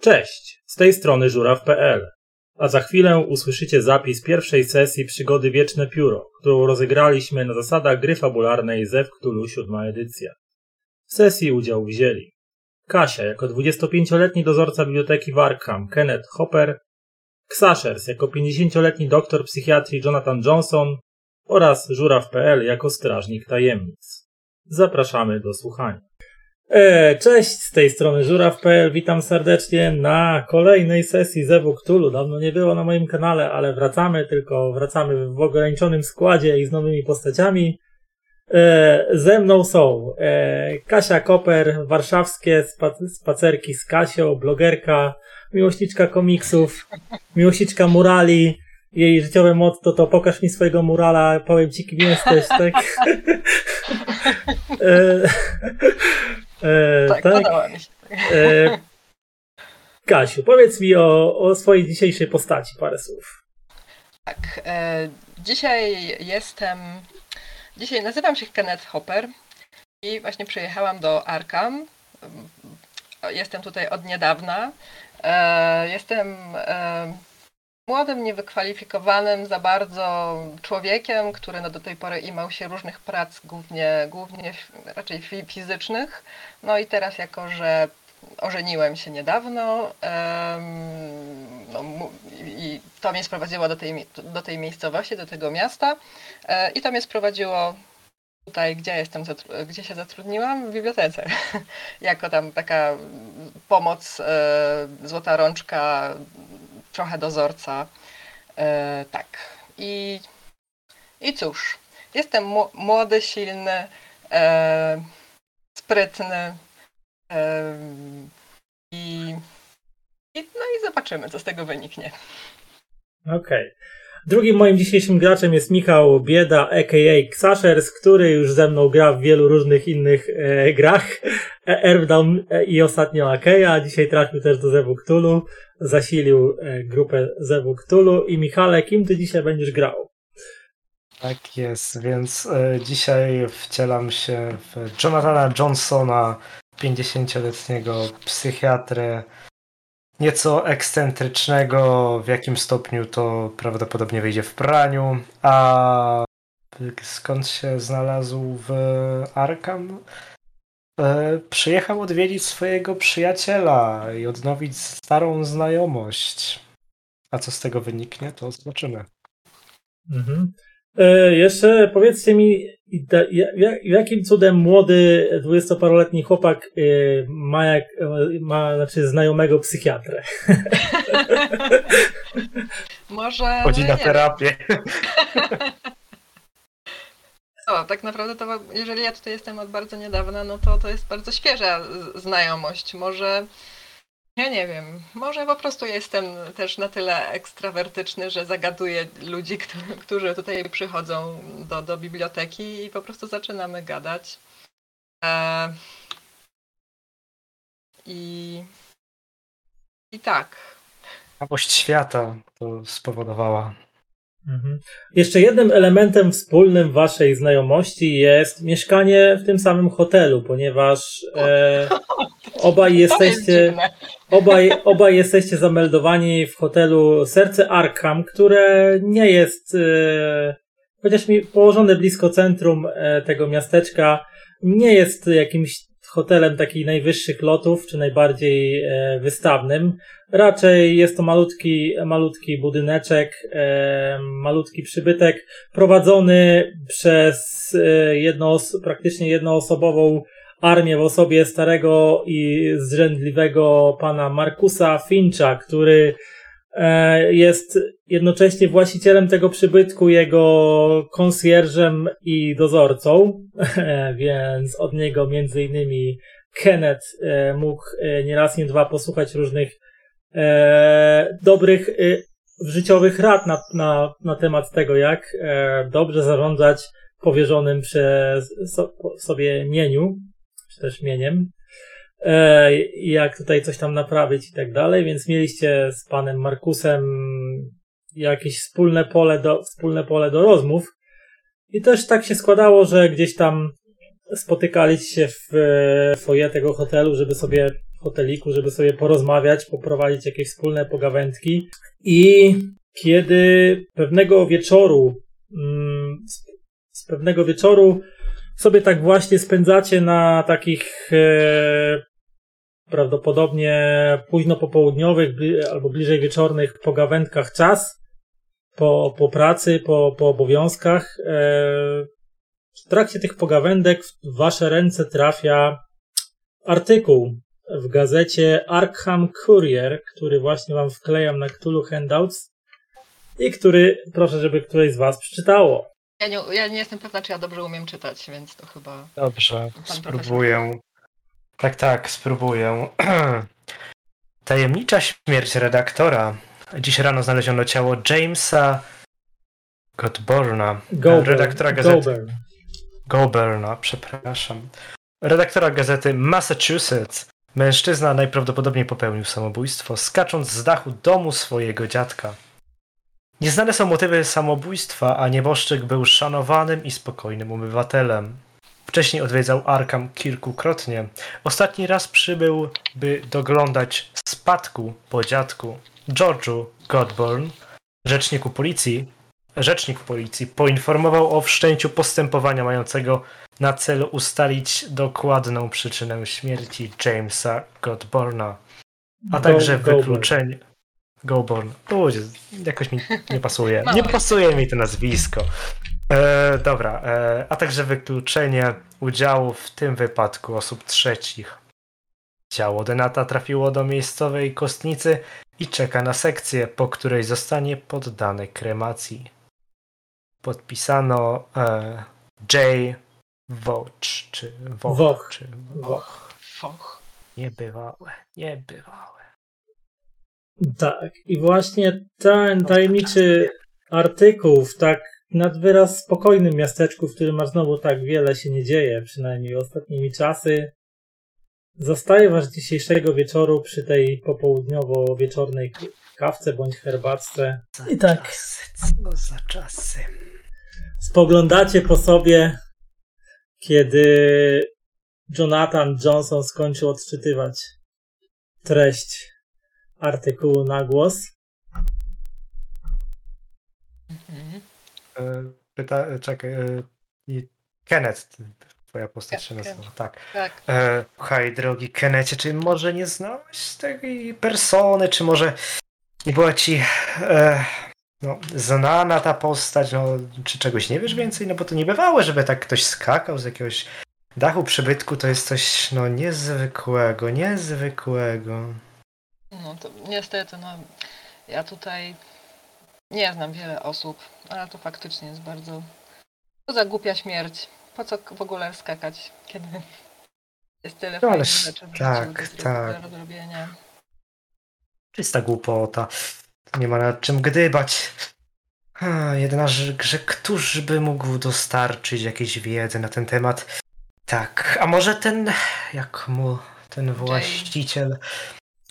Cześć, z tej strony żuraw.pl. A za chwilę usłyszycie zapis pierwszej sesji przygody Wieczne Pióro, którą rozegraliśmy na zasadach gry fabularnej Zew Cthulhu 7 edycja. W sesji udział wzięli Kasia jako 25-letni dozorca biblioteki Warkham Kenneth Hopper, Ksaszers jako 50-letni doktor psychiatrii Jonathan Johnson oraz żuraw.pl jako strażnik tajemnic. Zapraszamy do słuchania. E, cześć, z tej strony żuraw.pl, witam serdecznie na kolejnej sesji Zewu. Dawno nie było na moim kanale, ale wracamy, tylko wracamy w ograniczonym składzie i z nowymi postaciami. E, ze mną są e, Kasia Koper, warszawskie spacerki z Kasią, blogerka, miłośniczka komiksów, miłośniczka murali, jej życiowe motto to pokaż mi swojego murala, powiem ci kim jesteś, tak? e, tak, tak? podoba mi się. E, Kasiu, powiedz mi o, o swojej dzisiejszej postaci parę słów. Tak, e, dzisiaj jestem, dzisiaj nazywam się Kenneth Hopper i właśnie przyjechałam do Arkham. Jestem tutaj od niedawna. E, jestem e, młodym, niewykwalifikowanym za bardzo człowiekiem, który no do tej pory imał się różnych prac, głównie, głównie raczej fizycznych. No i teraz jako, że ożeniłem się niedawno no, i to mnie sprowadziło do tej, do tej miejscowości, do tego miasta e, i to mnie sprowadziło tutaj, gdzie jestem, gdzie się zatrudniłam, w bibliotece. jako tam taka pomoc, e, złota rączka trochę dozorca. E, tak. I, I cóż, jestem młody, silny, e, sprytny. E, i, i, no i zobaczymy, co z tego wyniknie. Okej. Okay. Drugim moim dzisiejszym graczem jest Michał Bieda, a.k.a. Ksaszers, który już ze mną gra w wielu różnych innych e, grach. Earthdown e, i ostatnio Akeja. Dzisiaj trafił też do Zewu Cthulhu. Zasilił e, grupę Zewu Cthulhu. I Michale, kim ty dzisiaj będziesz grał? Tak jest, więc e, dzisiaj wcielam się w Jonathana Johnsona, 50-letniego psychiatrę, nieco ekscentrycznego, w jakim stopniu to prawdopodobnie wyjdzie w praniu, a skąd się znalazł w Arkham? E, przyjechał odwiedzić swojego przyjaciela i odnowić starą znajomość. A co z tego wyniknie, to zobaczymy. Mhm. E, jeszcze powiedzcie mi, jakim cudem młody, dwudziestoparoletni chłopak e, ma, jak, ma znaczy znajomego psychiatrę? Może. Chodzi no na terapię. No, tak naprawdę to, jeżeli ja tutaj jestem od bardzo niedawna, no to to jest bardzo świeża znajomość. Może ja nie wiem. Może po prostu jestem też na tyle ekstrawertyczny, że zagaduję ludzi, którzy tutaj przychodzą do, do biblioteki i po prostu zaczynamy gadać. E... I... I tak. Ciekawość świata to spowodowała. Mhm. Jeszcze jednym elementem wspólnym waszej znajomości jest mieszkanie w tym samym hotelu, ponieważ e, obaj jesteście obaj, obaj jesteście zameldowani w hotelu Serce Arkham, które nie jest e, chociaż mi położone blisko centrum e, tego miasteczka, nie jest jakimś hotelem takich najwyższych lotów, czy najbardziej e, wystawnym. Raczej jest to malutki, malutki budyneczek, e, malutki przybytek, prowadzony przez e, jedno, praktycznie jednoosobową armię w osobie starego i zrzędliwego pana Markusa Fincha, który jest jednocześnie właścicielem tego przybytku, jego konsjerżem i dozorcą, więc od niego między innymi Kenneth e, mógł e, nie raz, nie dwa posłuchać różnych dobrych życiowych rad na, na, na temat tego, jak dobrze zarządzać powierzonym przez sobie mieniu, czy też mieniem. E, jak tutaj coś tam naprawić i tak dalej, więc mieliście z panem Markusem jakieś wspólne pole do, wspólne pole do rozmów. I też tak się składało, że gdzieś tam spotykaliście się w foje tego hotelu, żeby sobie hoteliku, żeby sobie porozmawiać, poprowadzić jakieś wspólne pogawędki. I kiedy pewnego wieczoru, mm, z pewnego wieczoru sobie tak właśnie spędzacie na takich e, prawdopodobnie późno popołudniowych albo bliżej wieczornych pogawędkach czas po, po pracy, po, po obowiązkach. E, w trakcie tych pogawędek w wasze ręce trafia artykuł w gazecie Arkham Courier, który właśnie wam wklejam na Cthulhu Handouts i który proszę, żeby któreś z was przeczytało. Ja nie, ja nie jestem pewna, czy ja dobrze umiem czytać, więc to chyba. Dobrze, spróbuję. Tak, tak, spróbuję. Tajemnicza śmierć redaktora. Dziś rano znaleziono ciało Jamesa Godborna, redaktora gazety. Goburna, przepraszam. Redaktora gazety Massachusetts. Mężczyzna najprawdopodobniej popełnił samobójstwo, skacząc z dachu domu swojego dziadka. Nieznane są motywy samobójstwa, a nieboszczyk był szanowanym i spokojnym obywatelem. Wcześniej odwiedzał Arkham kilkukrotnie. Ostatni raz przybył, by doglądać spadku po dziadku. George'u Godborn, rzeczniku policji, rzecznik policji poinformował o wszczęciu postępowania mającego na celu ustalić dokładną przyczynę śmierci Jamesa Godborna, a także wykluczenie. Goborn. Ludzie, jakoś mi nie pasuje. Nie pasuje mi to nazwisko. E, dobra, e, a także wykluczenie udziału w tym wypadku osób trzecich. Ciało Denata trafiło do miejscowej kostnicy i czeka na sekcję, po której zostanie poddane kremacji. Podpisano e, J. Woch, czy Woch, Woch. czy Woch. Woch. Niebywałe, niebywałe. Tak, i właśnie ten tajemniczy artykuł w tak nad wyraz spokojnym miasteczku, w którym aż znowu tak wiele się nie dzieje, przynajmniej ostatnimi czasy, zostaje was dzisiejszego wieczoru przy tej popołudniowo-wieczornej kawce bądź herbatce. I tak. Co za czasy. Spoglądacie po sobie, kiedy Jonathan Johnson skończył odczytywać treść artykułu na głos. Mhm. Pyta, czekaj, Kenneth, twoja postać się nazywa, tak. tak. E, słuchaj, drogi Kennecie, czy może nie znałeś tej persony, czy może nie była ci e, no, znana ta postać, no, czy czegoś nie wiesz więcej? No bo to nie bywało, żeby tak ktoś skakał z jakiegoś dachu przybytku, to jest coś, no, niezwykłego, niezwykłego. No to niestety, no, ja tutaj nie znam wiele osób, ale to faktycznie jest bardzo... To za głupia śmierć. Po co w ogóle skakać, kiedy jest tyle no, fajnych rzeczy tak, do, tak. do zrobienia. Czysta głupota. Nie ma nad czym gdybać. Jednakże, że któż by mógł dostarczyć jakiejś wiedzy na ten temat? Tak, a może ten, jak mu ten właściciel,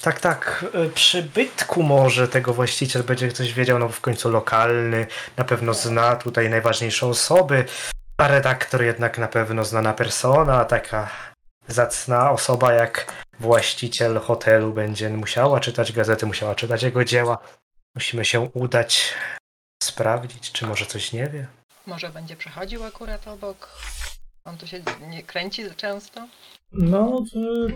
tak, tak. E, przybytku może tego właściciel będzie ktoś wiedział, no w końcu lokalny, na pewno zna tutaj najważniejsze osoby, a redaktor jednak na pewno znana persona, taka zacna osoba jak właściciel hotelu będzie musiała czytać gazety, musiała czytać jego dzieła. Musimy się udać, sprawdzić, czy może coś nie wie. Może będzie przechodził akurat obok. On tu się nie kręci często. No,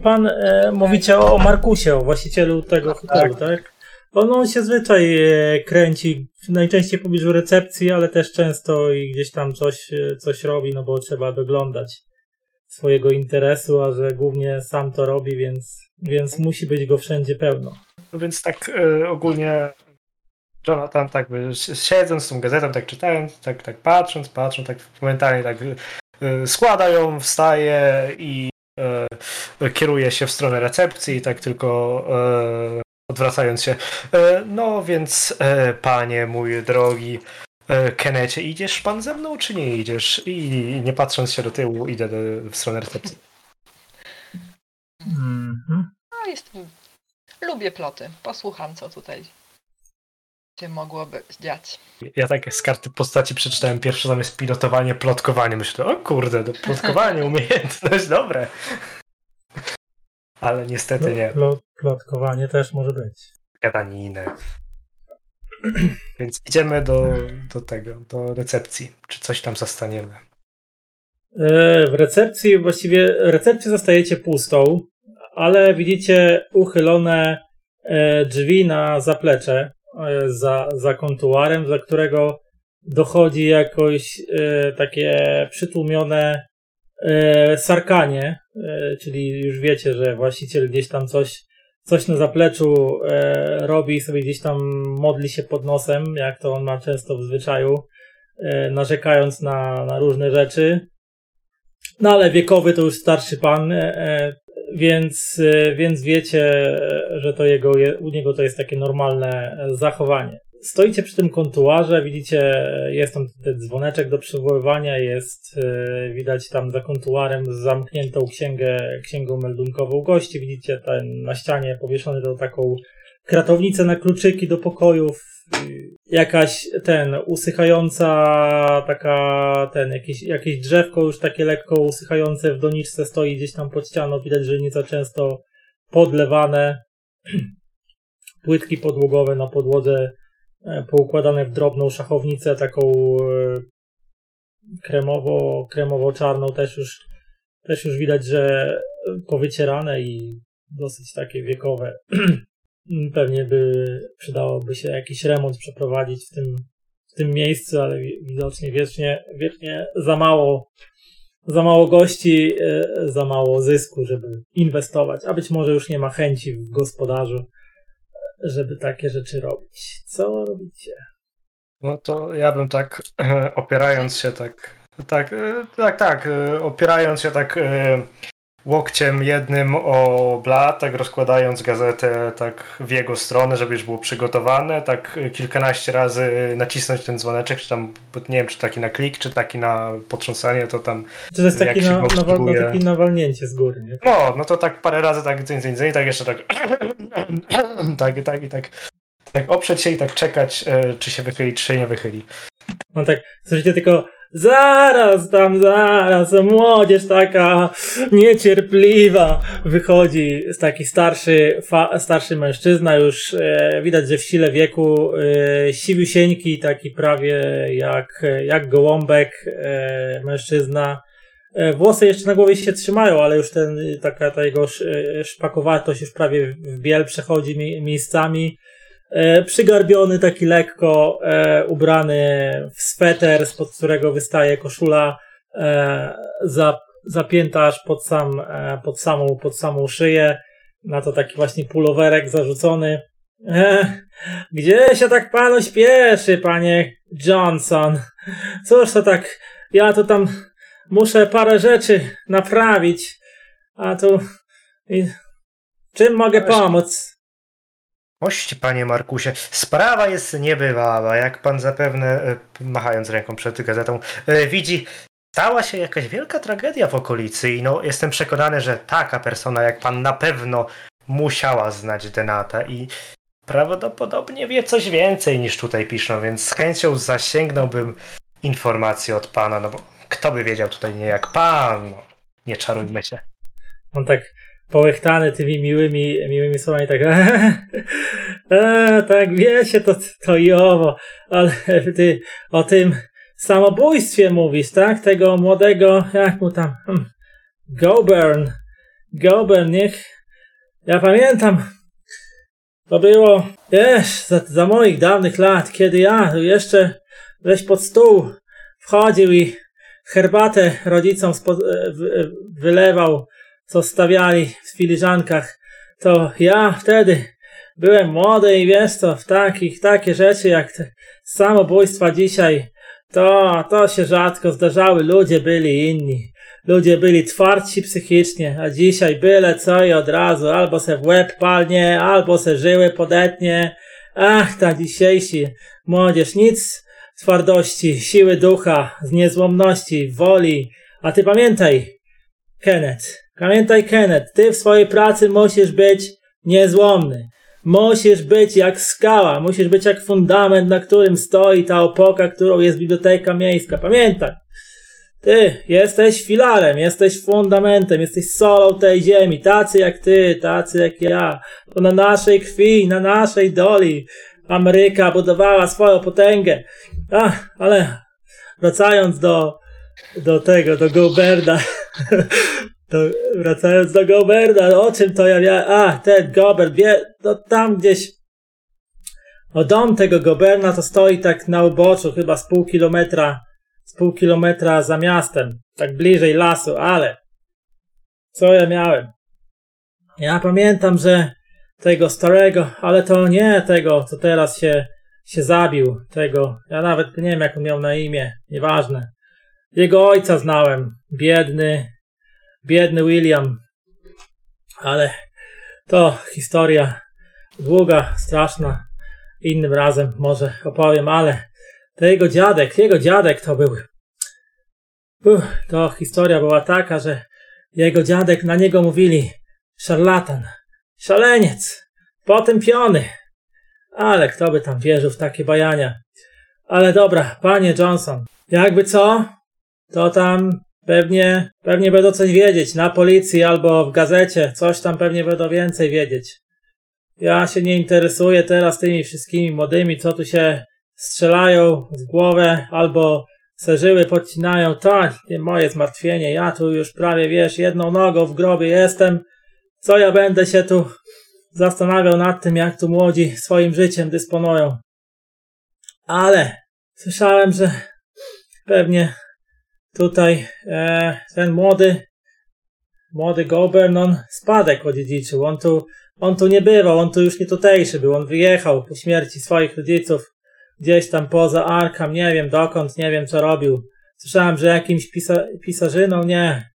pan e, mówicie o Markusie, o właścicielu tego hotelu, tak? tak? On, on się zwyczaj e, kręci najczęściej w pobliżu recepcji, ale też często i gdzieś tam coś, e, coś robi, no bo trzeba doglądać swojego interesu, a że głównie sam to robi, więc, więc musi być go wszędzie pełno. No więc tak e, ogólnie Jonathan tak by siedząc z tą gazetą, tak czytając, tak, tak patrząc, patrząc, tak momentalnie tak składa ją, wstaje i e, kieruje się w stronę recepcji, tak tylko e, odwracając się. E, no więc, e, panie mój drogi e, Kenecie, idziesz pan ze mną, czy nie idziesz? I nie patrząc się do tyłu, idę do, w stronę recepcji. Mhm. No, jest, lubię ploty. Posłucham, co tutaj się mogłoby dziać. Ja tak z karty postaci przeczytałem pierwsze zamiast pilotowanie, plotkowanie. Myślę, o kurde, plotkowanie, umiejętność, dobre. ale niestety nie. Plotkowanie też może być. Gadaniny. Więc idziemy do, do tego, do recepcji. Czy coś tam zastaniemy? E, w recepcji, właściwie recepcję zostajecie pustą, ale widzicie uchylone e, drzwi na zaplecze za, za kontuarem, za którego dochodzi jakoś takie przytłumione sarkanie, czyli już wiecie, że właściciel gdzieś tam coś coś na zapleczu e, robi sobie gdzieś tam modli się pod nosem, jak to on ma często w zwyczaju, e, narzekając na, na różne rzeczy. No ale wiekowy to już starszy pan, e, e więc, e, więc wiecie, że to jego, u niego to jest takie normalne zachowanie. Stoicie przy tym kontuarze, widzicie, jest tam ten dzwoneczek do przywoływania, jest yy, widać tam za kontuarem zamkniętą księgę, księgą meldunkową gości, widzicie ten na ścianie powieszony tą taką kratownicę na kluczyki do pokojów, jakaś ten usychająca taka ten jakieś, jakieś drzewko już takie lekko usychające w doniczce stoi gdzieś tam pod ścianą, widać, że nieco często podlewane płytki podłogowe na podłodze E, poukładane w drobną szachownicę, taką e, kremowo, kremowo-czarną też już, też już widać, że powycierane i dosyć takie wiekowe. Pewnie by przydałoby się jakiś remont przeprowadzić w tym, w tym miejscu, ale widocznie wiecznie, wiecznie za mało, za mało gości, e, za mało zysku, żeby inwestować, a być może już nie ma chęci w gospodarzu żeby takie rzeczy robić. Co robicie? No to ja bym tak opierając się tak, tak, e, tak, tak, e, opierając się tak e, łokciem jednym o blat, tak rozkładając gazetę tak w jego stronę, żeby już było przygotowane, tak kilkanaście razy nacisnąć ten dzwoneczek, czy tam, nie wiem, czy taki na klik, czy taki na potrząsanie, to tam to jest taki na, na, na, takie nawalnięcie z góry, nie? No, no to tak parę razy tak dzyń, dzyń, dzyń, tak jeszcze tak tak, tak i tak tak oprzeć się i tak czekać, czy się wychyli, czy się nie wychyli. No tak, słyszycie tylko Zaraz tam, zaraz, młodzież taka niecierpliwa. Wychodzi taki starszy, fa, starszy mężczyzna, już e, widać, że w sile wieku, e, siwiusieńki, taki prawie jak, jak gołąbek e, mężczyzna. E, włosy jeszcze na głowie się trzymają, ale już ten, taka ta jego szpakowatość już prawie w biel przechodzi mi, miejscami. E, przygarbiony, taki lekko e, ubrany w sweter, spod którego wystaje koszula e, za, zapięta aż pod, sam, e, pod, samą, pod samą szyję. Na to taki właśnie pulowerek zarzucony. E, gdzie się tak panu śpieszy, panie Johnson? Cóż to tak, ja to tam muszę parę rzeczy naprawić. A tu... I, czym mogę pomóc? Mości, panie Markusie, sprawa jest niebywała, jak pan zapewne, e, machając ręką przed gazetą, e, widzi, stała się jakaś wielka tragedia w okolicy i no, jestem przekonany, że taka persona jak pan na pewno musiała znać Denata i prawdopodobnie wie coś więcej niż tutaj piszą, więc z chęcią zasięgnąłbym informacji od pana, no bo kto by wiedział tutaj nie jak pan, no, nie czarujmy się. On tak połechtany tymi miłymi, miłymi słowami, tak e, tak wiecie, to, to i owo, ale ty o tym samobójstwie mówisz, tak? Tego młodego, jak mu tam, hmm, Goburn, Goburn, niech, ja pamiętam, to było, wiesz, za, za moich dawnych lat, kiedy ja jeszcze weź pod stół wchodził i herbatę rodzicom spod, e, wylewał, co stawiali w filiżankach, to ja wtedy byłem młody i wiesz co, w takich, takie rzeczy jak te samobójstwa dzisiaj, to, to się rzadko zdarzały, ludzie byli inni. Ludzie byli twardsi psychicznie, a dzisiaj byle co i od razu, albo se w łeb palnie, albo se żyły podetnie. Ach, ta dzisiejsi młodzież, nic twardości, siły ducha, z niezłomności, woli. A ty pamiętaj, Kenneth, Pamiętaj, Kenneth, ty w swojej pracy musisz być niezłomny. Musisz być jak skała, musisz być jak fundament, na którym stoi ta opoka, którą jest biblioteka miejska. Pamiętaj. Ty jesteś filarem, jesteś fundamentem, jesteś solą tej ziemi, tacy jak ty, tacy jak ja. To na naszej krwi, na naszej doli Ameryka budowała swoją potęgę. Ach, ale wracając do, do tego, do Goberda. To, wracając do Goberda, o czym to ja miałem? A, ten Gobert, wie, to tam gdzieś o dom tego Goberna to stoi tak na uboczu, chyba z pół kilometra, z pół kilometra za miastem, tak bliżej lasu, ale co ja miałem? Ja pamiętam, że tego starego, ale to nie tego, co teraz się, się zabił, tego, ja nawet nie wiem jak on miał na imię, nieważne. Jego ojca znałem, biedny, biedny William, ale to historia długa, straszna, innym razem może opowiem, ale to jego dziadek, jego dziadek to był, to historia była taka, że jego dziadek na niego mówili szarlatan, szaleniec, potępiony. Ale kto by tam wierzył w takie bajania. Ale dobra, panie Johnson, jakby co, to tam pewnie, pewnie będą coś wiedzieć na policji albo w gazecie, coś tam pewnie będą więcej wiedzieć. Ja się nie interesuję teraz tymi wszystkimi młodymi, co tu się strzelają w głowę albo se żyły podcinają. Nie moje zmartwienie. Ja tu już prawie, wiesz, jedną nogą w grobie jestem. Co ja będę się tu zastanawiał nad tym, jak tu młodzi swoim życiem dysponują. Ale słyszałem, że pewnie tutaj e, ten młody, młody Gobernon spadek odziedziczył. On tu, on tu nie bywał, on tu już nie tutejszy był. On wyjechał po śmierci swoich rodziców gdzieś tam poza Arkham, nie wiem dokąd, nie wiem co robił. Słyszałem, że jakimś pisa pisarzyną, nie,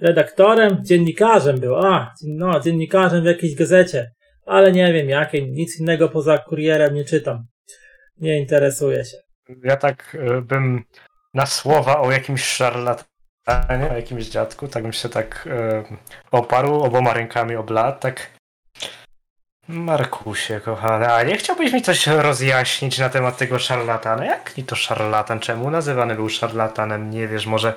redaktorem, dziennikarzem był, a, no, dziennikarzem w jakiejś gazecie, ale nie wiem jakiej, nic innego poza kurierem nie czytam. Nie interesuję się. Ja tak y, bym na słowa o jakimś szarlatanie, o jakimś dziadku, tak bym się tak y, oparł oboma rękami o blat, tak Markusie, kochany, a nie chciałbyś mi coś rozjaśnić na temat tego szarlatana? Jak ni to szarlatan? Czemu nazywany był szarlatanem? Nie wiesz, może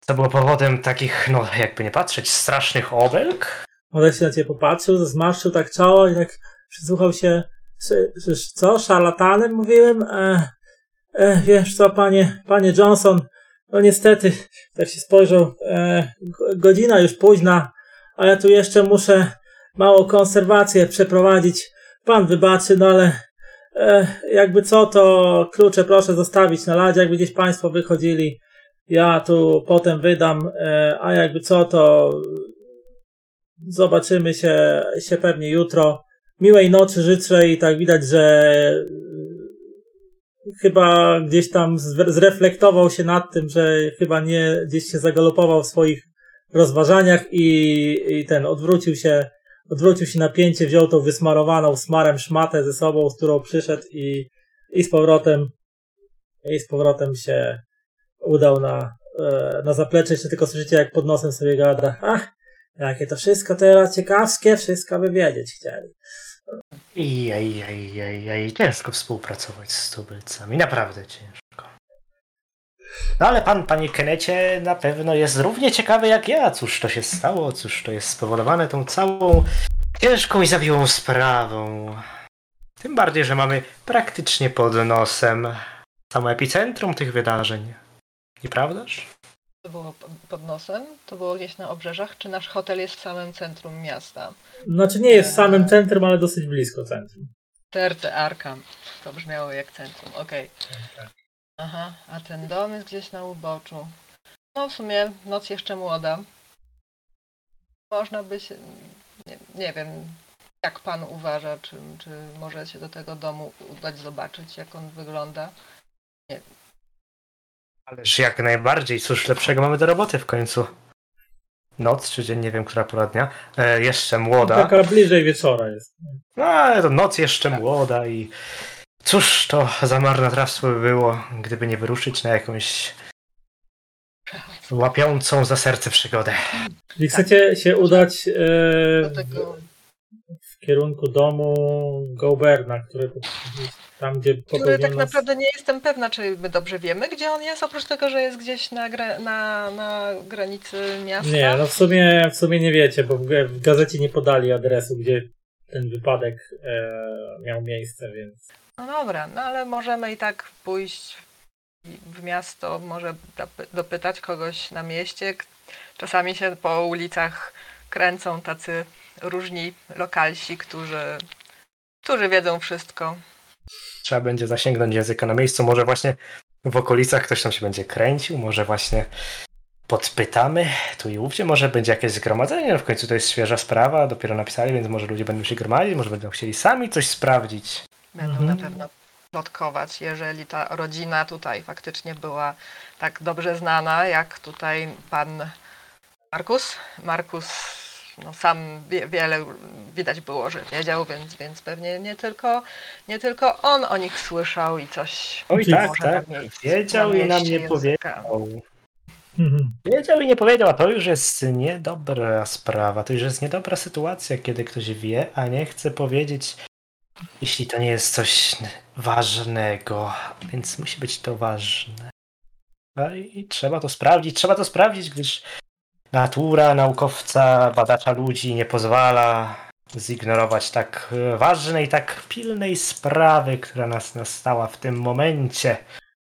co było powodem takich, no jakby nie patrzeć, strasznych obelg? Może się na ciebie popatrzył, zmarszczył tak czoło i tak przysłuchał się, co, szarlatanem mówiłem? E, e, wiesz co, panie, panie Johnson, no niestety, tak się spojrzał, e, godzina już późna, a ja tu jeszcze muszę małą konserwację przeprowadzić. Pan wybaczy, no ale e, jakby co, to klucze proszę zostawić na ladzie, jakby gdzieś Państwo wychodzili. Ja tu potem wydam, e, a jakby co, to zobaczymy się, się pewnie jutro. Miłej nocy życzę i tak widać, że chyba gdzieś tam zreflektował się nad tym, że chyba nie gdzieś się zagalopował w swoich rozważaniach i, i ten odwrócił się odwrócił się napięcie, wziął tą wysmarowaną smarem szmatę ze sobą, z którą przyszedł i, i z powrotem i z powrotem się udał na, e, na zaplecze. Jeszcze tylko słyszycie, jak pod nosem sobie gada. Ach, jakie to wszystko teraz ciekawskie, wszystko by wiedzieć chcieli. Ej, ej, ej, ej, ciężko współpracować z tubylcami, naprawdę ciężko. No ale pan, panie Kenecie, na pewno jest równie ciekawy jak ja. Cóż to się stało? Cóż to jest spowodowane tą całą ciężką i zawiłą sprawą? Tym bardziej, że mamy praktycznie pod nosem samo epicentrum tych wydarzeń. Nieprawdaż? To było pod nosem? To było gdzieś na obrzeżach? Czy nasz hotel jest w samym centrum miasta? Znaczy nie jest w samym centrum, ale dosyć blisko centrum. Serce Arkham. To brzmiało jak centrum, okej. Okay. Aha, a ten dom jest gdzieś na uboczu. No w sumie noc jeszcze młoda. Można by się... Nie, nie wiem, jak pan uważa, czy, czy może się do tego domu udać zobaczyć, jak on wygląda? Nie. Ależ jak najbardziej, cóż lepszego mamy do roboty w końcu. Noc czy dzień, nie wiem, która pora dnia. E, jeszcze młoda. Taka bliżej wieczora jest. No ale to noc jeszcze młoda i Cóż to za marnotrawstwo by było, gdyby nie wyruszyć na jakąś łapiącą za serce przygodę. Jeśli chcecie się udać e, w w kierunku domu Goberna, który tam, gdzie Który tak naprawdę nie jestem pewna, czy my dobrze wiemy, gdzie on jest, oprócz tego, że jest gdzieś na, gra... na, na granicy miasta. Nie, no w sumie, w sumie nie wiecie, bo w gazecie nie podali adresu, gdzie ten wypadek e, miał miejsce, więc... No dobra, no ale możemy i tak pójść w miasto, może dopytać kogoś na mieście. Czasami się po ulicach kręcą tacy różni lokalsi, którzy, którzy wiedzą wszystko. Trzeba będzie zasięgnąć języka na miejscu. Może właśnie w okolicach ktoś tam się będzie kręcił, może właśnie podpytamy tu i ówdzie, może będzie jakieś zgromadzenie, no w końcu to jest świeża sprawa, dopiero napisali, więc może ludzie będą się gromadzić, może będą chcieli sami coś sprawdzić. Będą mhm. na pewno plotkować, jeżeli ta rodzina tutaj faktycznie była tak dobrze znana, jak tutaj pan Markus. Markus no, sam wie, wiele widać było, że wiedział, więc, więc pewnie nie tylko, nie tylko on o nich słyszał i coś. Oj, tak, tak. Wiedział i nam nie powiedział. Mhm. Wiedział i nie powiedział, a to już jest niedobra sprawa. To już jest niedobra sytuacja, kiedy ktoś wie, a nie chce powiedzieć, jeśli to nie jest coś ważnego. Więc musi być to ważne. No I trzeba to sprawdzić, trzeba to sprawdzić, gdyż natura naukowca, badacza ludzi nie pozwala zignorować tak ważnej, tak pilnej sprawy, która nas nastała w tym momencie.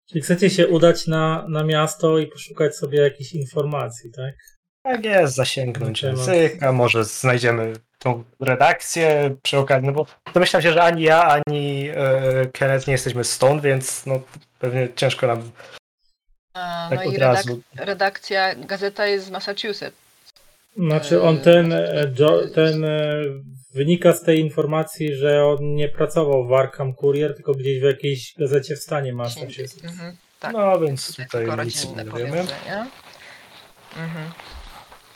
Czyli chcecie się udać na, na miasto i poszukać sobie jakichś informacji, tak? Tak jest, zasięgnąć języka, może znajdziemy tą redakcję przy okazji, no bo domyślam się, że ani ja, ani e, Kenneth nie jesteśmy stąd, więc no pewnie ciężko nam a, tak no i redak redakcja, gazeta jest z Massachusetts. Znaczy on ten, e, ten e, wynika z tej informacji, że on nie pracował w Arkham Courier, tylko gdzieś w jakiejś gazecie w stanie Massachusetts. Mhm, tak. No więc tutaj nic nie wiemy. Mhm.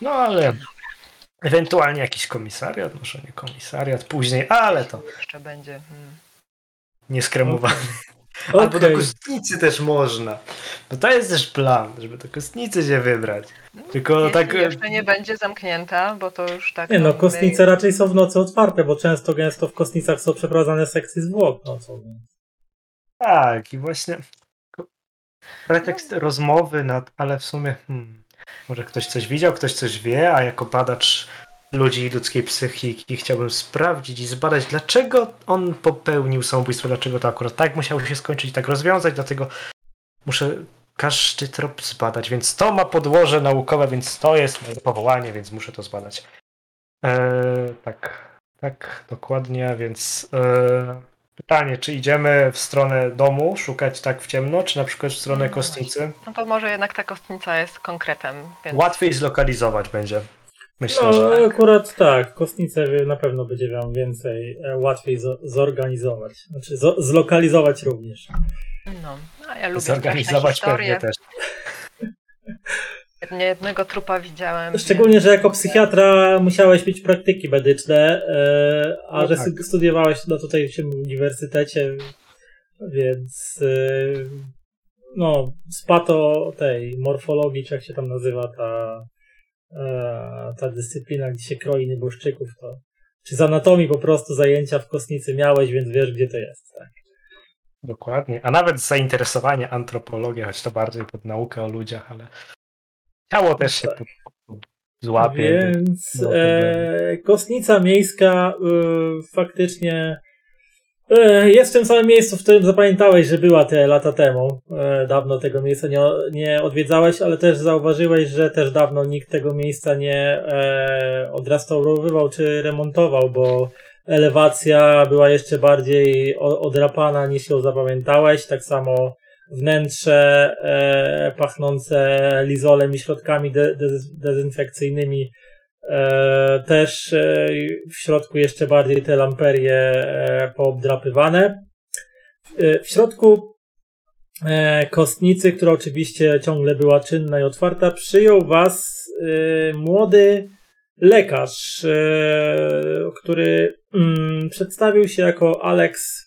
No ale ewentualnie jakiś komisariat, może nie komisariat później, ale to jeszcze będzie. Hmm. Okay. Albo do kostnicy też można. No to jest też plan, żeby do kostnicy się wybrać. Tylko Jeśli tak. jeszcze nie będzie zamknięta, bo to już tak. Nie no, kostnice raczej są w nocy otwarte, bo często gęsto w kostnicach są przeprowadzane sekcje zwłok nocą. Tak, i właśnie pretekst no. rozmowy, nad, ale w sumie hmm, może ktoś coś widział, ktoś coś wie, a jako badacz ludzi i ludzkiej psychiki chciałbym sprawdzić i zbadać, dlaczego on popełnił samobójstwo, dlaczego to akurat tak musiało się skończyć, tak rozwiązać, dlatego muszę każdy trop zbadać, więc to ma podłoże naukowe, więc to jest powołanie, więc muszę to zbadać. Eee, tak, tak, dokładnie, więc eee, pytanie, czy idziemy w stronę domu, szukać tak w ciemno, czy na przykład w stronę no kostnicy? No to może jednak ta kostnica jest konkretem. Więc... Łatwiej zlokalizować będzie. Myślę, no, że tak. akurat tak. Kostnicę na pewno będzie wam więcej, e, łatwiej zorganizować. Znaczy zlokalizować również. No, a ja lubię Zorganizować pewnie też. Nie jednego trupa widziałem. Szczególnie, że jako psychiatra musiałeś mieć praktyki medyczne, e, a no że tak. studiowałeś no, tutaj w uniwersytecie, więc e, no, z pato tej morfologii, czy jak się tam nazywa ta ta dyscyplina, gdzie się kroi nieboszczyków, to czy z anatomii po prostu zajęcia w kosnicy miałeś, więc wiesz, gdzie to jest. Tak? Dokładnie. A nawet zainteresowanie antropologią, choć to bardziej pod naukę o ludziach, ale ciało też się tak. złapie. Więc e, kosnica miejska y, faktycznie E, jest w tym samym miejscu, w którym zapamiętałeś, że była te lata temu. E, dawno tego miejsca nie, nie odwiedzałeś, ale też zauważyłeś, że też dawno nikt tego miejsca nie e, odrestaurowywał czy remontował, bo elewacja była jeszcze bardziej odrapana niż ją zapamiętałeś. Tak samo wnętrze e, pachnące lizolem i środkami de, de, dezynfekcyjnymi E, też e, w środku jeszcze bardziej te lamperie e, poobdrapywane. W środku kostnicy, która oczywiście ciągle była czynna i otwarta, przyjął was młody lekarz, który mm, przedstawił się jako Alex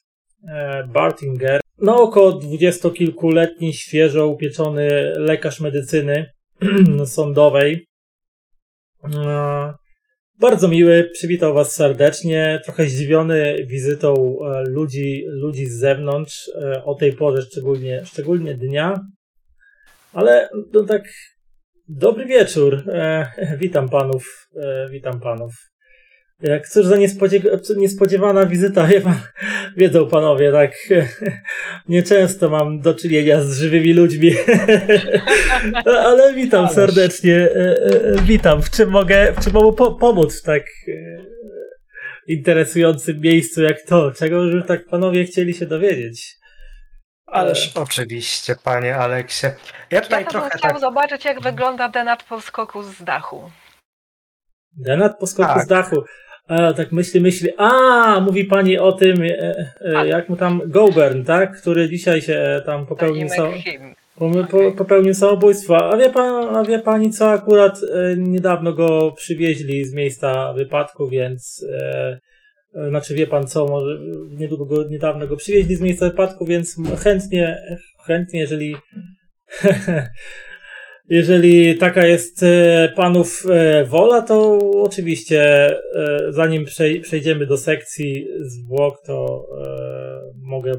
Bartinger. No około dwudziestokilkuletni, świeżo upieczony lekarz medycyny sądowej, bardzo miły, przywitał Was serdecznie, trochę zdziwiony wizytą e, ludzi, ludzi z zewnątrz e, o tej porze, szczególnie, szczególnie dnia. Ale no tak, dobry wieczór. E, witam panów, witam panów. Jak cóż za niespodziewana wizyta, wie pan, wiedzą panowie, tak nieczęsto mam do czynienia z żywymi ludźmi, ale witam serdecznie, e, e, witam. W czym mogę, w czym mogę po pomóc w tak e, interesującym miejscu jak to? Czego już tak panowie chcieli się dowiedzieć? Ależ oczywiście, panie Aleksie. Ja tutaj ja trochę chciał tak... zobaczyć, jak wygląda denat po skoku z dachu. Denat po skoku tak. z dachu. A, tak myśli, myśli. A, mówi pani o tym, e, e, jak mu tam Gobern, tak? Który dzisiaj się tam popełnił, so, po, popełnił samobójstwo. A wie, pan, a wie pani co? Akurat e, niedawno go przywieźli z miejsca wypadku, więc. E, e znaczy wie pan co, może niedługo go, niedawno go przywieźli z miejsca wypadku, więc chętnie, chętnie, jeżeli Jeżeli taka jest e, panów e, wola, to oczywiście e, zanim przejdziemy do sekcji zwłok, to mogę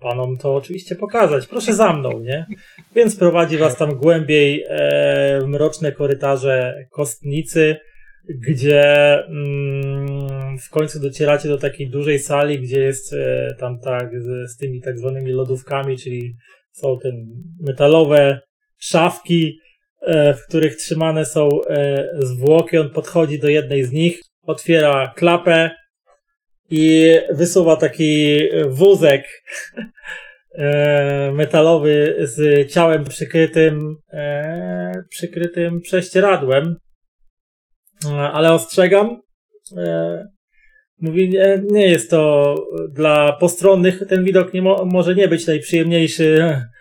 panom to oczywiście pokazać. Proszę za mną, nie? Więc prowadzi was tam głębiej w mroczne korytarze kostnicy, gdzie mm, w końcu docieracie do takiej dużej sali, gdzie jest tam tak z, tymi tak zwanymi lodówkami, czyli są te metalowe szafki, e, w których trzymane są e, zwłoki. On podchodzi do jednej z nich, otwiera klapę i wysuwa taki wózek e, metalowy z ciałem przykrytym, przykrytym prześcieradłem. Ale ostrzegam, mówi, nie, nie jest to dla postronnych, ten widok nie mo może nie być najprzyjemniejszy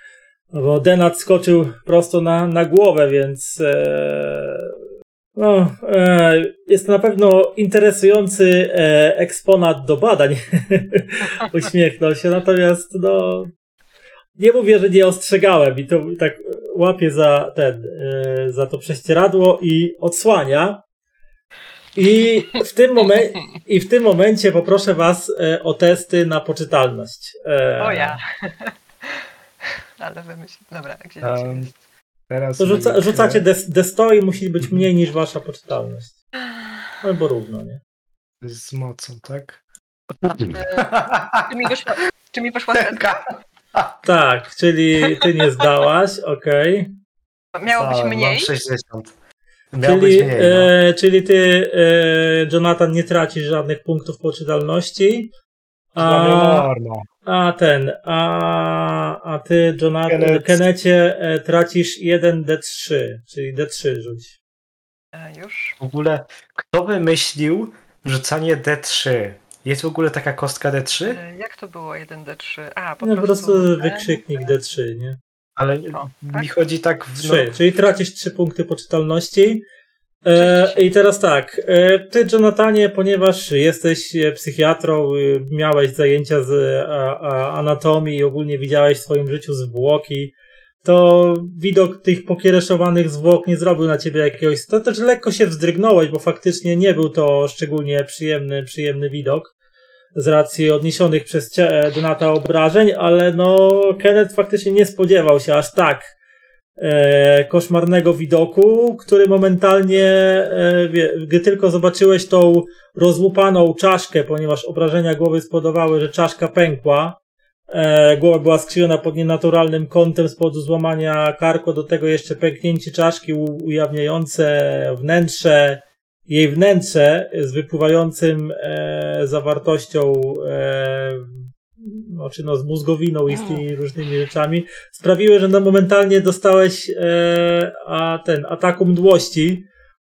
bo Denat skoczył prosto na, na głowę, więc e, no, e, jest to na pewno interesujący e, eksponat do badań. Uśmiechnął się, natomiast no, nie mówię, że nie ostrzegałem i to tak łapię za ten, e, za to prześcieradło i odsłania. I w tym, momen- I w tym momencie poproszę Was e, o testy na poczytalność. E, o ja ale wymyśl. Dobra, gdzie um, teraz to rzuca, rzucacie D100 i musi być mniej niż wasza poczytalność. Albo równo, nie? Z mocą, tak? czy, mi wyszła, czy mi wyszła setka? Tak, czyli ty nie zdałaś, okej. Okay. Miało być mniej? Mam 60. Miało czyli, mniej, no. e, czyli ty, e, Jonathan, nie tracisz żadnych punktów poczytalności. A, a ten, a, a ty, Jonathan, Kenneth. Kenecie, e, tracisz 1 D3, czyli D3 rzuć. A już? W ogóle, kto wymyślił rzucanie D3? Jest w ogóle taka kostka D3? E, jak to było 1D3? A, po, no, prostu... po prostu wykrzyknik D3, nie? Ale o, tak? mi chodzi tak w... 3, no... czyli tracisz 3 punkty poczytalności. E, I teraz tak, e, ty Jonathanie, ponieważ jesteś e, psychiatrą, miałeś zajęcia z anatomii i ogólnie widziałeś w swoim życiu zwłoki, to widok tych pokiereszowanych zwłok nie zrobił na ciebie jakiegoś... To też lekko się wzdrygnąłeś, bo faktycznie nie był to szczególnie przyjemny, przyjemny widok z racji odniesionych przez Donata obrażeń, ale no Kenneth faktycznie nie spodziewał się aż tak e, koszmarnego widoku, który momentalnie, e, wie, gdy tylko zobaczyłeś tą rozłupaną czaszkę, ponieważ obrażenia głowy spowodowały, że czaszka pękła, e, głowa była skrzywiona pod nienaturalnym kątem z powodu złamania karku, do tego jeszcze pęknięcie czaszki ujawniające wnętrze, jej wnętrze z wypływającym e, zawartością e, znaczy no, z mózgowiną i z tymi różnymi rzeczami, sprawiły, że no momentalnie dostałeś e, a ten ataku mdłości,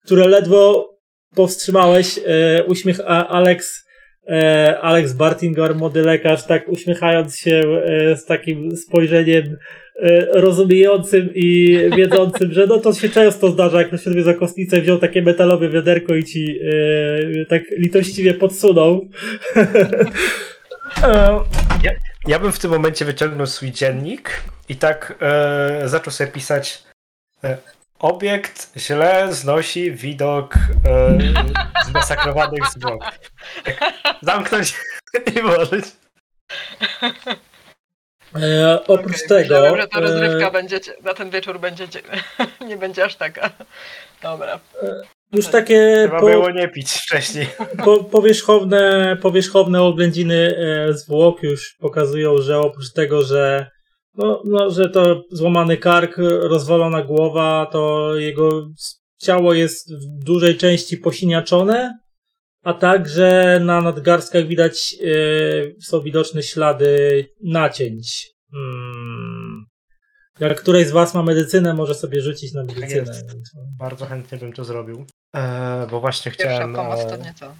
które ledwo powstrzymałeś. E, uśmiech a, Alex, e, Alex Bartinger, młody lekarz, tak uśmiechając się e, z takim spojrzeniem e, rozumiejącym i wiedzącym, że no to się często zdarza, jak ktoś odwiedza kostnicę, wziął takie metalowe wiaderko i ci e, tak litościwie podsunął. Ja, ja bym w tym momencie wyciągnął swój dziennik i tak e, zaczął sobie pisać. E, Obiekt źle znosi widok e, zmasakrowanych zwłok. Zamknąć i włożyć. E, oprócz okay, tego. Myślałem, że ta rozrywka e... będzie, na ten wieczór będzie, nie będzie aż taka. Dobra. Już takie. Chyba po, było nie pić wcześniej. Po, powierzchowne, powierzchowne oględziny e, zwłok już pokazują, że oprócz tego, że no, no, że to złamany kark, rozwalona głowa, to jego ciało jest w dużej części posiniaczone, a także na nadgarstkach widać, yy, są widoczne ślady nacięć. Hmm. Jak któryś z Was ma medycynę, może sobie rzucić na medycynę. Tak Bardzo chętnie bym to zrobił. E, bo właśnie Pierwsza chciałem. pomoc to nie to.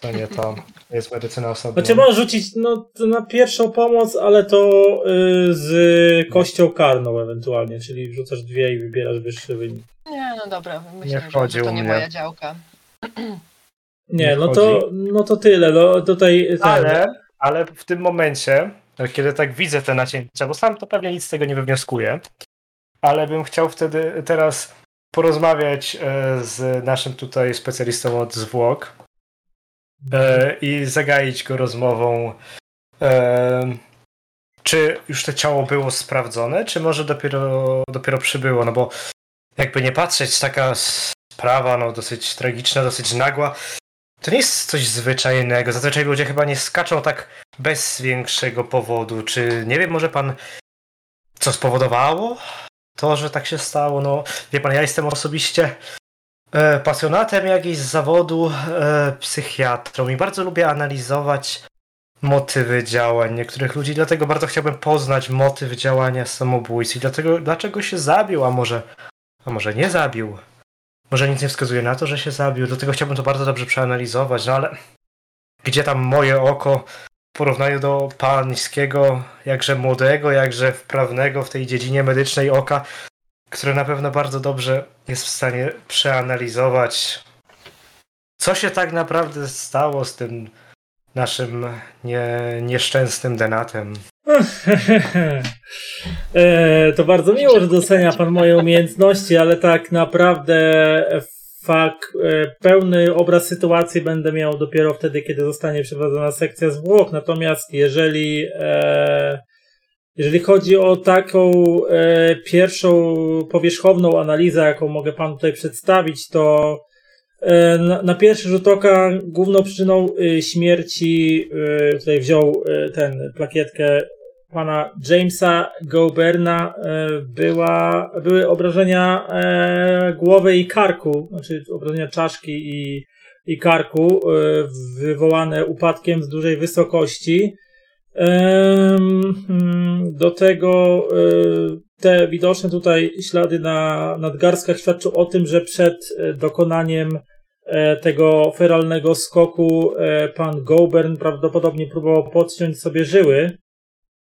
To nie to. Jest medycyna osobna. Znaczy można rzucić no, na pierwszą pomoc, ale to yy, z kością karną ewentualnie, czyli rzucasz dwie i wybierasz wyższy wynik. Nie, no dobra, myślę, nie że to nie moja działka. Nie, no to, no to tyle. No, tutaj, ten... ale, ale w tym momencie, kiedy tak widzę te nacięcia, bo sam to pewnie nic z tego nie wywnioskuję, ale bym chciał wtedy teraz porozmawiać e, z naszym tutaj specjalistą od zwłok e, i zagaić go rozmową. E, czy już to ciało było sprawdzone, czy może dopiero, dopiero przybyło? No bo jakby nie patrzeć, taka sprawa no, dosyć tragiczna, dosyć nagła. To nie jest coś zwyczajnego. Zazwyczaj ludzie chyba nie skaczą tak bez większego powodu. Czy nie wiem, może pan co spowodowało to, że tak się stało? No, wie pan, ja jestem osobiście e, pasjonatem jakiś z zawodu e, psychiatrą i bardzo lubię analizować motywy działań niektórych ludzi, dlatego bardzo chciałbym poznać motyw działania samobójcy i dlatego dlaczego się zabił, a może, a może nie zabił. Może nic nie wskazuje na to, że się zabił, dlatego chciałbym to bardzo dobrze przeanalizować, no ale gdzie tam moje oko porównaniu do pańskiego, jakże młodego, jakże wprawnego w tej dziedzinie medycznej oka, które na pewno bardzo dobrze jest w stanie przeanalizować, co się tak naprawdę stało z tym naszym nie, nieszczęsnym denatem. E, to bardzo miło, że docenia Pan moje umiejętności, ale tak naprawdę fakt, e, pełny obraz sytuacji będę miał dopiero wtedy, kiedy zostanie przeprowadzona sekcja zwłok. Natomiast jeżeli, e, jeżeli chodzi o taką pierwszą powierzchowną analizę, jaką mogę Panu tutaj przedstawić, to na, na, pierwszy rzut oka główną przyczyną śmierci, tutaj wziął ten plakietkę pana Jamesa Goberna e, była, były obrażenia e, głowy i karku, znaczy obrażenia czaszki i, i karku e, wywołane upadkiem z dużej wysokości. Do tego te widoczne tutaj ślady na nadgarstkach świadczą o tym, że przed dokonaniem tego feralnego skoku pan Gobern prawdopodobnie próbował podciąć sobie żyły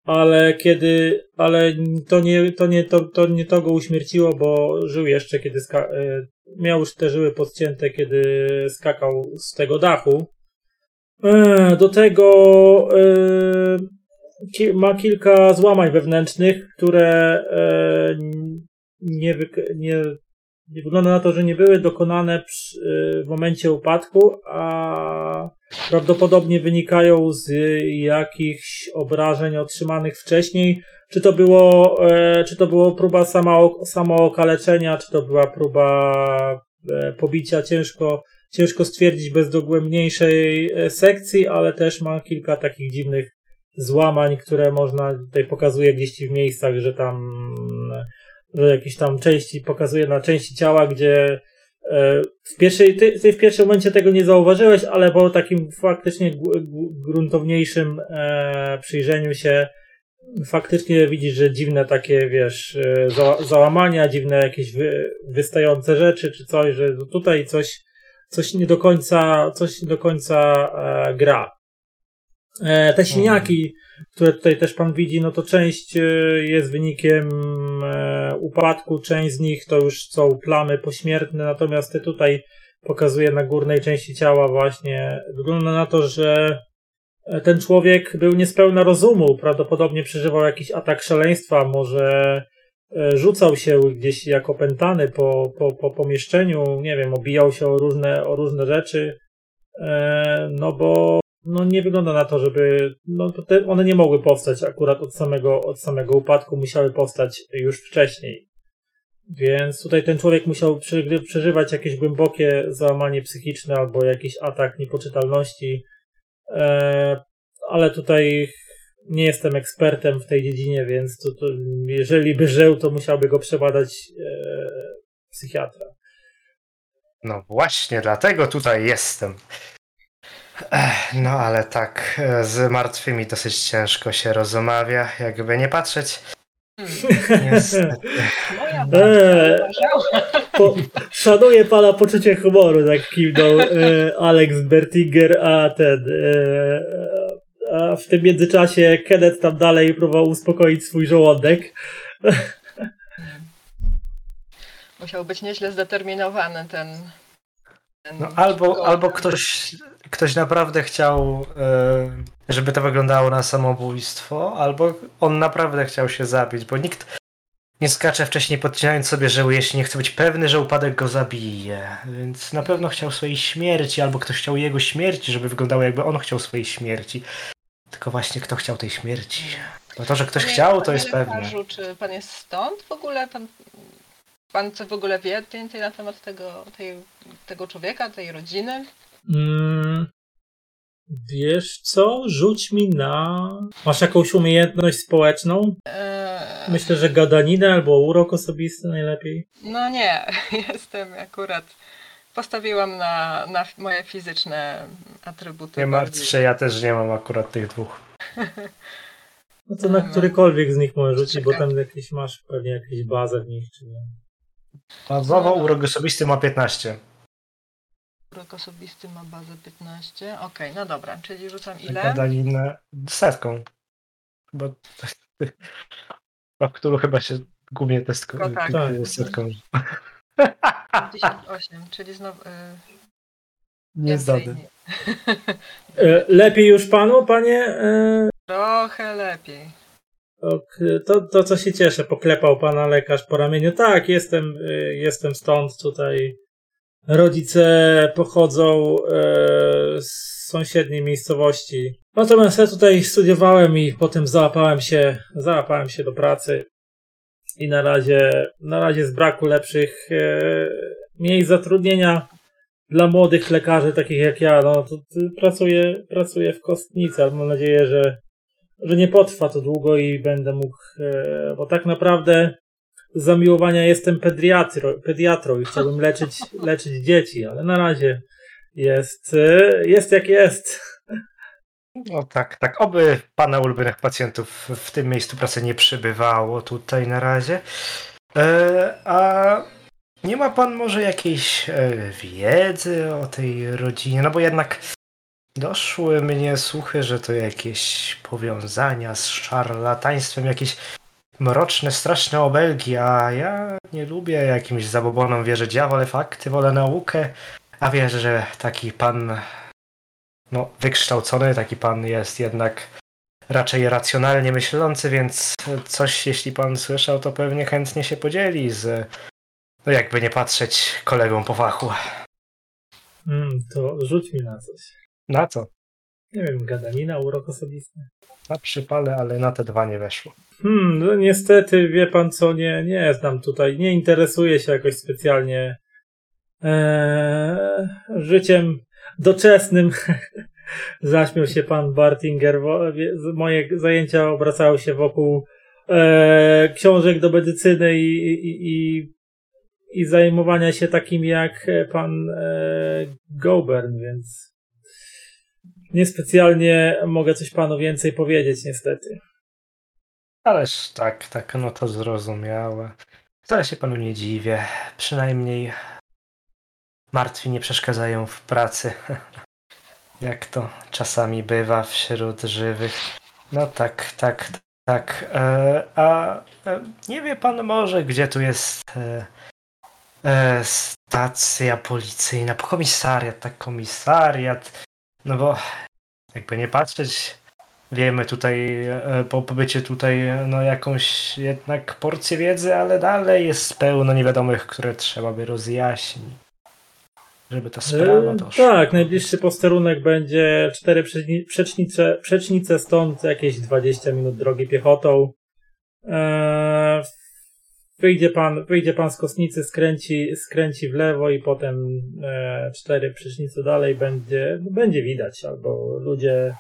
ale kiedy, ale to nie, to nie, to, to nie to go uśmierciło, bo żył jeszcze, kiedy ska- e, miał już te żyły podcięte, kiedy skakał z tego dachu. E, do tego e, ma kilka złamań wewnętrznych, które nie, nie, nie wygląda na to, że nie były dokonane przy, w momencie upadku, a prawdopodobnie wynikają z jakichś obrażeń otrzymanych wcześniej. Czy to było, e, czy to było próba sama, samookaleczenia, czy to była próba e, pobicia, ciężko, ciężko stwierdzić bez dogłębniejszej e, sekcji, ale też ma kilka takich dziwnych złamań, które można, tutaj pokazuje gdzieś w miejscach, że tam że jakieś tam części pokazuje na części ciała, gdzie w, pierwszej, ty, ty w pierwszym momencie tego nie zauważyłeś, ale po takim faktycznie gruntowniejszym e, przyjrzeniu się faktycznie widzisz, że dziwne takie, wiesz, e, za, załamania, dziwne jakieś wy, wystające rzeczy czy coś, że tutaj coś, coś nie do końca, coś nie do końca e, gra. E, te siniaki, które tutaj też pan widzi, no to część e, jest wynikiem e, upadku, część z nich to już są plamy pośmiertne, natomiast te tutaj pokazuje na górnej części ciała właśnie, wygląda na to, że ten człowiek był niespełna rozumu, prawdopodobnie przeżywał jakiś atak szaleństwa, może rzucał się gdzieś jak opętany po, po, po pomieszczeniu, nie wiem, obijał się o różne, o różne rzeczy, no bo no nie wygląda na to, żeby no te, one nie mogły powstać akurat od samego, od samego upadku, musiały powstać już wcześniej. Więc tutaj ten człowiek musiał przeżywać jakieś głębokie załamanie psychiczne albo jakiś atak niepoczytalności. E, ale tutaj nie jestem ekspertem w tej dziedzinie, więc to, to jeżeli by żył, to musiałby go przebadać e, psychiatra. No właśnie, dlatego tutaj jestem. No ale tak, e, z martwymi dosyć ciężko się rozmawia, jakby nie patrzeć. Niestety. Eee, po, szanuję pana poczucie humoru, tak kiwnął e, Alex Bertinger, a ten e, a w tym międzyczasie Kenneth tam dalej próbował uspokoić swój żołądek. Musiał być nieźle zdeterminowany ten. ten no, albo, albo ktoś, ktoś naprawdę chciał, e, żeby to wyglądało na samobójstwo, albo on naprawdę chciał się zabić, bo nikt nie skacze wcześniej podcinając sobie żył, jeśli nie chce być pewny, że upadek go zabije. Więc na pewno chciał swojej śmierci, albo ktoś chciał jego śmierci, żeby wyglądało jakby on chciał swojej śmierci. Tylko właśnie kto chciał tej śmierci. No to, że ktoś panie, chciał, to jest pewne. Czy pan jest stąd w ogóle? Pan, pan co w ogóle wie więcej na temat tego, tej, tego człowieka, tej rodziny? Mm, wiesz co? Rzuć mi na. Masz jakąś umiejętność społeczną? Eee... Myślę, że gadaninę albo urok osobisty najlepiej. No nie, jestem akurat. Postawiłam na, na moje fizyczne atrybuty. Nie martw się, ja też nie mam akurat tych dwóch. No to na no. którykolwiek z nich możesz rzucić, bo tam jakieś masz pewnie jakieś bazę w nich, czy nie. Bazowo urok osobisty ma 15. Urok osobisty ma bazę 15. Okej, okay, no dobra, czyli rzucam ile? Gadaninę setką. Chyba w którą chyba się głównie test no, tak. setką. 58, czyli znowu... Yy, nie zdady. E, lepiej już panu, panie? E, Trochę lepiej. To, to co się cieszę, poklepał pana lekarz po ramieniu. Tak, jestem, e, jestem stąd tutaj. Rodzice pochodzą z sąsiedniej miejscowości. Natomiast ja tutaj studiowałem i potem załapałem się, załapałem się do pracy i na razie, na razie z braku lepszych e, miejsc zatrudnienia dla młodych lekarzy, takich jak ja, no to, pracuję, pracuję w kostnicy, ale mam nadzieję, że, że nie potrwa to długo i będę mógł, e, bo tak naprawdę zamiłowania jestem pediatro, pediatrą i chciałbym leczyć, leczyć dzieci, ale na razie jest, e, jest jak jest. No tak, tak. Oby pana ulubionych pacjentów w tym miejscu pracy nie przybywało tutaj na razie. E, a nie ma pan może jakiejś e, wiedzy o tej rodzinie? No bo jednak doszły mnie słuchy, że to jakieś powiązania z szarlataństwem, jakieś mroczne, straszne obelgi, a ja nie lubię jakimś zabobonom wierzyć. Ja wolę fakty, wolę naukę, a wierzę, że taki pan no, wykształcony, taki pan jest jednak raczej racjonalnie myślący, więc coś, jeśli pan słyszał, to pewnie chętnie się podzieli z, no jakby nie patrzeć, kolegą po fachu. Mm, to rzuć mi na coś. Na co? Nie wiem, gadanina, urok osobisty. Na przypale, ale na te dwa nie weszło. Hmm, no niestety, wie pan co, nie, nie znam tutaj, nie interesuję się jakoś specjalnie ee, życiem doczesnym. Zaśmiał się pan Bartinger. Moje zajęcia obracały się wokół e, książek do medycyny i, i, i, i zajmowania się takim jak pan e, Gobern, więc niespecjalnie mogę coś panu więcej powiedzieć, niestety. Ależ tak, tak, no to zrozumiałe. Wcale się panu nie dziwię. Przynajmniej martwi nie przeszkadzają w pracy. Jak to czasami bywa wśród żywych. No tak, tak, tak. E, a e, nie wie pan może, gdzie tu jest e, e, stacja policyjna? Komisariat, tak, komisariat. No bo jakby nie patrzeć, wiemy tutaj e, po pobycie tutaj no jakąś jednak porcję wiedzy, ale dalej jest pełno niewiadomych, które trzeba by rozjaśnić. Żeby ta sprawa E, doszła. Tak, najbliższy posterunek będzie cztery przeczni- przecznice, przecznice stąd jakieś 20 minut drogi piechotą. E, wyjdzie pan, wyjdzie pan z kostnicy, skręci, skręci w lewo i potem e, cztery przecznice dalej będzie, będzie widać, albo ludzie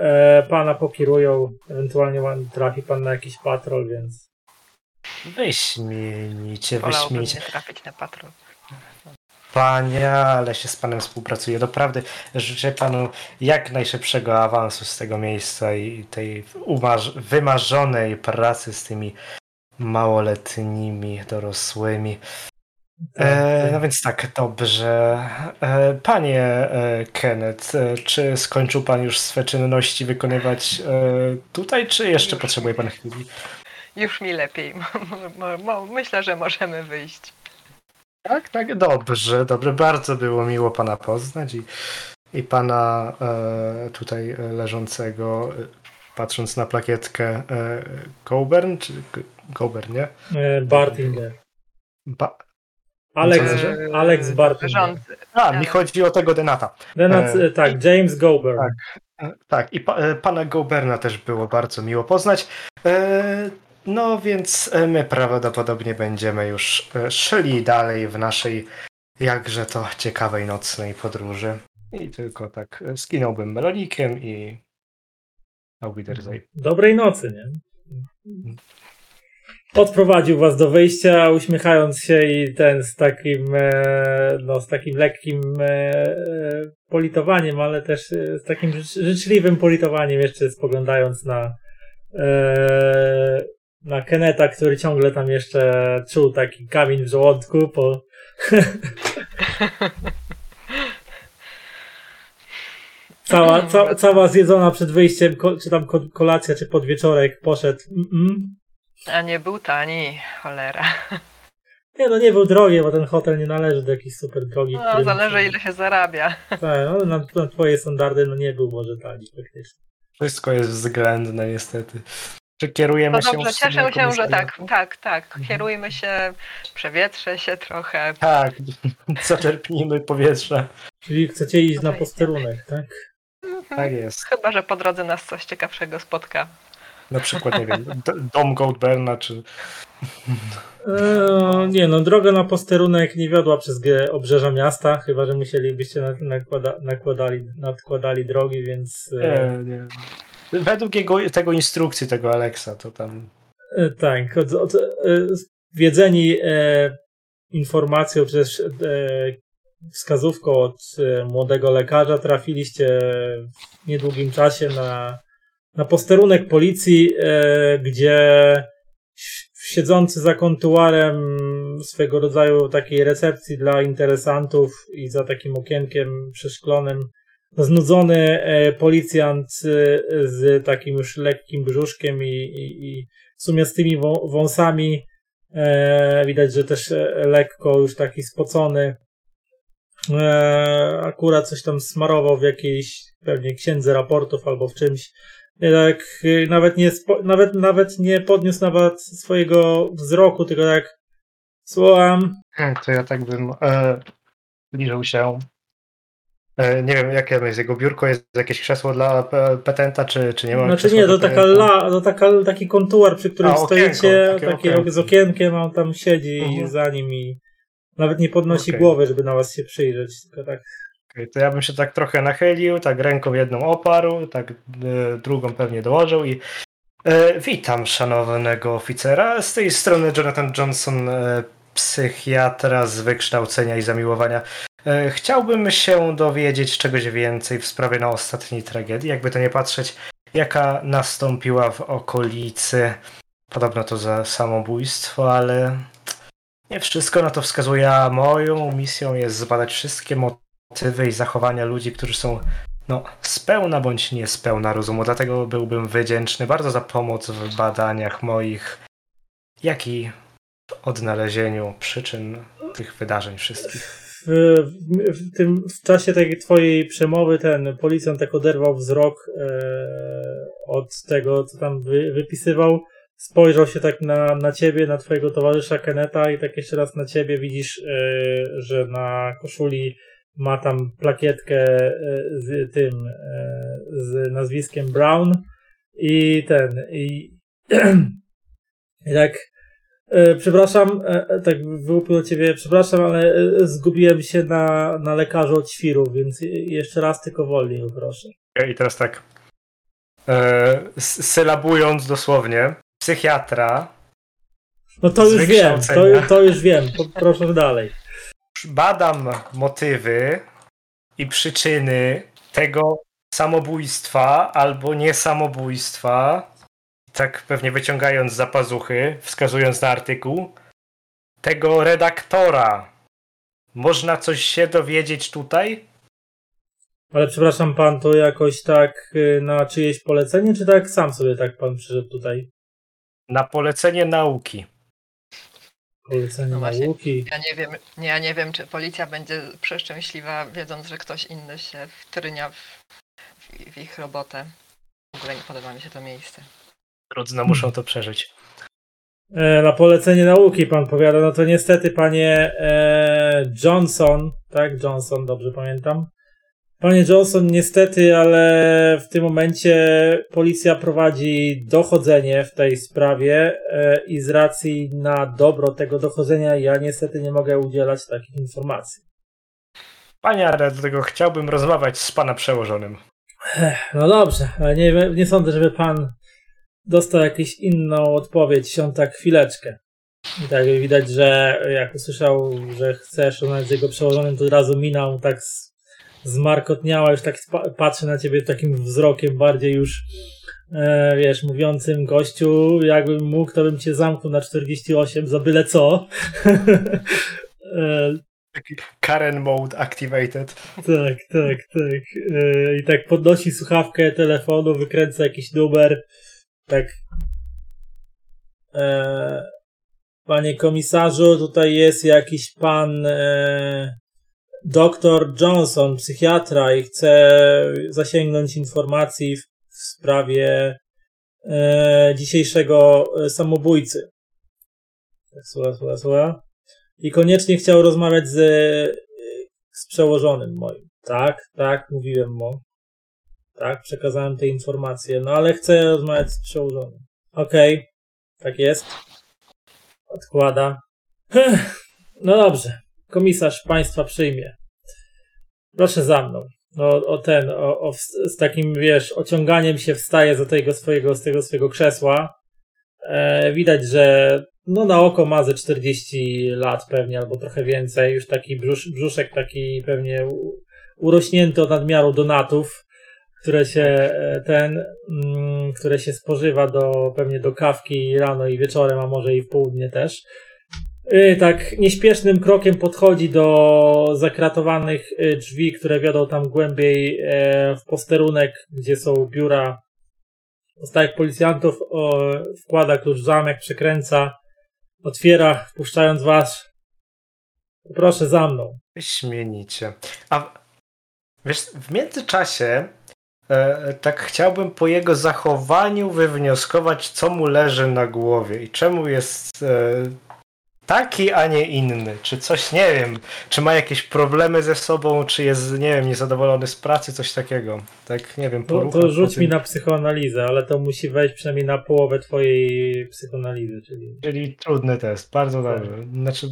e, pana pokierują, ewentualnie pan- trafi pan na jakiś patrol, więc Wyśmienicie, wyśmienicie. trafić na patrol. Panie, ale się z panem współpracuje. Doprawdy życzę panu jak najszybszego awansu z tego miejsca i tej umarz- wymarzonej pracy z tymi małoletnimi, dorosłymi. E, no więc tak, dobrze. E, panie e, Kenneth, e, czy skończył pan już swe czynności wykonywać e, tutaj, czy jeszcze Już. potrzebuje pan chwili? Już mi lepiej. Myślę, że możemy wyjść. Tak, tak, dobrze, dobrze. Bardzo było miło pana poznać i, i pana e, tutaj leżącego, patrząc na plakietkę, e, Coburn, czy G- Coburn, nie? e, Bartinger. Ba- Alex? Alex Bartinger. Rządzy. A, mi chodzi o tego Denata. Denat, E, e, tak, James Gober. tak. E, Tak, i pa, pana Goberna też było bardzo miło poznać. E, No więc my prawdopodobnie będziemy już szli dalej w naszej jakże to ciekawej nocnej podróży. I tylko tak skinąłbym melodikiem i. Dobrej nocy, nie? Odprowadził was do wyjścia, uśmiechając się i ten z takim, e, no, z takim lekkim e, e, politowaniem, ale też z takim życz- życzliwym politowaniem, jeszcze spoglądając na, na Keneta, który ciągle tam jeszcze czuł taki kamień w żołądku po, Cała, ca, cała zjedzona przed wyjściem, ko, czy tam ko, kolacja, czy podwieczorek poszedł. Mm-mm. A nie był tani, cholera. Nie, no nie był drogi, bo ten hotel nie należy do jakiejś super drogi. No, którym- zależy ile się zarabia. Tak, no, na, na twoje standardy no nie był może tani faktycznie. Wszystko jest względne niestety. Czy kierujemy No się dobrze, cieszę się, że tak, tak, tak. Mhm. Kierujmy się, przewietrzę się trochę. Tak, zaczerpnijmy powietrze. Czyli chcecie iść na posterunek, tak? Tak jest. Chyba, że po drodze nas coś ciekawszego spotka. Na przykład, nie wiem, dom Goldberna, czy Eee, nie no, droga na posterunek nie wiodła przez obrzeża miasta, chyba że musielibyście na, nakłada, nakładali, nadkładali drogi, więc e, Nie, nie. Według jego, tego instrukcji, tego Alexa, to tam. E, Tak, od, od, e, wiedzeni e, informacją przez e, wskazówką od e, młodego lekarza trafiliście w niedługim czasie na, na posterunek policji, e, gdzie siedzący za kontuarem swego rodzaju takiej recepcji dla interesantów i za takim okienkiem przeszklonym znudzony e, policjant e, z takim już lekkim brzuszkiem i, i, i w sumie z tymi wą- wąsami widać, że też lekko już taki spocony. Akurat coś tam smarował w jakiejś pewnie księdze raportów albo w czymś tak e, nawet nie nawet, nawet nie podniósł nawet swojego wzroku, tylko tak słucham Hmm, To ja tak bym e, zbliżył się. E, nie wiem, jakie jest jego biurko, jest jakieś krzesło dla pe- petenta, czy, czy nie ma? Znaczy nie, to taka la, to taka, taki kontuar, przy którym A, okienko, stoicie, takie takie okienko. z okienkiem, a on tam siedzi Mhm. za nim i nawet nie podnosi Okej. głowy, żeby na was się przyjrzeć, tylko tak Okej, to ja bym się tak trochę nachylił, tak ręką jedną oparł, tak e, drugą pewnie dołożył i e, witam szanownego oficera. Z tej strony Jonathan Johnson, e, psychiatra z wykształcenia i zamiłowania. Chciałbym się dowiedzieć czegoś więcej w sprawie na ostatniej tragedii, jakby to nie patrzeć, jaka nastąpiła w okolicy. Podobno to za samobójstwo, ale nie wszystko na to wskazuje, a moją misją jest zbadać wszystkie motywy i zachowania ludzi, którzy są no, spełna bądź niespełna rozumu. Dlatego byłbym wdzięczny bardzo za pomoc w badaniach moich, jak i w odnalezieniu przyczyn tych wydarzeń wszystkich. w, w, tym w czasie tej twojej przemowy ten policjant tak oderwał wzrok e, od tego, co tam wy, wypisywał. Spojrzał się tak na, na ciebie, na twojego towarzysza Keneta i tak jeszcze raz na ciebie. Widzisz, yy, że na koszuli ma tam plakietkę z tym, z nazwiskiem Brown i ten, i, i tak E, przepraszam, e, e, tak wyłupił ciebie, przepraszam, ale zgubiłem się na, na lekarzu od świrów, więc jeszcze raz tylko wolniej proszę. I teraz tak, e, sylabując dosłownie, psychiatra. No to już wiem, to, to już wiem, proszę dalej. Badam motywy i przyczyny tego samobójstwa albo niesamobójstwa tak pewnie wyciągając za pazuchy, wskazując na artykuł, tego redaktora. Można coś się dowiedzieć tutaj? Ale przepraszam pan, to jakoś tak y, na czyjeś polecenie, czy tak sam sobie tak pan przyszedł tutaj? Na polecenie nauki. Polecenie no nauki. Ja nie wiem, ja nie wiem, czy policja będzie przeszczęśliwa, wiedząc, że ktoś inny się wtrynia w, w ich robotę. W ogóle nie podoba mi się to miejsce. Rodzina muszą to przeżyć. E, na polecenie nauki pan powiada, no to niestety panie e, Johnson, tak, Johnson, dobrze pamiętam. Panie Johnson, niestety, ale w tym momencie policja prowadzi dochodzenie w tej sprawie e, i z racji na dobro tego dochodzenia ja niestety nie mogę udzielać takich informacji. Panie, ale do tego chciałbym rozmawiać z pana przełożonym. No dobrze, ale nie, nie sądzę, żeby pan dostał jakąś inną odpowiedź, on tak chwileczkę. I tak widać, że jak usłyszał, że chcesz rozmawiać z jego przełożonym, to od razu minął tak zmarkotniała, już tak patrzy na ciebie takim wzrokiem bardziej już e, wiesz, mówiącym gościu, jakbym mógł, to bym cię zamknął na 48 za byle co. e, Karen mode activated. Tak, tak, tak. E, I tak podnosi słuchawkę telefonu, wykręca jakiś numer tak. E, panie komisarzu, tutaj jest jakiś pan e, doktor Johnson, psychiatra i chce zasięgnąć informacji w, w sprawie e, dzisiejszego e, samobójcy. Słucha, słucha, słucha. I koniecznie chciał rozmawiać z, z przełożonym moim. Tak, tak, mówiłem mu. Tak, przekazałem te informacje, no ale chcę rozmawiać z przełożonym. Okej, okay, tak jest. Odkłada. No dobrze, komisarz państwa przyjmie. Proszę za mną. No, o ten, o, o, z takim, wiesz, ociąganiem się wstaje z tego swojego, z tego swojego krzesła. E, widać, że no na oko ma ze 40 lat pewnie, albo trochę więcej. Już taki brzusz, brzuszek taki pewnie urośnięty od nadmiaru donatów które się e, ten, mm, które się spożywa do pewnie do kawki rano i wieczorem, a może i w południe też. E, tak nieśpiesznym krokiem podchodzi do zakratowanych e, drzwi, które wiodą tam głębiej w posterunek, gdzie są biura stałych policjantów, wkłada klucz w zamek, przekręca, otwiera, wpuszczając was. Proszę za mną. Śmienicie. A wiesz, w międzyczasie E, tak chciałbym po jego zachowaniu wywnioskować, co mu leży na głowie i czemu jest e, taki, a nie inny. Czy coś, nie wiem, czy ma jakieś problemy ze sobą, czy jest, nie wiem, niezadowolony z pracy, coś takiego. Tak, nie wiem, To, to rzuć mi na psychoanalizę, ale to musi wejść przynajmniej na połowę twojej psychoanalizy. Czyli, czyli trudny test, bardzo tak. dobrze. Znaczy,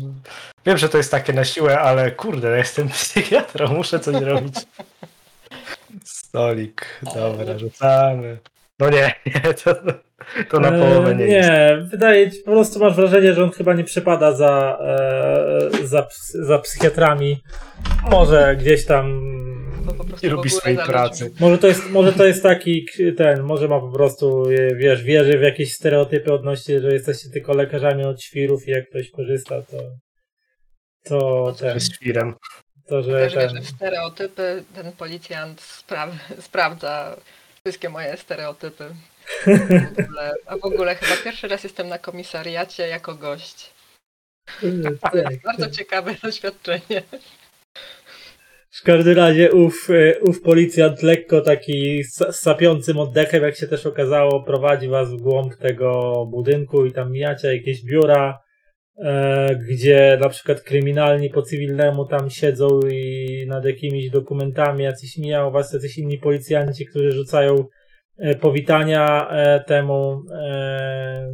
wiem, że to jest takie na siłę, ale kurde, jestem psychiatrą, muszę coś robić. Stolik, dobra, rzucamy. No nie, nie, to, to na połowę nie. Nie, jest. wydaje ci, po prostu masz wrażenie, że on chyba nie przypada za, e, za, za psychiatrami. Może gdzieś tam nie lubi swojej pracy. Może to, jest, może to jest taki ten, może ma po prostu, wiesz, wierzy w jakieś stereotypy odnośnie, że jesteście tylko lekarzami od świrów i jak ktoś korzysta, to to ten. Jest świrem. To, że Też ten... w stereotypy ten policjant spra sprawdza wszystkie moje stereotypy. W ogóle, a w ogóle chyba pierwszy raz jestem na komisariacie jako gość. Tak, bardzo ciekawe doświadczenie. W każdym razie ów, e, ów policjant lekko taki sapiącym oddechem, jak się też okazało, prowadzi was w głąb tego budynku i tam mijacie jakieś biura, e, gdzie na przykład kryminalni po cywilnemu tam siedzą i nad jakimiś dokumentami jacyś mijają was jacyś inni policjanci, którzy rzucają powitania e, temu e,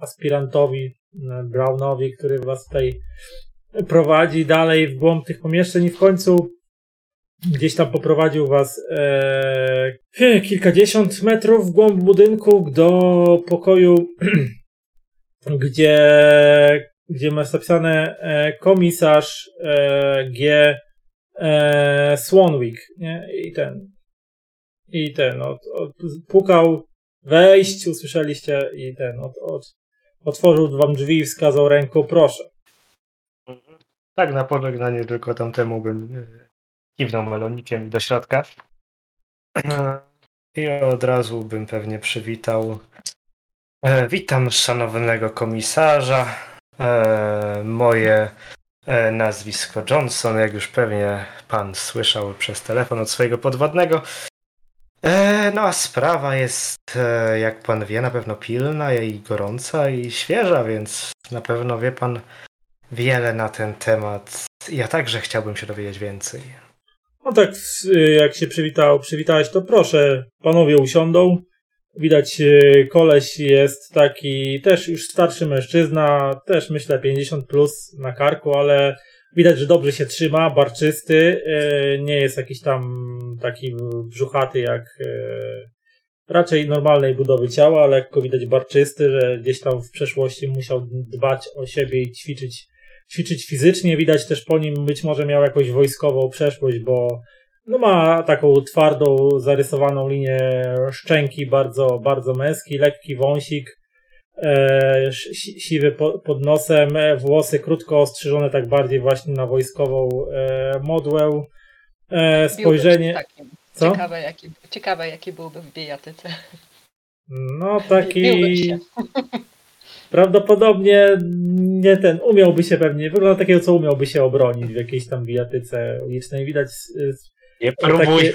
aspirantowi e, Brownowi, który was tutaj prowadzi dalej w głąb tych pomieszczeń i w końcu gdzieś tam poprowadził was e, kilkadziesiąt metrów w głąb budynku do pokoju, gdzie, gdzie masz zapisane e, komisarz e, G e, Swanwick, nie? I ten i ten, od, od, pukał wejść, usłyszeliście i ten, od, od, otworzył wam drzwi i wskazał ręką, proszę. Tak, na pożegnanie tylko tamtemu bym e, kiwnął melonikiem do środka. I od razu bym pewnie przywitał. E, witam szanownego komisarza. E, moje e, nazwisko Johnson, jak już pewnie pan słyszał przez telefon od swojego podwodnego. E, no a sprawa jest, e, jak pan wie, na pewno pilna i gorąca i świeża, więc na pewno wie pan wiele na ten temat. Ja także chciałbym się dowiedzieć więcej. No tak, jak się przywitał, przywitałeś, to proszę, panowie usiądą. Widać, e, koleś jest taki też już starszy mężczyzna, też myślę 50 plus na karku, ale widać, że dobrze się trzyma, barczysty, e, nie jest jakiś tam taki brzuchaty jak e, raczej normalnej budowy ciała, lekko widać barczysty, że gdzieś tam w przeszłości musiał dbać o siebie i ćwiczyć ćwiczyć fizycznie. Widać też po nim być może miał jakąś wojskową przeszłość, bo no ma taką twardą, zarysowaną linię szczęki, bardzo, bardzo męski, lekki wąsik, e, siwy po, pod nosem, e, włosy krótko ostrzyżone, tak bardziej właśnie na wojskową e, modłę. E, spojrzenie. Co? Ciekawe jaki, ciekawe, jaki byłby w bijatyce. No taki. Prawdopodobnie nie ten, umiałby się pewnie, wygląda takiego, co umiałby się obronić w jakiejś tam bijatyce ulicznej. Widać. Nie próbuj. Takie,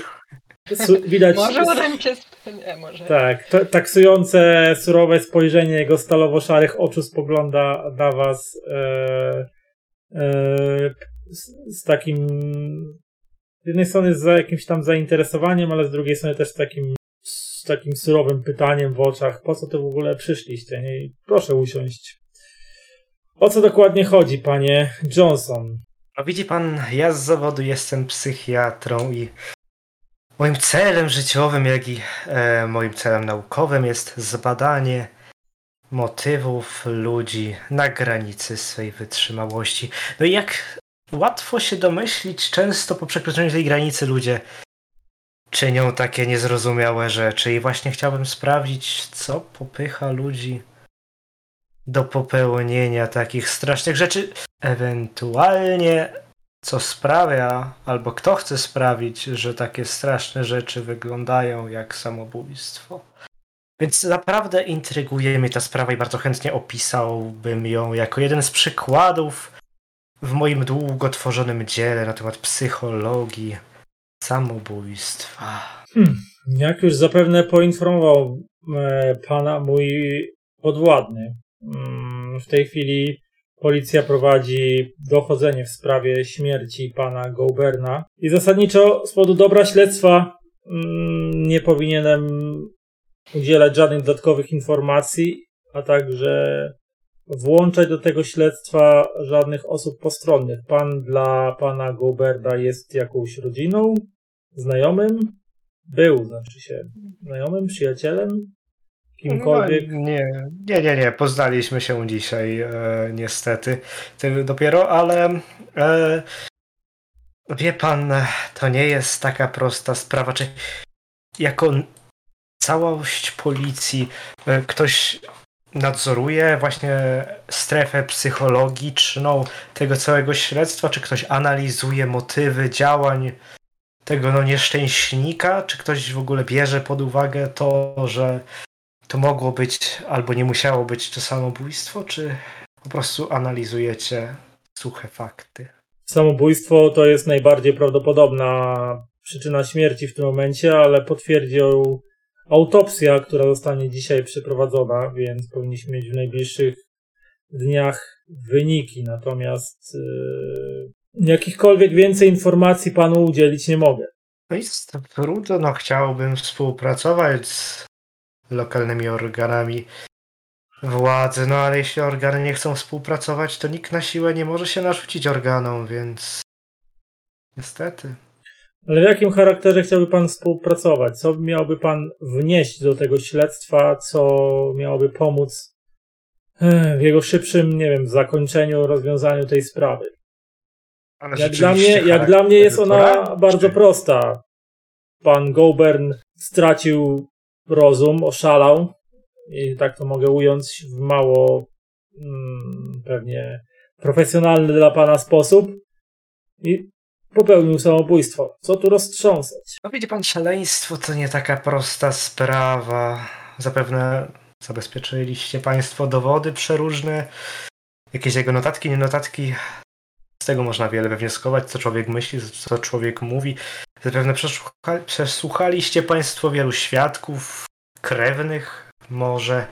widać. może się nie, może. Tak, taksujące, surowe spojrzenie jego stalowo-szarych oczu spogląda na was e, e, z, z, takim. Z jednej strony z jakimś tam zainteresowaniem, ale z drugiej strony też z takim takim surowym pytaniem w oczach, po co to w ogóle przyszliście? Nie? Proszę usiąść. O co dokładnie chodzi, panie Johnson? No widzi pan, ja z zawodu jestem psychiatrą i moim celem życiowym, jak i e, moim celem naukowym jest zbadanie motywów ludzi na granicy swej wytrzymałości. No i jak łatwo się domyślić, często po przekroczeniu tej granicy ludzie czynią takie niezrozumiałe rzeczy i właśnie chciałbym sprawdzić, co popycha ludzi do popełnienia takich strasznych rzeczy. Ewentualnie co sprawia, albo kto chce sprawić, że takie straszne rzeczy wyglądają jak samobójstwo. Więc naprawdę intryguje mnie ta sprawa i bardzo chętnie opisałbym ją jako jeden z przykładów w moim długo tworzonym dziele na temat psychologii samobójstwa. Hmm. Jak już zapewne poinformował e, pana mój podwładny, mm, w tej chwili policja prowadzi dochodzenie w sprawie śmierci pana Goberna i zasadniczo z powodu dobra śledztwa mm, nie powinienem udzielać żadnych dodatkowych informacji, a także włączać do tego śledztwa żadnych osób postronnych. Pan dla pana Goberda jest jakąś rodziną, znajomym? Był, znaczy się, znajomym, przyjacielem? Kimkolwiek? No, nie, nie, nie, nie. Poznaliśmy się dzisiaj, e, niestety. dopiero, ale e, wie pan, to nie jest taka prosta sprawa. Czy jako całość policji e, ktoś nadzoruje właśnie strefę psychologiczną tego całego śledztwa? Czy ktoś analizuje motywy działań tego no nieszczęśnika? Czy ktoś w ogóle bierze pod uwagę to, że to mogło być albo nie musiało być to samobójstwo, czy po prostu analizujecie suche fakty? samobójstwo to jest najbardziej prawdopodobna przyczyna śmierci w tym momencie, ale potwierdził autopsja, która zostanie dzisiaj przeprowadzona, więc powinniśmy mieć w najbliższych dniach wyniki. Natomiast yy, jakichkolwiek więcej informacji panu udzielić nie mogę. No i trudno, no chciałbym współpracować z lokalnymi organami władzy, no ale jeśli organy nie chcą współpracować, to nikt na siłę nie może się narzucić organom, więc niestety. Ale w jakim charakterze chciałby pan współpracować? Co miałby pan wnieść do tego śledztwa, co miałoby pomóc w jego szybszym, nie wiem, zakończeniu, rozwiązaniu tej sprawy? Ale Jak dla, mnie, jak dla mnie jest ona bardzo prosta. Pan Gobern stracił rozum, oszalał i tak to mogę ująć w mało mm, pewnie profesjonalny dla pana sposób i popełnił samobójstwo. Co tu roztrząsać? No widzi pan, szaleństwo to nie taka prosta sprawa. Zapewne zabezpieczyliście państwo dowody przeróżne, jakieś jego notatki, nie notatki. Z tego można wiele wywnioskować, co człowiek myśli, co człowiek mówi. Zapewne przesłuchaliście państwo wielu świadków, krewnych może.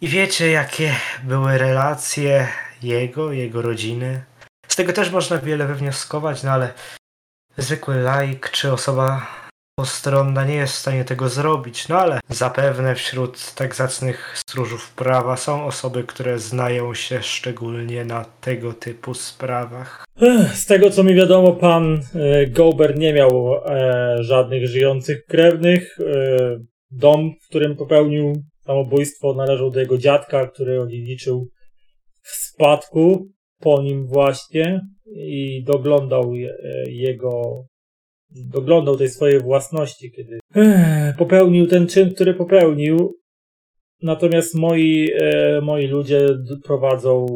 I wiecie, jakie były relacje jego, jego rodziny. Z tego też można wiele wywnioskować, no ale zwykły laik czy osoba postronna nie jest w stanie tego zrobić. No ale zapewne wśród tak zacnych stróżów prawa są osoby, które znają się szczególnie na tego typu sprawach. Z tego co mi wiadomo, pan e, Gober nie miał e, żadnych żyjących krewnych. E, dom, w którym popełnił samobójstwo, należał do jego dziadka, który odziedziczył w spadku po nim właśnie i doglądał jego doglądał tej swojej własności, kiedy popełnił ten czyn, który popełnił. Natomiast moi, e, moi ludzie prowadzą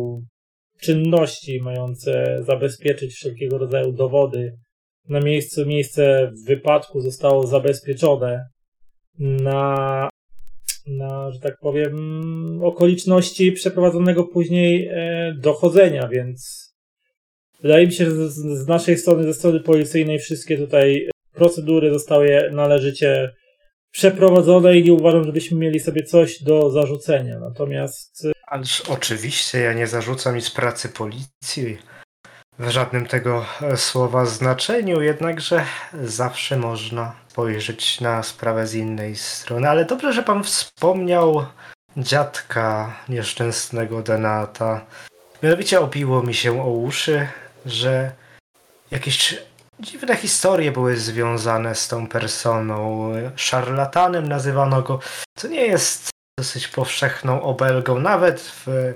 czynności mające zabezpieczyć wszelkiego rodzaju dowody. Na miejscu miejsce wypadku zostało zabezpieczone na, na że tak powiem, okoliczności przeprowadzonego później e, dochodzenia, więc Wydaje mi się, że z, naszej strony, ze strony policyjnej, wszystkie tutaj procedury zostały należycie przeprowadzone i nie uważam, żebyśmy mieli sobie coś do zarzucenia. Natomiast. Ależ oczywiście ja nie zarzucam nic pracy policji w żadnym tego e, słowa znaczeniu, jednakże zawsze można spojrzeć na sprawę z innej strony. Ale dobrze, że pan wspomniał dziadka nieszczęsnego Denata. Mianowicie obiło mi się o uszy, że jakieś dziwne historie były związane z tą personą. Szarlatanem nazywano go, co nie jest dosyć powszechną obelgą, nawet w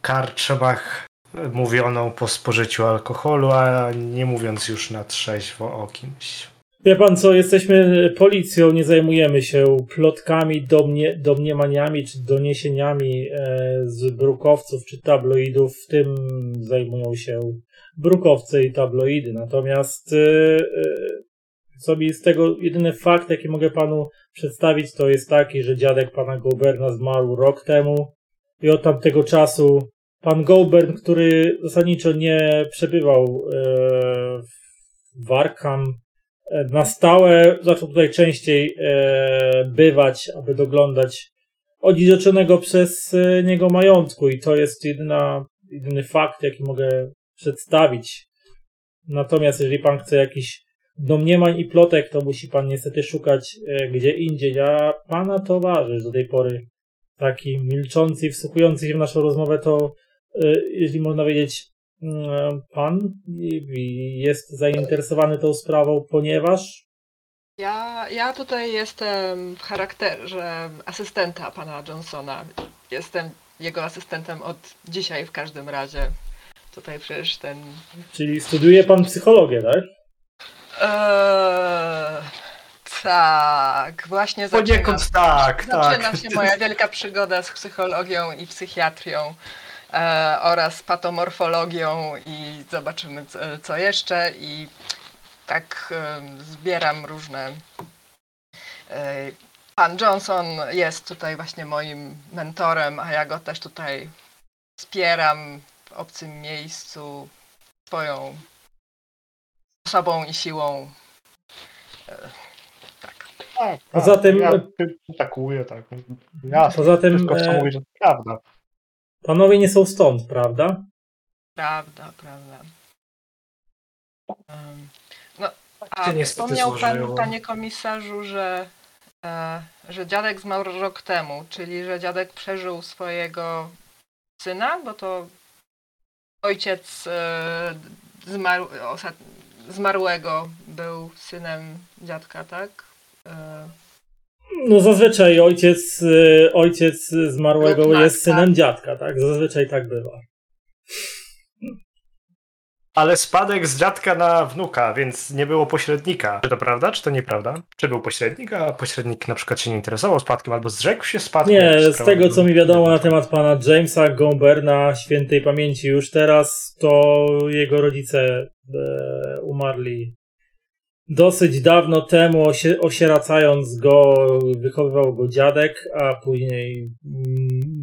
karczmach mówioną po spożyciu alkoholu, a nie mówiąc już na trzeźwo o kimś. Wie pan co, jesteśmy policją, nie zajmujemy się plotkami, domnie, domniemaniami czy doniesieniami e, z brukowców czy tabloidów. W tym zajmują się brukowce i tabloidy. Natomiast co mi z tego jedyny fakt, jaki mogę panu przedstawić, to jest taki, że dziadek pana Goberna zmarł rok temu i od tamtego czasu pan Gobern, który zasadniczo nie przebywał w Arkham na stałe, zaczął tutaj częściej bywać, aby doglądać odziedziczonego przez niego majątku i to jest jedyna, jedyny fakt, jaki mogę przedstawić. Natomiast jeżeli pan chce jakiś domniemań i plotek, to musi pan niestety szukać e, gdzie indziej. Ja pana towarzysz do tej pory taki milczący i wsłuchujący się w naszą rozmowę, to e, jeśli można powiedzieć, mm, pan jest zainteresowany tą sprawą, ponieważ ja, ja tutaj jestem w charakterze asystenta pana Johnsona. Jestem jego asystentem od dzisiaj w każdym razie. Tutaj przecież ten... Czyli studiuje pan psychologię, tak? Eee, tak, właśnie zaczyna, Poniekąd tak, zaczyna tak. się moja wielka przygoda z psychologią i psychiatrią e, oraz patomorfologią i zobaczymy co, co jeszcze i tak e, zbieram różne... E, pan Johnson jest tutaj właśnie moim mentorem, a ja go też tutaj wspieram obcym miejscu swoją osobą i siłą. E, tak. Tak, Poza tak, tym- Ja atakuję, tak. Ja Poza tym, wszystko e, mówić, że to prawda. Panowie nie są stąd, prawda? Prawda, prawda. Em, No, a się niestety wspomniał pan, złożyło. panie komisarzu, że, e, że dziadek zmarł rok temu, czyli że dziadek przeżył swojego syna, bo to ojciec e, zmarł, zmarłego był synem dziadka, tak? E, No zazwyczaj ojciec, y, ojciec zmarłego Lub jest matka. synem dziadka, tak? Zazwyczaj tak bywa. Ale spadek z dziadka na wnuka, więc nie było pośrednika. Czy to prawda, czy to nieprawda? Czy był pośrednik, a pośrednik na przykład się nie interesował spadkiem, albo zrzekł się spadku? Nie, z tego co mi wiadomo na temat pana Jamesa Gomberna, świętej pamięci już teraz, to jego rodzice e, umarli dosyć dawno temu, osie, osieracając go, wychowywał go dziadek, a później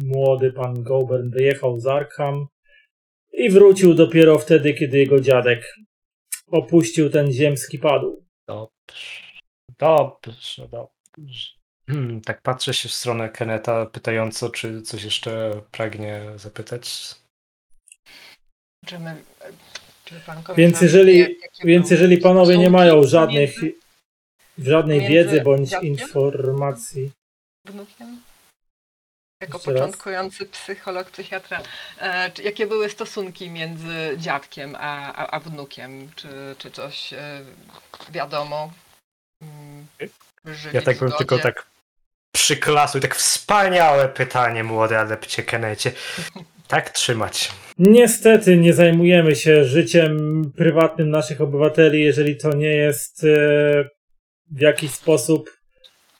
młody pan Gobern wyjechał z Arkham i wrócił dopiero wtedy, kiedy jego dziadek opuścił ten ziemski padł. Dobrze. Dobrze, dobrze. Hmm, tak patrzę się w stronę Keneta pytająco, czy coś jeszcze pragnie zapytać. czy my, czy Więc jeżeli, więc jeżeli panowie nie mają żadnych, żadnej wiedzy bądź informacji, wnukiem? Jako Jeszcze raz? początkujący psycholog, psychiatra, e, czy, jakie były stosunki między dziadkiem a, a, a wnukiem? Czy, czy coś e, wiadomo? Mm, Ja tak bym tylko tak przyklasuj, tak wspaniałe pytanie, młody adepcie Kenecie. Tak trzymać. Niestety nie zajmujemy się życiem prywatnym naszych obywateli, jeżeli to nie jest e, w jakiś sposób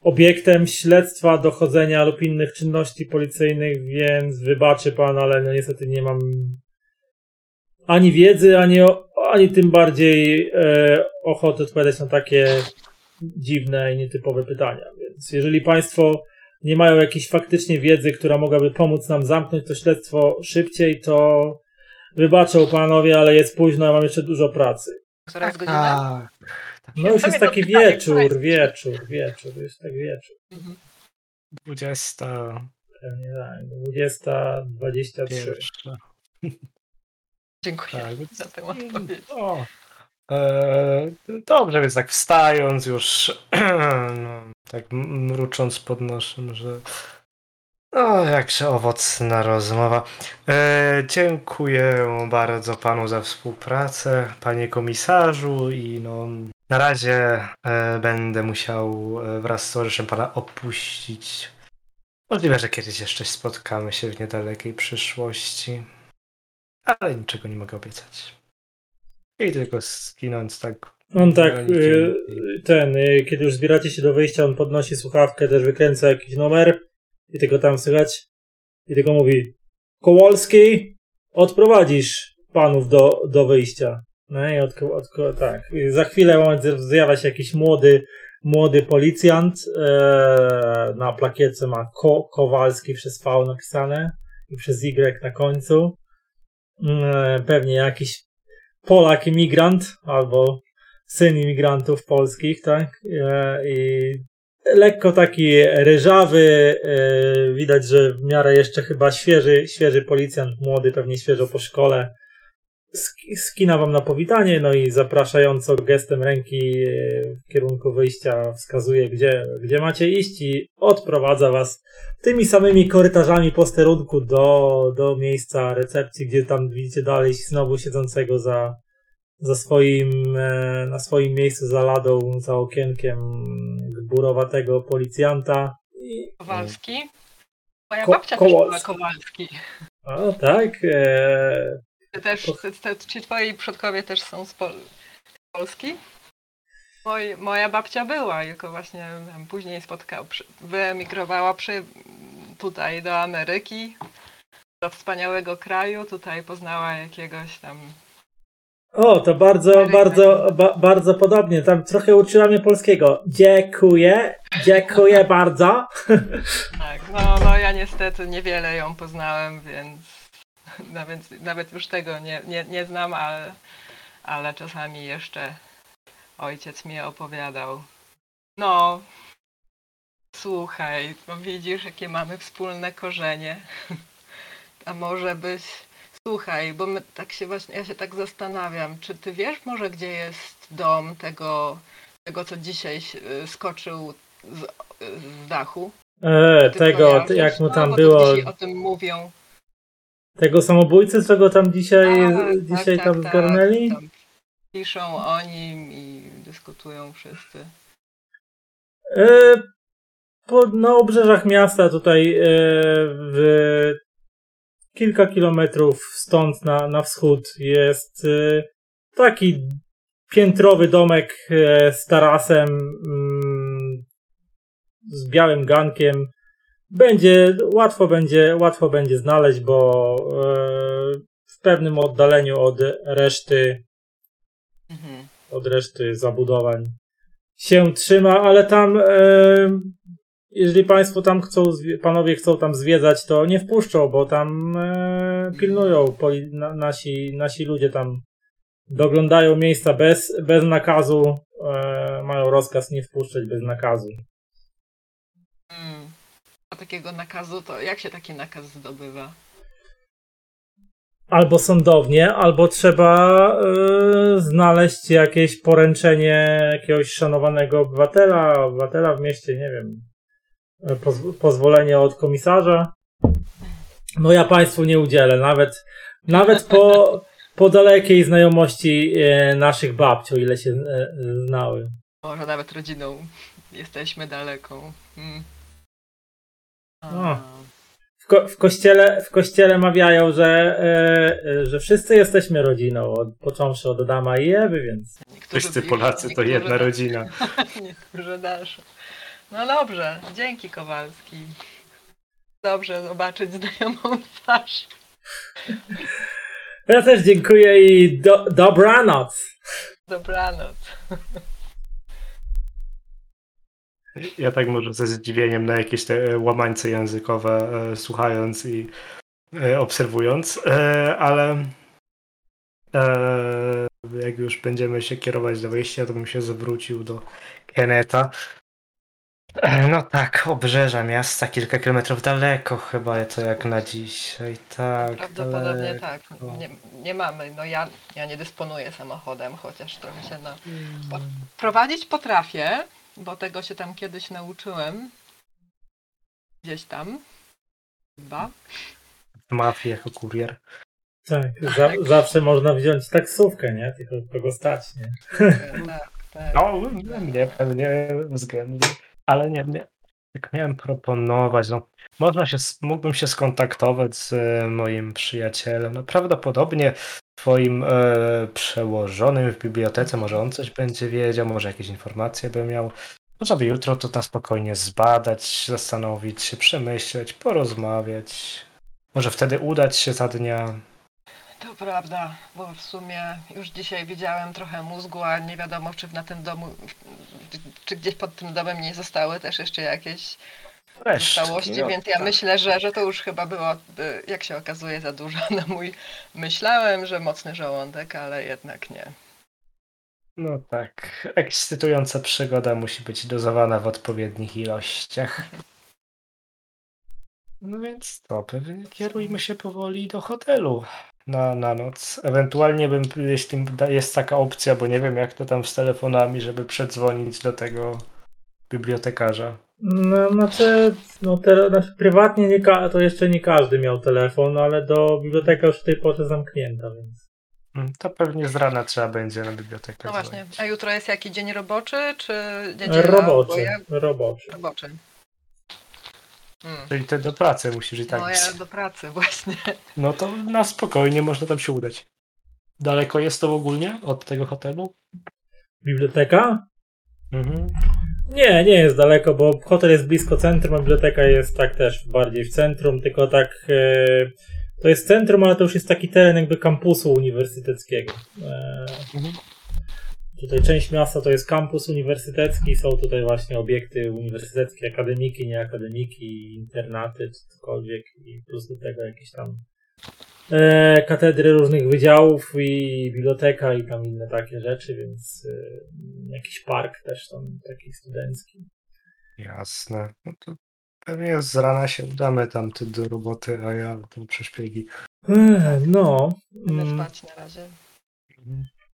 obiektem śledztwa, dochodzenia lub innych czynności policyjnych, więc wybaczy pan, ale no niestety nie mam ani wiedzy, ani, ani tym bardziej e, ochoty odpowiadać na takie dziwne i nietypowe pytania. Więc jeżeli państwo nie mają jakiejś faktycznie wiedzy, która mogłaby pomóc nam zamknąć to śledztwo szybciej, to wybaczą panowie, ale jest późno, a mam jeszcze dużo pracy. Która jest godzina? No już jest taki wieczór, jest wieczór, wieczór, jest tak wieczór. Mhm. 20. Pewnie tak, 20.23. Pierwsza. Dziękuję Tak, za tę odpowiedź. O. E, dobrze, więc tak wstając już, no, tak mrucząc pod nosem, że o, jakże owocna rozmowa. E, dziękuję bardzo panu za współpracę, panie komisarzu i no, na razie e, będę musiał e, wraz z towarzyszem pana opuścić. Możliwe, że kiedyś jeszcze spotkamy się w niedalekiej przyszłości, ale niczego nie mogę obiecać. I tylko skinąć tak. On tak, i- ten, y, kiedy już zbieracie się do wyjścia, on podnosi słuchawkę, też wykręca jakiś numer i tylko tam słychać i tylko mówi Kowalski, odprowadzisz panów do, do wyjścia. No i od, od, tak. I za chwilę zjawia się jakiś młody, młody policjant. E, na plakietce ma Ko, Kowalski przez V napisane i przez Y na końcu. E, pewnie jakiś Polak imigrant albo syn imigrantów polskich, tak? E, I lekko taki ryżawy, e, widać, że w miarę jeszcze chyba świeży, świeży policjant, młody, pewnie świeżo po szkole. Sk- Skina wam na powitanie, no i zapraszająco gestem ręki e, w kierunku wyjścia wskazuje, gdzie, gdzie macie iść i odprowadza was tymi samymi korytarzami posterunku do, do miejsca recepcji, gdzie tam widzicie dalej znowu siedzącego za, za swoim, e, na swoim miejscu za ladą, za okienkiem gburowatego policjanta. I, Kowalski? Moja Ko- babcia też była Kowalski. Kowalski. o tak, e, Ty też, ty, ty, czy twoi przodkowie też są z Pol- Polski? Moj, moja babcia była, tylko właśnie później spotkała, przy, wyemigrowała przy, tutaj do Ameryki, do wspaniałego kraju, tutaj poznała jakiegoś tam o, to bardzo, bardzo, ba, bardzo podobnie. Tam trochę uczyła mnie polskiego. Dziękuję, dziękuję bardzo. Tak, no, no ja niestety niewiele ją poznałem, więc Nawet, nawet już tego nie, nie, nie znam, ale, ale czasami jeszcze ojciec mi opowiadał. No, słuchaj, no widzisz, jakie mamy wspólne korzenie. A może byś. Słuchaj, bo my tak się właśnie, ja się tak zastanawiam, czy ty wiesz może, gdzie jest dom tego, tego co dzisiaj y, skoczył z, z dachu? E, Ty tego, kojarzysz? jak mu No, tam to było, Dzisiaj o tym mówią. tego samobójcy, co go tam dzisiaj, Tak, dzisiaj tak, tam tak, zgarnęli? tam Piszą o nim i dyskutują wszyscy. E, po, na obrzeżach miasta tutaj e, w kilka kilometrów stąd na, na wschód jest e, taki piętrowy domek e, z tarasem mm, z białym gankiem. Będzie łatwo będzie łatwo będzie znaleźć, bo e, w pewnym oddaleniu od reszty Mhm. od reszty zabudowań się trzyma, ale tam jeżeli państwo tam chcą, panowie chcą tam zwiedzać, to nie wpuszczą, bo tam e, pilnują poli, na, nasi, nasi ludzie tam doglądają miejsca bez, bez nakazu, e, mają rozkaz nie wpuszczać bez nakazu. Mm. A takiego nakazu to jak się taki nakaz zdobywa? Albo sądownie, albo trzeba e, znaleźć jakieś poręczenie jakiegoś szanowanego obywatela, obywatela w mieście, nie wiem, poz- pozwolenie od komisarza. No ja państwu nie udzielę, nawet, nawet po, po dalekiej znajomości e, naszych babci, o ile się e, znały. Może nawet rodziną jesteśmy daleką. Mm. A, O. W, ko- w, kościele, w kościele mawiają, że, e, e, że wszyscy jesteśmy rodziną, od, począwszy od Adama i Ewy, więc niektórzy Wszyscy Polacy to jedna rodzina. Niektórzy dalsze. No dobrze, dzięki Kowalski. Dobrze zobaczyć znajomą twarz. Ja też dziękuję i do, dobranoc. Dobranoc. Ja tak może ze zdziwieniem na jakieś te łamańce językowe e, słuchając i e, obserwując, e, ale e, jak już będziemy się kierować do wyjścia, to bym się zwrócił do Keneta. E, No tak, obrzeża miasta, kilka kilometrów daleko chyba to jak na dzisiaj, tak. Prawdopodobnie ale- tak. Nie, nie mamy. No ja, ja nie dysponuję samochodem, chociaż trochę się na... Po, prowadzić potrafię, bo tego się tam kiedyś nauczyłem. Gdzieś tam. Chyba. W mafii jako kurier. Tak, za, zawsze można wziąć taksówkę, nie? Tylko kogo stać, nie? tak, tak. No, mnie pewnie względnie, ale nie, nie. Jak miałem proponować, no, można się, mógłbym się skontaktować z e, moim przyjacielem. No, prawdopodobnie twoim e, przełożonym w bibliotece, może on coś będzie wiedział, może jakieś informacje by miał. Można by jutro to na spokojnie zbadać, zastanowić się, przemyśleć, porozmawiać. Może wtedy udać się za dnia. To prawda, bo w sumie już dzisiaj widziałem trochę mózgu, a nie wiadomo, czy na tym domu, czy gdzieś pod tym domem nie zostały też jeszcze jakieś Resztki, całości, no, więc ja tak. myślę, że, że to już chyba było, y, jak się okazuje, za dużo na mój. Myślałem, że mocny żołądek, ale jednak nie. No tak, ekscytująca przygoda musi być dozowana w odpowiednich ilościach. No więc to, pewnie kierujmy się powoli do hotelu na, na noc. Ewentualnie bym, jeśli jest taka opcja, bo nie wiem jak to tam z telefonami, żeby przedzwonić do tego bibliotekarza. No, znaczy, no te, znaczy prywatnie nie ka- to jeszcze nie każdy miał telefon, no, ale do biblioteka już w tej porze zamknięta, więc. Mm, To pewnie z rana trzeba będzie na bibliotekę No właśnie, dzwonić. a jutro jest jaki dzień roboczy, czy? Bo Roboczy, ja... roboczy. Roboczy. Hmm. Czyli ty do pracy musisz i tak No ja do pracy właśnie. No to na spokojnie można tam się udać. Daleko jest to ogólnie od tego hotelu? Biblioteka? Mhm. Nie, nie jest daleko, bo hotel jest blisko centrum, a biblioteka jest tak też bardziej w centrum, tylko tak. E, to jest centrum, ale to już jest taki teren jakby kampusu uniwersyteckiego. E, Mhm. Tutaj część miasta to jest kampus uniwersytecki, są tutaj właśnie obiekty uniwersyteckie, akademiki, nie akademiki, internaty, czy cokolwiek i plus do tego jakieś tam e, katedry różnych wydziałów i biblioteka i tam inne takie rzeczy, więc e, jakiś park też tam taki studencki. Jasne. No to pewnie z rana się udamy tam ty do roboty, a ja tam przeszpiegi. Ech, No. Będę mm, na razie.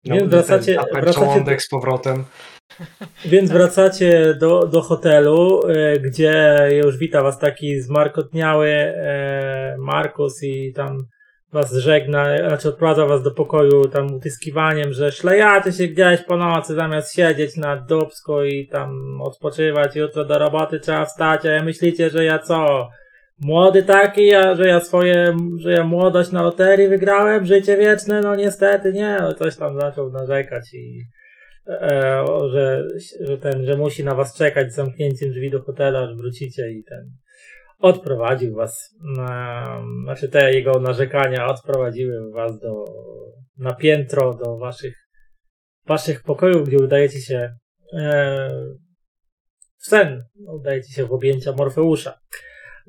No, Więc wracacie- wracacie- z powrotem. Więc wracacie do, do hotelu, e, gdzie już wita was taki zmarkotniały e, Markus i tam was żegna, znaczy odprowadza was do pokoju tam utyskiwaniem, że szlejacie się gdzieś po nocy zamiast siedzieć na dubsku i tam odpoczywać, jutro do roboty trzeba wstać, a myślicie, że ja co? Młody taki, a że ja swoje, że ja młodość na loterii wygrałem, życie wieczne, no niestety nie, no coś tam zaczął narzekać i e, o, że, że ten, że musi na was czekać z zamknięciem drzwi do hotela, aż wrócicie i ten odprowadził was na, znaczy te jego narzekania odprowadziły was do, na piętro do waszych waszych pokojów, gdzie udajecie się e, w sen, udajecie się w objęcia Morfeusza.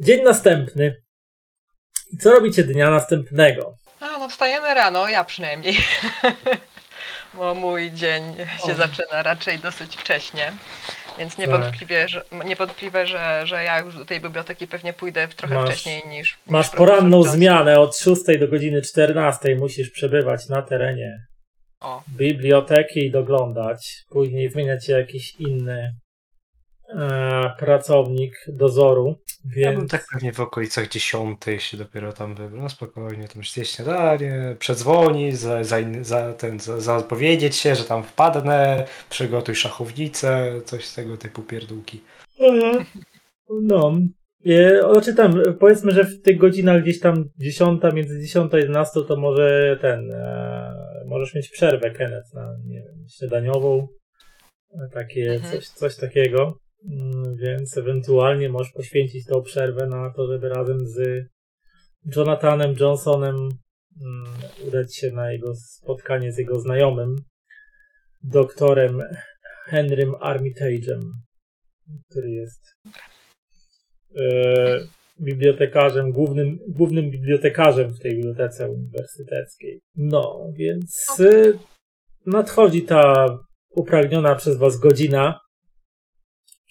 Dzień następny. I co robicie dnia następnego? A, no wstajemy rano, ja przynajmniej. Bo mój dzień się O. zaczyna raczej dosyć wcześnie. Więc Tak. niewątpliwie, że, niewątpliwe, że, że ja już do tej biblioteki pewnie pójdę trochę Masz- wcześniej niż. Masz niż poranną zmianę od 6 do godziny 14. Musisz przebywać na terenie O, biblioteki i doglądać. Później zmieniać się jakiś inny pracownik dozoru. Ja bym Więc tak pewnie w okolicach dziesiątej się dopiero tam wybrał. No spokojnie, tam zjeść śniadanie, przedzwoni, za, za, za, ten, za, zapowiedzieć się, że tam wpadnę, przygotuj szachownicę, coś z tego typu pierdółki. Mhm. No. E, Znaczy tam, powiedzmy, że w tych godzinach gdzieś tam 10, między 10 a 11 to może ten, e, możesz mieć przerwę, Kenneth, na nie wiem, śniadaniową, e, takie, Mhm. coś, coś takiego, więc ewentualnie możesz poświęcić tą przerwę na to, żeby razem z Jonathanem Johnsonem mm, udać się na jego spotkanie z jego znajomym, doktorem Henrym Armitage'em, który jest e, bibliotekarzem, głównym, głównym bibliotekarzem w tej bibliotece uniwersyteckiej. No, więc e, nadchodzi ta upragniona przez Was godzina,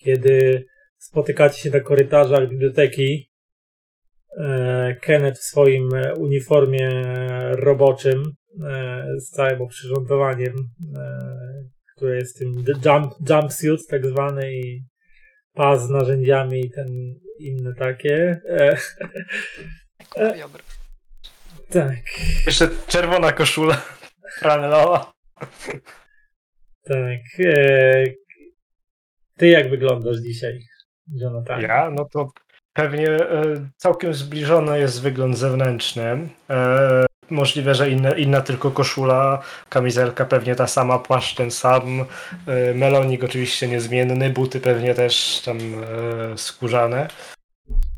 kiedy spotykacie się na korytarzach biblioteki. E, Kenneth w swoim e, uniformie roboczym e, z całym oprzyrządowaniem, które jest tym jump, jumpsuit tak zwany i pas z narzędziami i ten inne takie. Tak, tak, Jeszcze czerwona koszula franelowa. tak. Ty jak wyglądasz dzisiaj, Jonathan? Ja? No to pewnie e, całkiem zbliżony jest wygląd zewnętrzny. E, możliwe, że inna, inna tylko koszula, kamizelka pewnie ta sama, płaszcz ten sam, e, melonik oczywiście niezmienny, buty pewnie też tam skórzane.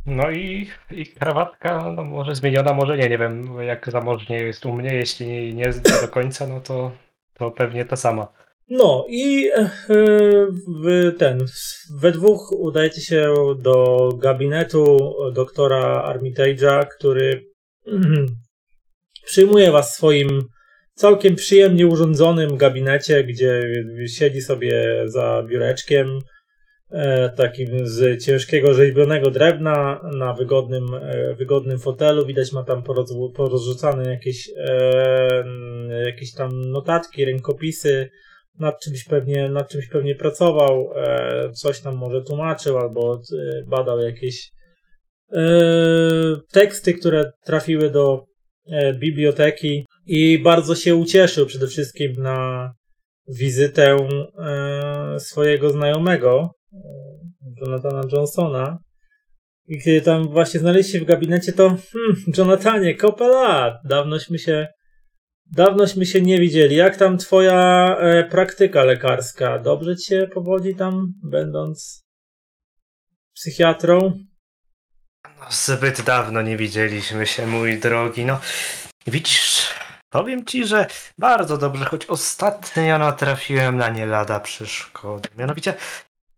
No i, i krawatka, no może zmieniona, może nie, nie wiem jak zamożnie jest u mnie, jeśli nie, nie do końca, no to, to pewnie ta sama. No i e, ten, we dwóch udajecie się do gabinetu doktora Armitage'a, który przyjmuje was w swoim całkiem przyjemnie urządzonym gabinecie, gdzie siedzi sobie za biureczkiem e, takim z ciężkiego rzeźbionego drewna na wygodnym, e, wygodnym fotelu. Widać ma tam poroz- porozrzucane jakieś, jakieś tam notatki, rękopisy, nad czymś pewnie, nad czymś pewnie pracował, e, coś tam może tłumaczył albo e, badał jakieś e, teksty, które trafiły do e, biblioteki i bardzo się ucieszył przede wszystkim na wizytę e, swojego znajomego, e, Jonathana Johnsona. I kiedy tam właśnie znaleźliście się w gabinecie, to hmm, Jonathanie, kopę lat, dawnośmy się Dawnośmy się nie widzieli. Jak tam twoja e, praktyka lekarska? Dobrze ci się powodzi tam, będąc psychiatrą? No, zbyt dawno nie widzieliśmy się, mój drogi. No, widzisz, powiem ci, że bardzo dobrze, choć ostatnio natrafiłem na nie lada przeszkody. Mianowicie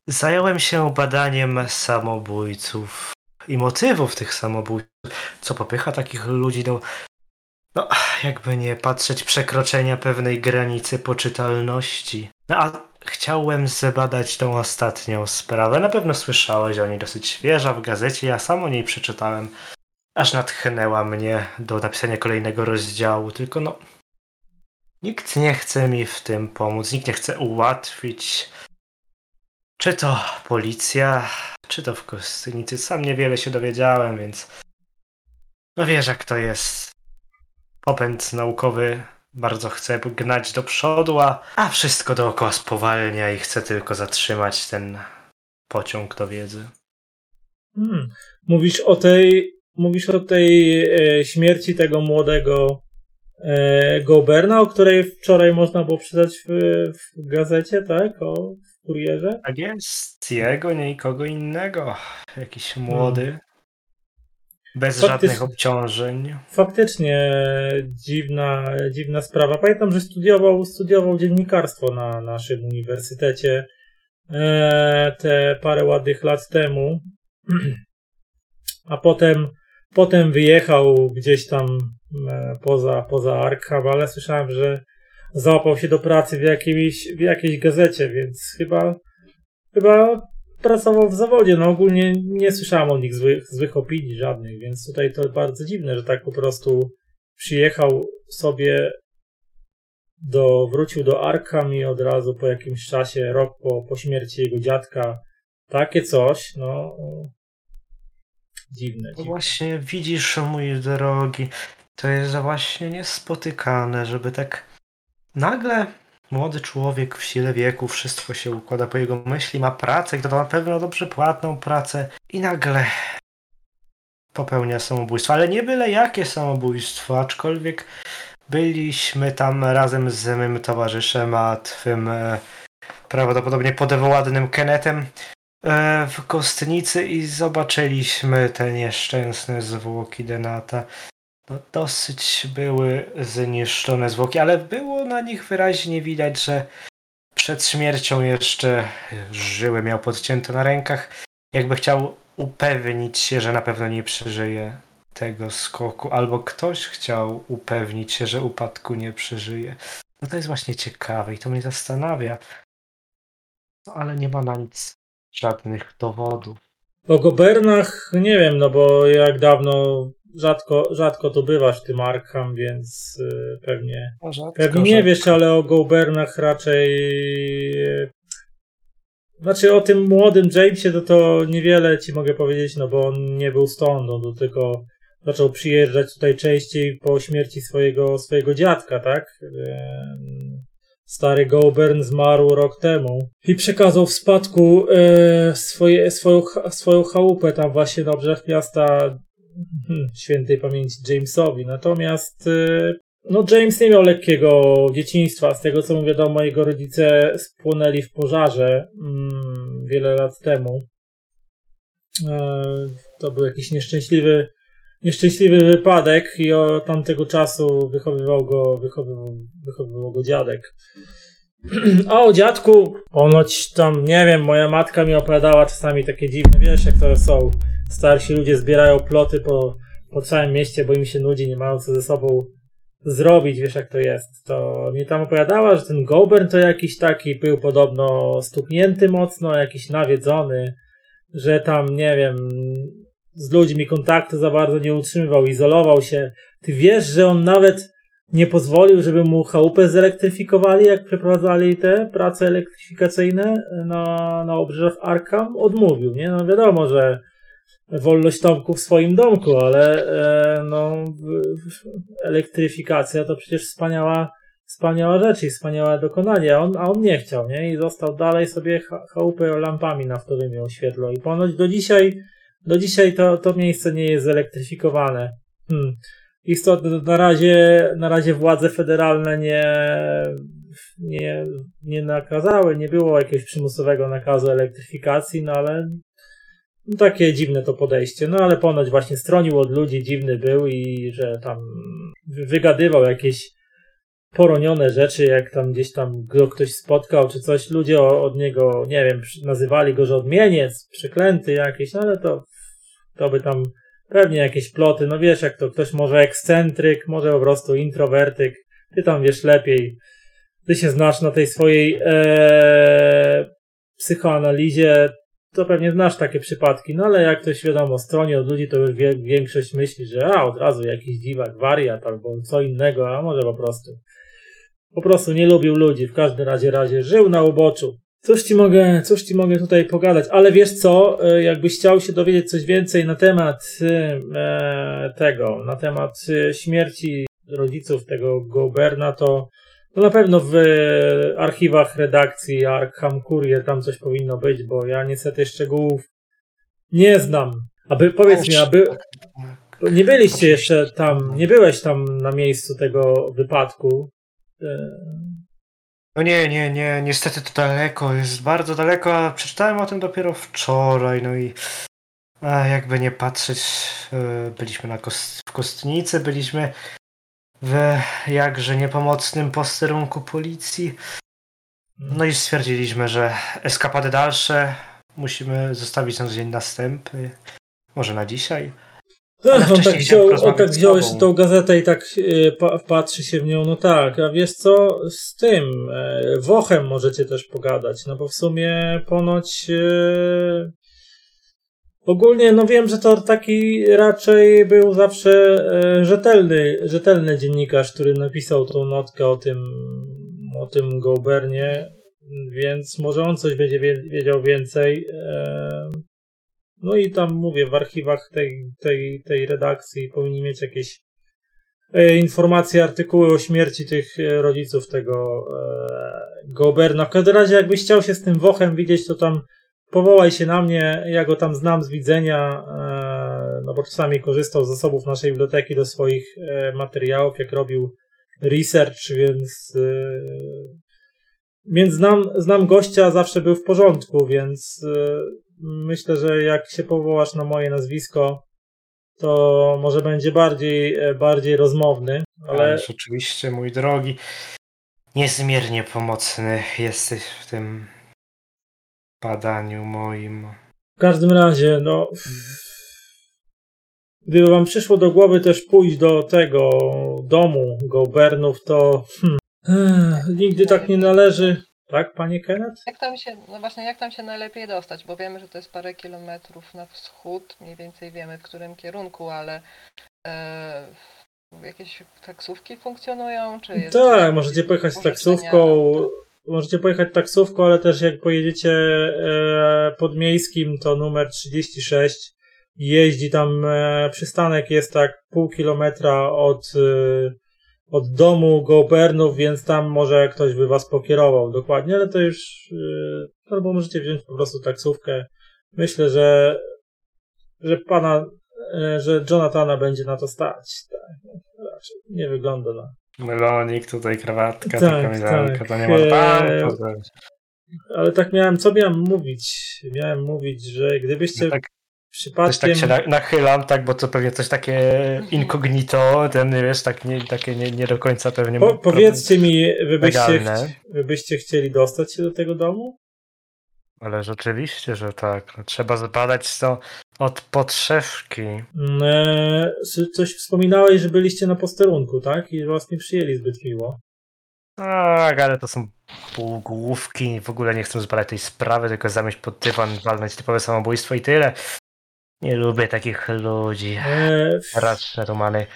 zająłem się badaniem samobójców i motywów tych samobójców. Co popycha takich ludzi do No, jakby nie patrzeć przekroczenia pewnej granicy poczytalności. No a chciałem zbadać tą ostatnią sprawę. Na pewno słyszałeś o niej dosyć świeża w gazecie, ja sam o niej przeczytałem. Aż natchnęła mnie do napisania kolejnego rozdziału, tylko no. Nikt nie chce mi w tym pomóc, nikt nie chce ułatwić. Czy to policja, czy to w Kostynicy. Sam niewiele się dowiedziałem, więc. No wiesz, jak to jest. Popęd naukowy bardzo chce gnać do przodu, a, a wszystko dookoła spowalnia i chce tylko zatrzymać ten pociąg do wiedzy. Hmm. Mówisz o tej, mówisz o tej e, śmierci tego młodego e, Goberna, o której wczoraj można było przeczytać w, w gazecie, tak? O w kurierze? Tak jest. Jego, nie nikogo innego. Jakiś młody. Hmm. Bez żadnych obciążeń. Faktycznie dziwna, dziwna sprawa. Pamiętam, że studiował, studiował dziennikarstwo na naszym uniwersytecie e, te parę ładnych lat temu. A potem, potem wyjechał gdzieś tam e, poza, poza Arkham, ale słyszałem, że załapał się do pracy w jakiejś, w jakiejś gazecie, więc chyba, chyba pracował w zawodzie. No ogólnie nie słyszałem o nich złych, złych opinii żadnych, więc tutaj to bardzo dziwne, że tak po prostu przyjechał sobie do, wrócił do Arkham i od razu po jakimś czasie, rok po, po śmierci jego dziadka, takie coś, no dziwne. No właśnie widzisz, mój drogi, to jest właśnie niespotykane, żeby tak nagle Młody człowiek w sile wieku, wszystko się układa po jego myśli, ma pracę i to na pewno dobrze płatną pracę i nagle popełnia samobójstwo. Ale nie byle jakie samobójstwo, aczkolwiek byliśmy tam razem z moim towarzyszem, a twym e, prawdopodobnie podewładnym Kennethem e, w kostnicy i zobaczyliśmy te nieszczęsne zwłoki Denata. No, dosyć były zniszczone zwłoki, ale było na nich wyraźnie widać, że przed śmiercią jeszcze żyły, miał podcięte na rękach. Jakby chciał upewnić się, że na pewno nie przeżyje tego skoku, albo ktoś chciał upewnić się, że upadku nie przeżyje. No to jest właśnie ciekawe i to mnie zastanawia. No ale nie ma na nic żadnych dowodów. O Gobernach nie wiem, no bo jak dawno rzadko, rzadko to bywasz tym Arkham, więc y, pewnie, no, rzadko, pewnie nie rzadko. wiesz, ale o Gobernach raczej y, znaczy o tym młodym Jamesie to, to niewiele ci mogę powiedzieć, no bo on nie był stąd, on tylko zaczął przyjeżdżać tutaj częściej po śmierci swojego, swojego dziadka, tak? Stary Gobern zmarł rok temu i przekazał w spadku e, swoje, swoją, swoją chałupę tam właśnie na obrzeżach miasta świętej pamięci Jamesowi. Natomiast y, no James nie miał lekkiego dzieciństwa. Z tego co mi wiadomo, jego rodzice spłonęli w pożarze mm, wiele lat temu. E, to był jakiś nieszczęśliwy, nieszczęśliwy wypadek i od tamtego czasu wychowywał go, wychowywał, wychowywał go dziadek. A o dziadku, ponoć tam, nie wiem, moja matka mi opowiadała czasami takie dziwne, wiesz, jak to są starsi ludzie zbierają ploty po, po całym mieście, bo im się nudzi, nie mają co ze sobą zrobić, wiesz jak to jest. To mi tam opowiadała, że ten Gobern to jakiś taki był podobno stuknięty mocno, jakiś nawiedzony, że tam, nie wiem, z ludźmi kontaktu za bardzo nie utrzymywał, izolował się. Ty wiesz, że on nawet nie pozwolił, żeby mu chałupę zelektryfikowali, jak przeprowadzali te prace elektryfikacyjne na, na obrzeżach Arkham? Odmówił, nie? No wiadomo, że wolność Tomku w swoim domku, ale e, no, elektryfikacja to przecież wspaniała, wspaniała rzecz i wspaniałe dokonanie, a on, a on nie chciał, nie? I został dalej sobie chałupę lampami naftowymi oświetlał i ponoć do dzisiaj, do dzisiaj to, to miejsce nie jest zelektryfikowane. Hmm. Istotnie, na razie, na razie władze federalne nie, nie, nie nakazały, nie było jakiegoś przymusowego nakazu elektryfikacji, no ale takie dziwne to podejście. No ale ponoć właśnie stronił od ludzi, dziwny był i że tam wygadywał jakieś poronione rzeczy, jak tam gdzieś tam go ktoś spotkał, czy coś. Ludzie od niego, nie wiem, nazywali go, że odmieniec, przeklęty jakiś, no ale to, to by tam Pewnie jakieś ploty, no wiesz, jak to ktoś może ekscentryk, może po prostu introwertyk. Ty tam wiesz lepiej. Ty się znasz na tej swojej e, psychoanalizie, to pewnie znasz takie przypadki, no ale jak ktoś wiadomo, stronie od ludzi, to już wie, większość myśli, że a od razu jakiś dziwak, wariat albo co innego, a może po prostu. Po prostu nie lubił ludzi, w każdym razie razie żył na uboczu. Cóż ci mogę, cóż ci mogę tutaj pogadać, ale wiesz co, e, jakbyś chciał się dowiedzieć coś więcej na temat e, tego, na temat e, śmierci rodziców tego Goberna, to no na pewno w archiwach redakcji Arkham Courier tam coś powinno być, bo ja niestety szczegółów nie znam. Aby, powiedz mi, aby, nie byliście jeszcze tam, nie byłeś tam na miejscu tego wypadku. No nie, nie, nie, niestety to daleko, jest bardzo daleko, a przeczytałem o tym dopiero wczoraj, no i a jakby nie patrzeć, e, byliśmy na kost w Kostnicy, byliśmy w jakże niepomocnym posterunku policji. No i stwierdziliśmy, że eskapady dalsze musimy zostawić na dzień następny, może na dzisiaj. Ach, on tak wziął, on tak wziął jeszcze tą gazetę i tak e, pa, patrzy się w nią. No tak, a wiesz co, z tym e, Wochem możecie też pogadać, no bo w sumie ponoć e, ogólnie, no wiem, że to taki raczej był zawsze e, rzetelny, rzetelny dziennikarz, który napisał tą notkę o tym, o tym Gobernie, więc może on coś będzie wiedział więcej. E, no i tam mówię, w archiwach tej, tej, tej redakcji powinni mieć jakieś e, informacje, artykuły o śmierci tych e, rodziców tego e, Goberna. W każdym razie, jakbyś chciał się z tym Wochem widzieć, to tam powołaj się na mnie, ja go tam znam z widzenia, e, no bo czasami korzystał z zasobów naszej biblioteki do swoich e, materiałów, jak robił research, więc e, więc znam, znam gościa, zawsze był w porządku, więc myślę, że jak się powołasz na moje nazwisko, to może będzie bardziej, bardziej rozmowny. Ale Ależ oczywiście, mój drogi, niezmiernie pomocny jesteś w tym badaniu moim. W każdym razie, no. Gdyby wam przyszło do głowy też pójść do tego domu Gobernów, to hmm, nigdy tak nie należy tak, panie Kenneth? Jak tam się, no właśnie, jak tam się najlepiej dostać? Bo wiemy, że to jest parę kilometrów na wschód, mniej więcej wiemy w którym kierunku, ale e, jakieś taksówki funkcjonują? Czy jest tak, możecie pojechać z taksówką. Możecie pojechać taksówką, ale też jak pojedziecie e, podmiejskim, to numer 36 jeździ tam, e, przystanek jest tak pół kilometra od e, od domu Gobernów, więc tam może ktoś by was pokierował dokładnie, ale to już yy, albo możecie wziąć po prostu taksówkę. Myślę, że że pana, że Jonathana będzie na to stać. Tak, raczej nie wygląda na. Melonik, tutaj krawatka, tak, kamizelka, tak. to nie może pan eee, Ale tak miałem, co miałem mówić? Miałem mówić, że gdybyście... No tak Przypadkiem... Też tak się nachylam, tak, bo to pewnie coś takie incognito, ten wiesz, tak nie, takie nie, nie do końca pewnie. Po, powiedzcie mi, wy byście, wy byście chcieli dostać się do tego domu? Ale rzeczywiście, że tak. No, trzeba zbadać to od podszewki. Mm, e, coś wspominałeś, że byliście na posterunku, tak? I was nie przyjęli zbyt miło. Tak, ale to są półgłówki. W ogóle nie chcę zbadać tej sprawy, tylko zamieść pod dywan, walnąć typowe samobójstwo i tyle. Nie lubię takich ludzi. E, Raczej Romany.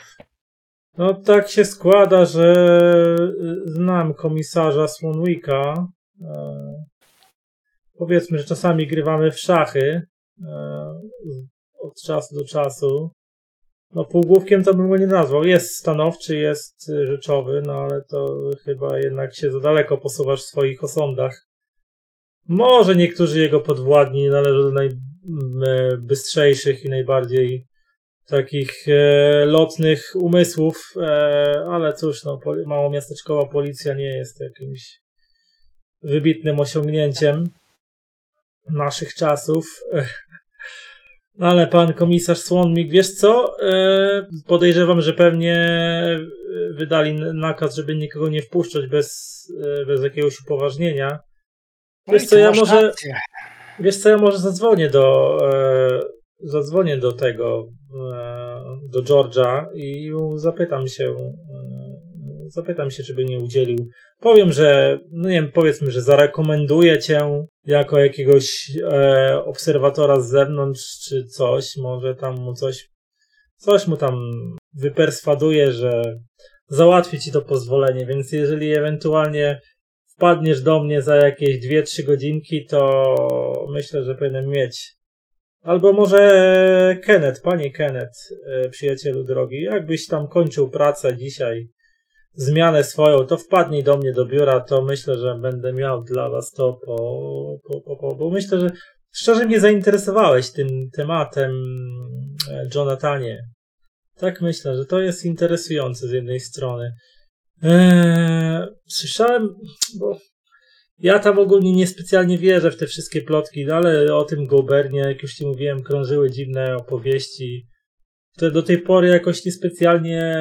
No tak się składa, że y, znam komisarza Swanwicka. E, powiedzmy, że czasami grywamy w szachy e, od czasu do czasu. No półgłówkiem to bym go nie nazwał. Jest stanowczy, jest rzeczowy, no ale to chyba jednak się za daleko posuwasz w swoich osądach. Może niektórzy jego podwładni należą do najbystrzejszych i najbardziej takich e, lotnych umysłów, e, ale cóż, no, poli- małomiasteczkowa policja nie jest jakimś wybitnym osiągnięciem naszych czasów. No, ale pan komisarz Słonmik, wiesz co? E, podejrzewam, że pewnie wydali nakaz, żeby nikogo nie wpuszczać bez, e, bez jakiegoś upoważnienia. Wiesz co, ja może. Wiesz co, ja może zadzwonię do, e, zadzwonię do tego, do George'a i zapytam się, zapytam się, czy by nie udzielił. Powiem, że, no nie wiem, powiedzmy, że zarekomenduję cię jako jakiegoś e, obserwatora z zewnątrz, czy coś, może tam mu coś, coś mu tam wyperswaduje, że załatwi ci to pozwolenie, więc jeżeli ewentualnie wpadniesz do mnie za jakieś 2-3 godzinki, to myślę, że powinienem mieć. Albo może Kenneth, panie Kenneth, e, przyjacielu drogi, jakbyś tam kończył pracę dzisiaj, zmianę swoją, to wpadnij do mnie do biura, to myślę, że będę miał dla was to po, po, po, po bo myślę, że szczerze mnie zainteresowałeś tym tematem, e, Jonathanie. Tak myślę, że to jest interesujące z jednej strony. Eee, słyszałem, bo ja tam ogólnie niespecjalnie wierzę w te wszystkie plotki, no ale o tym Gobernie, jak już ci mówiłem, krążyły dziwne opowieści, które do tej pory jakoś niespecjalnie,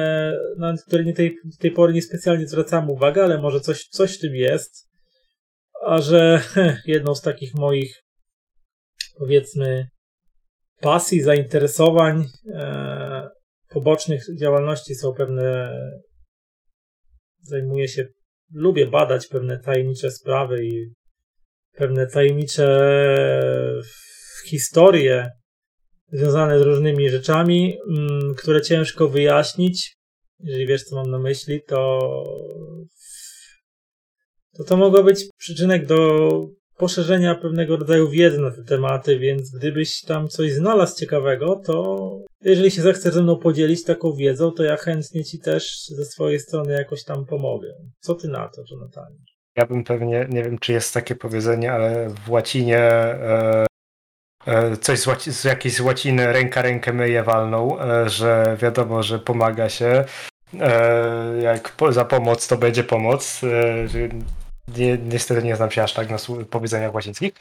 na które nie tej, do tej pory niespecjalnie zwracam uwagę, ale może coś, coś w tym jest. A że jedną z takich moich, powiedzmy, pasji, zainteresowań, e, pobocznych działalności są pewne zajmuję się, lubię badać pewne tajemnicze sprawy i pewne tajemnicze historie związane z różnymi rzeczami, mm, które ciężko wyjaśnić. Jeżeli wiesz, co mam na myśli, to to, to mogło być przyczynek do poszerzenia pewnego rodzaju wiedzy na te tematy, więc gdybyś tam coś znalazł ciekawego, to jeżeli się zechcesz ze mną podzielić taką wiedzą, to ja chętnie ci też ze swojej strony jakoś tam pomogę. Co ty na to, Jonathan? Ja bym pewnie, nie wiem czy jest takie powiedzenie, ale w łacinie e, coś z, łaci, z jakiejś łaciny ręka rękę myje walną, e, że wiadomo, że pomaga się. E, jak po, za pomoc to będzie pomoc. E, nie, niestety nie znam się aż tak na powiedzeniach łacińskich,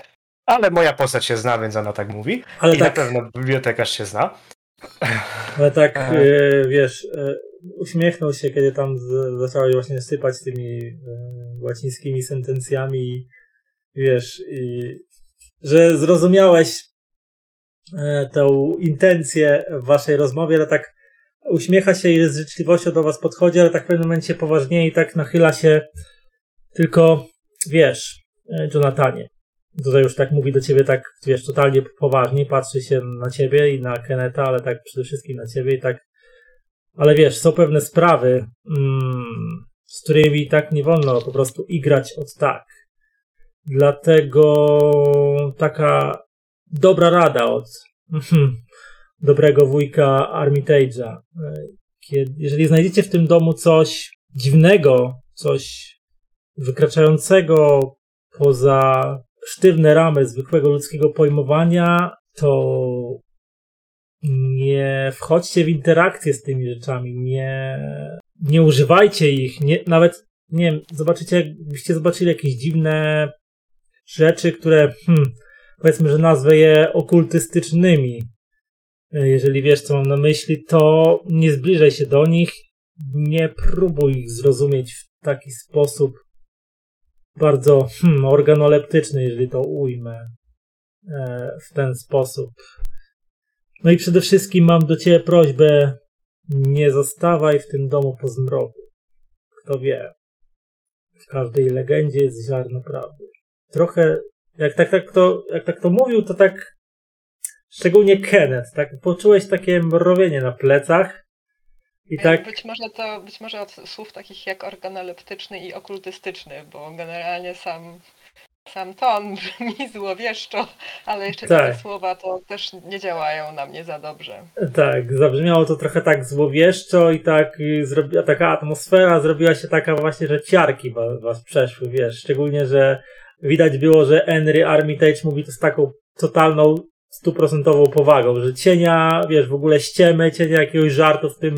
ale moja postać się zna, więc ona tak mówi. Ale I tak... na pewno bibliotekarz się zna. Ale tak, e, wiesz, e, uśmiechnął się, kiedy tam zaczęła właśnie sypać tymi e, łacińskimi sentencjami wiesz, i, że zrozumiałeś e, tę intencję w waszej rozmowie, ale tak uśmiecha się i z życzliwością do was podchodzi, ale tak w pewnym momencie poważniej i tak nachyla się tylko, wiesz, e, Jonathanie, tutaj już tak mówi do ciebie tak, wiesz, totalnie poważnie, patrzy się na ciebie i na Keneta, ale tak przede wszystkim na ciebie i tak, ale wiesz, są pewne sprawy, mm, z którymi tak nie wolno po prostu igrać od tak. Dlatego taka dobra rada od dobrego wujka Armitage'a. E, jeżeli znajdziecie w tym domu coś dziwnego, coś wykraczającego poza sztywne ramy zwykłego ludzkiego pojmowania, to nie wchodźcie w interakcję z tymi rzeczami, nie, nie używajcie ich, nie, nawet, nie wiem, zobaczycie, byście zobaczyli jakieś dziwne rzeczy, które, hmm, powiedzmy, że nazwę je okultystycznymi. Jeżeli wiesz, co mam na myśli, to nie zbliżaj się do nich, nie próbuj ich zrozumieć w taki sposób, bardzo hmm, organoleptyczny, jeżeli to ujmę e, w ten sposób. No i przede wszystkim mam do Ciebie prośbę, nie zostawaj w tym domu po zmroku. Kto wie, w każdej legendzie jest ziarno prawdy. Trochę, jak tak, tak, to, jak tak to mówił, to tak szczególnie Kenneth, tak poczułeś takie mrowienie na plecach, i tak... Być może to, być może od słów takich jak organoleptyczny i okultystyczny, bo generalnie sam, sam ton brzmi złowieszczo, ale jeszcze tak. te słowa to też nie działają na mnie za dobrze. Tak, zabrzmiało to trochę tak złowieszczo i tak zrobiła taka atmosfera zrobiła się taka właśnie, że ciarki was, was przeszły, wiesz, szczególnie, że widać było, że Henry Armitage mówi to z taką totalną stuprocentową powagą, że cienia, wiesz, w ogóle ściemy, cienia jakiegoś żartu w tym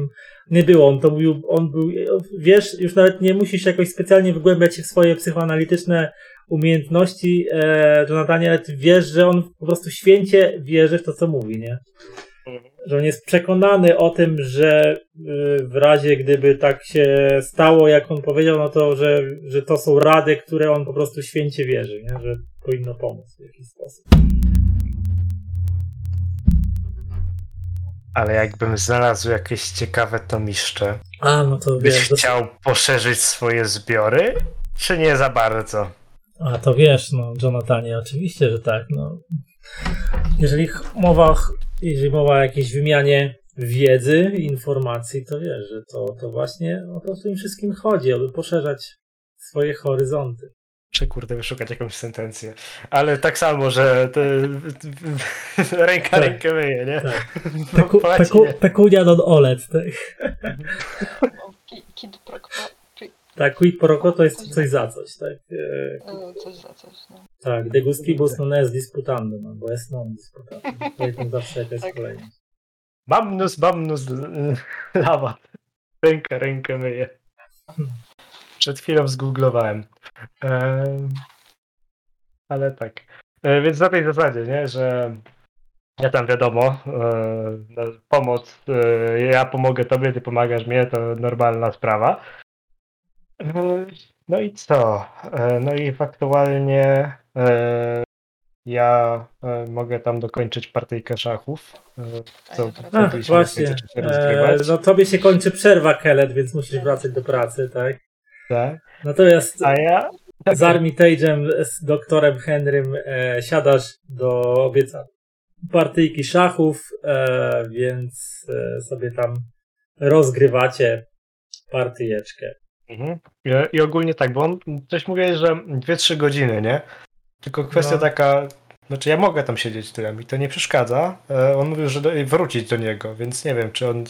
nie było. On to mówił, on był, wiesz, już nawet nie musisz jakoś specjalnie wygłębiać się w swoje psychoanalityczne umiejętności, e, Jonathanie, ale ty wiesz, że on po prostu święcie wierzy w to, co mówi, nie? Że on jest przekonany o tym, że y, w razie gdyby tak się stało, jak on powiedział, no to, że, że to są rady, które on po prostu święcie wierzy, nie? Że powinno pomóc w jakiś sposób. Ale jakbym znalazł jakieś ciekawe tomiszcze, A, no to byś wiesz. chciał poszerzyć swoje zbiory, czy nie za bardzo? A to wiesz, no, Jonathanie, oczywiście, że tak. No. Jeżeli mowa, jeżeli mowa o jakiejś wymianie wiedzy, informacji, to wiesz, że to, to właśnie o to w tym wszystkim chodzi, aby poszerzać swoje horyzonty. Czy kurde wyszukać jakąś sentencję. Ale tak samo, że te, ręka Tak. rękę myje, nie? Tak. No, Peku, peku, pekunia non olet. Tak, O, tak quid pro quo to jest coś za coś. Tak, e, e, coś za coś. No. tak de gustibus non est disputandum, albo est non disputandum. To jest zawsze jakaś Tak. kolejność. Mamnus, mamnus, lawa. Ręka rękę myje. Przed chwilą zgooglowałem. Em, ale tak. E, Więc na tej zasadzie, nie, że ja tam wiadomo, e, no, pomoc, e, ja pomogę tobie, ty pomagasz mnie, to normalna sprawa. E, No i co? E, No i aktualnie e, ja e, mogę tam dokończyć partyjkę szachów. e, Co Ach, właśnie. E, rozgrywać. no tobie się kończy przerwa, Kelet, więc musisz wracać do pracy, tak? Tak. Natomiast A ja z Armitage'em, z doktorem Henrym e, siadasz do obieca partyjki szachów, e, więc e, sobie tam rozgrywacie partyjeczkę. Mhm. I, ogólnie tak, bo on coś mówię, że 2-3 godziny, nie? Tylko kwestia No. taka, znaczy ja mogę tam siedzieć tyle, mi to nie przeszkadza. E, On mówił, że do, wrócić do niego, więc nie wiem, czy on e,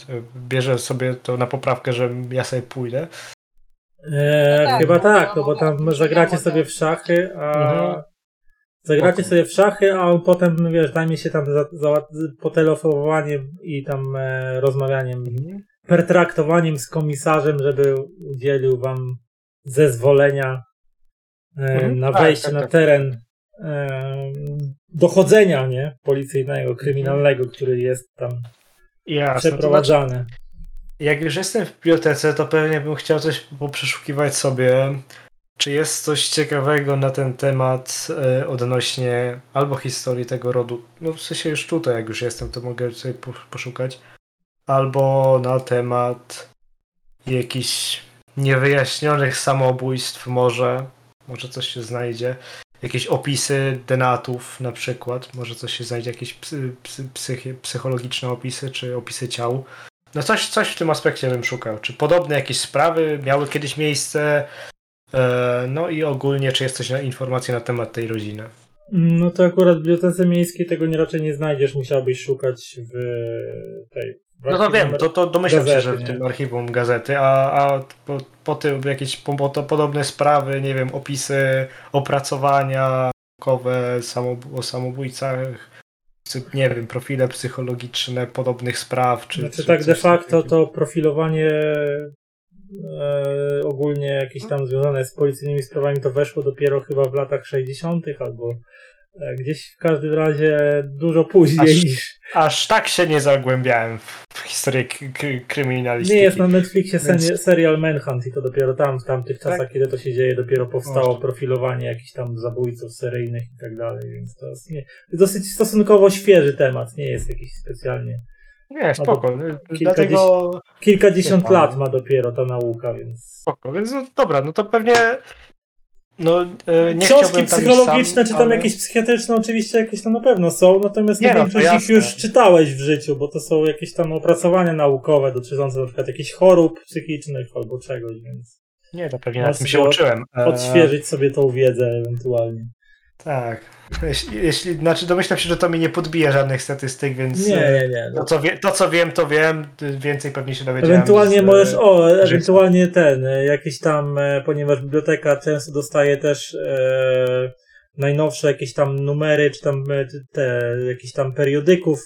bierze sobie to na poprawkę, że ja sobie pójdę. E, No tak, chyba no, tak, no no, bo tam no, zagracie sobie w szachy, a Mhm. zagracie sobie w szachy, a on potem, wiesz, zajmie się tam za, za, potelefonowaniem i tam e, rozmawianiem pertraktowaniem z komisarzem, żeby udzielił wam zezwolenia e, Mhm, na tak, wejście tak, na tak. teren e, dochodzenia nie? policyjnego, kryminalnego, który jest tam Jasne, to znaczy, przeprowadzany. jak już jestem w bibliotece, to pewnie bym chciał coś poprzeszukiwać sobie, czy jest coś ciekawego na ten temat e, odnośnie albo historii tego rodu. No w sensie już tutaj, jak już jestem, to mogę sobie po- poszukać. Albo na temat jakichś niewyjaśnionych samobójstw może. Może coś się znajdzie. Jakieś opisy denatów na przykład. Może coś się znajdzie, jakieś psy, psy, psychi- psychologiczne opisy, czy opisy ciał. No coś, coś w tym aspekcie bym szukał. Czy podobne jakieś sprawy miały kiedyś miejsce? E, no i ogólnie, czy jest coś na informacje na temat tej rodziny? No to akurat w bibliotece miejskiej tego nie raczej nie znajdziesz, musiałbyś szukać w tej. No to wiem, to, to domyślam się, gazety, że w tym archiwum gazety, a, a po, po tym jakieś po, to podobne sprawy, nie wiem, opisy, opracowania naukowe samob- o samobójcach, nie wiem, profile psychologiczne podobnych spraw, czy... Znaczy czy tak de facto takiego. to profilowanie e, ogólnie jakieś tam związane z policyjnymi sprawami to weszło dopiero chyba w latach 60. albo gdzieś w każdym razie dużo później Aż- niż. Aż tak się nie zagłębiałem w, historię kryminalistyki. Nie jest na Netflixie Więc- seri- serial Manhunt i to dopiero tam, w tamtych Tak? czasach, kiedy to się dzieje, dopiero powstało Może. profilowanie jakichś tam zabójców seryjnych i tak dalej, więc to jest nie, dosyć stosunkowo świeży temat, nie jest jakiś specjalnie. Nie, spoko. kilka Dlatego Kilkadziesiąt lat ma dopiero ta nauka, więc. spoko. Więc no, dobra, no to pewnie no, e, nie Książki psychologiczne, sam, czy tam ale- jakieś psychiatryczne, oczywiście jakieś tam na pewno są, natomiast Nie no, no, większość ich już czytałeś w życiu, bo to są jakieś tam opracowania naukowe dotyczące na przykład jakichś chorób psychicznych albo czegoś, więc Nie, to pewnie na tym się uczyłem. E, odświeżyć sobie tą wiedzę ewentualnie. Tak. Jeśli, jeśli, znaczy domyślam się, że to mi nie podbije żadnych statystyk, więc Nie, e, nie, nie. To, co wie, to co wiem, to wiem. Więcej pewnie się dowiedziałem. Ewentualnie z, e, możesz, o, życia. ewentualnie ten, e, jakiś tam, ponieważ biblioteka często dostaje też e, najnowsze jakieś tam numery, czy tam te, jakieś tam periodyków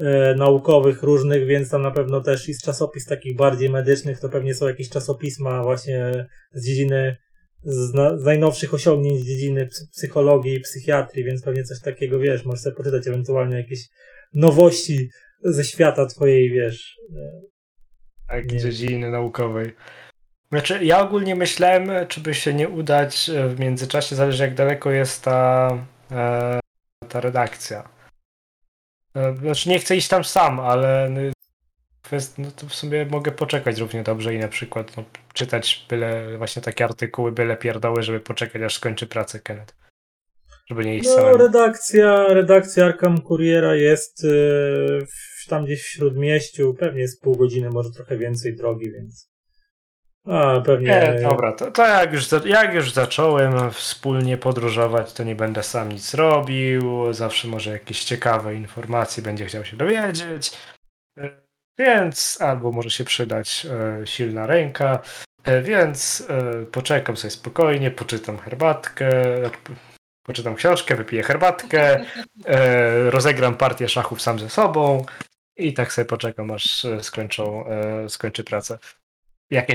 e, naukowych różnych, więc tam na pewno też i z czasopis takich bardziej medycznych, to pewnie są jakieś czasopisma właśnie z dziedziny, z, na, z najnowszych osiągnięć z dziedziny psy- psychologii i psychiatrii, więc pewnie coś takiego, wiesz, możesz sobie poczytać ewentualnie jakieś nowości ze świata twojej, wiesz, e, tak, dziedziny naukowej. Znaczy, ja ogólnie myślałem, czy by się nie udać e, w międzyczasie, zależy jak daleko jest ta, e, ta redakcja. E, znaczy nie chcę iść tam sam, ale kwest, no to w sumie mogę poczekać równie dobrze i na przykład no, czytać byle właśnie takie artykuły, byle pierdoły, żeby poczekać aż skończy pracę Kenneth. Żeby nie iść no, samemu. redakcja, redakcja Arkham Kuriera jest yy, tam gdzieś w Śródmieściu, pewnie jest pół godziny, może trochę więcej drogi, więc a, pewnie. Nie, dobra, to, to jak, już, jak już zacząłem wspólnie podróżować, to nie będę sam nic robił. Zawsze może jakieś ciekawe informacje będzie chciał się dowiedzieć. E, więc albo może się przydać e, silna ręka. E, więc e, poczekam sobie spokojnie, poczytam herbatkę, poczytam książkę, wypiję herbatkę, e, rozegram partię szachów sam ze sobą i tak sobie poczekam, aż e, skończą, skończy pracę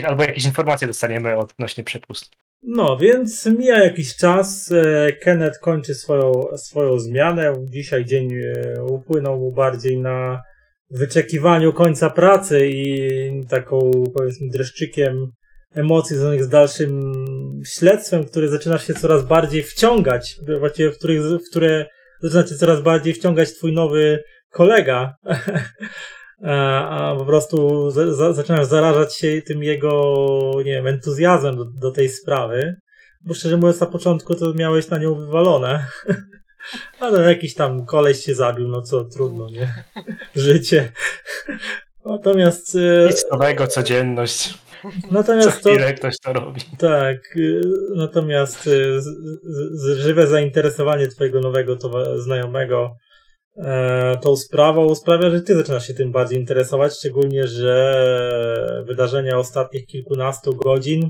albo jakieś informacje dostaniemy odnośnie przepust. No, więc mija jakiś czas. E, Kenneth kończy swoją, swoją zmianę. Dzisiaj dzień e, upłynął mu bardziej na wyczekiwaniu końca pracy i taką, powiedzmy, dreszczykiem emocji związanych z dalszym śledztwem, które zaczyna się coraz bardziej wciągać, właściwie w, których, w które zaczyna się coraz bardziej wciągać twój nowy kolega. a po prostu za, zaczynasz zarażać się tym jego, nie wiem, entuzjazmem do, do, tej sprawy. Bo szczerze mówiąc, na początku to miałeś na nią wywalone. Ale jakiś tam koleś się zabił, no co, trudno, nie? Życie. Natomiast... E, Nic nowego, codzienność. Natomiast Co chwilę to, ktoś to robi. Tak. E, natomiast z, z, żywe zainteresowanie twojego nowego znajomego E, tą sprawą sprawia, że ty zaczynasz się tym bardziej interesować, szczególnie, że wydarzenia ostatnich kilkunastu godzin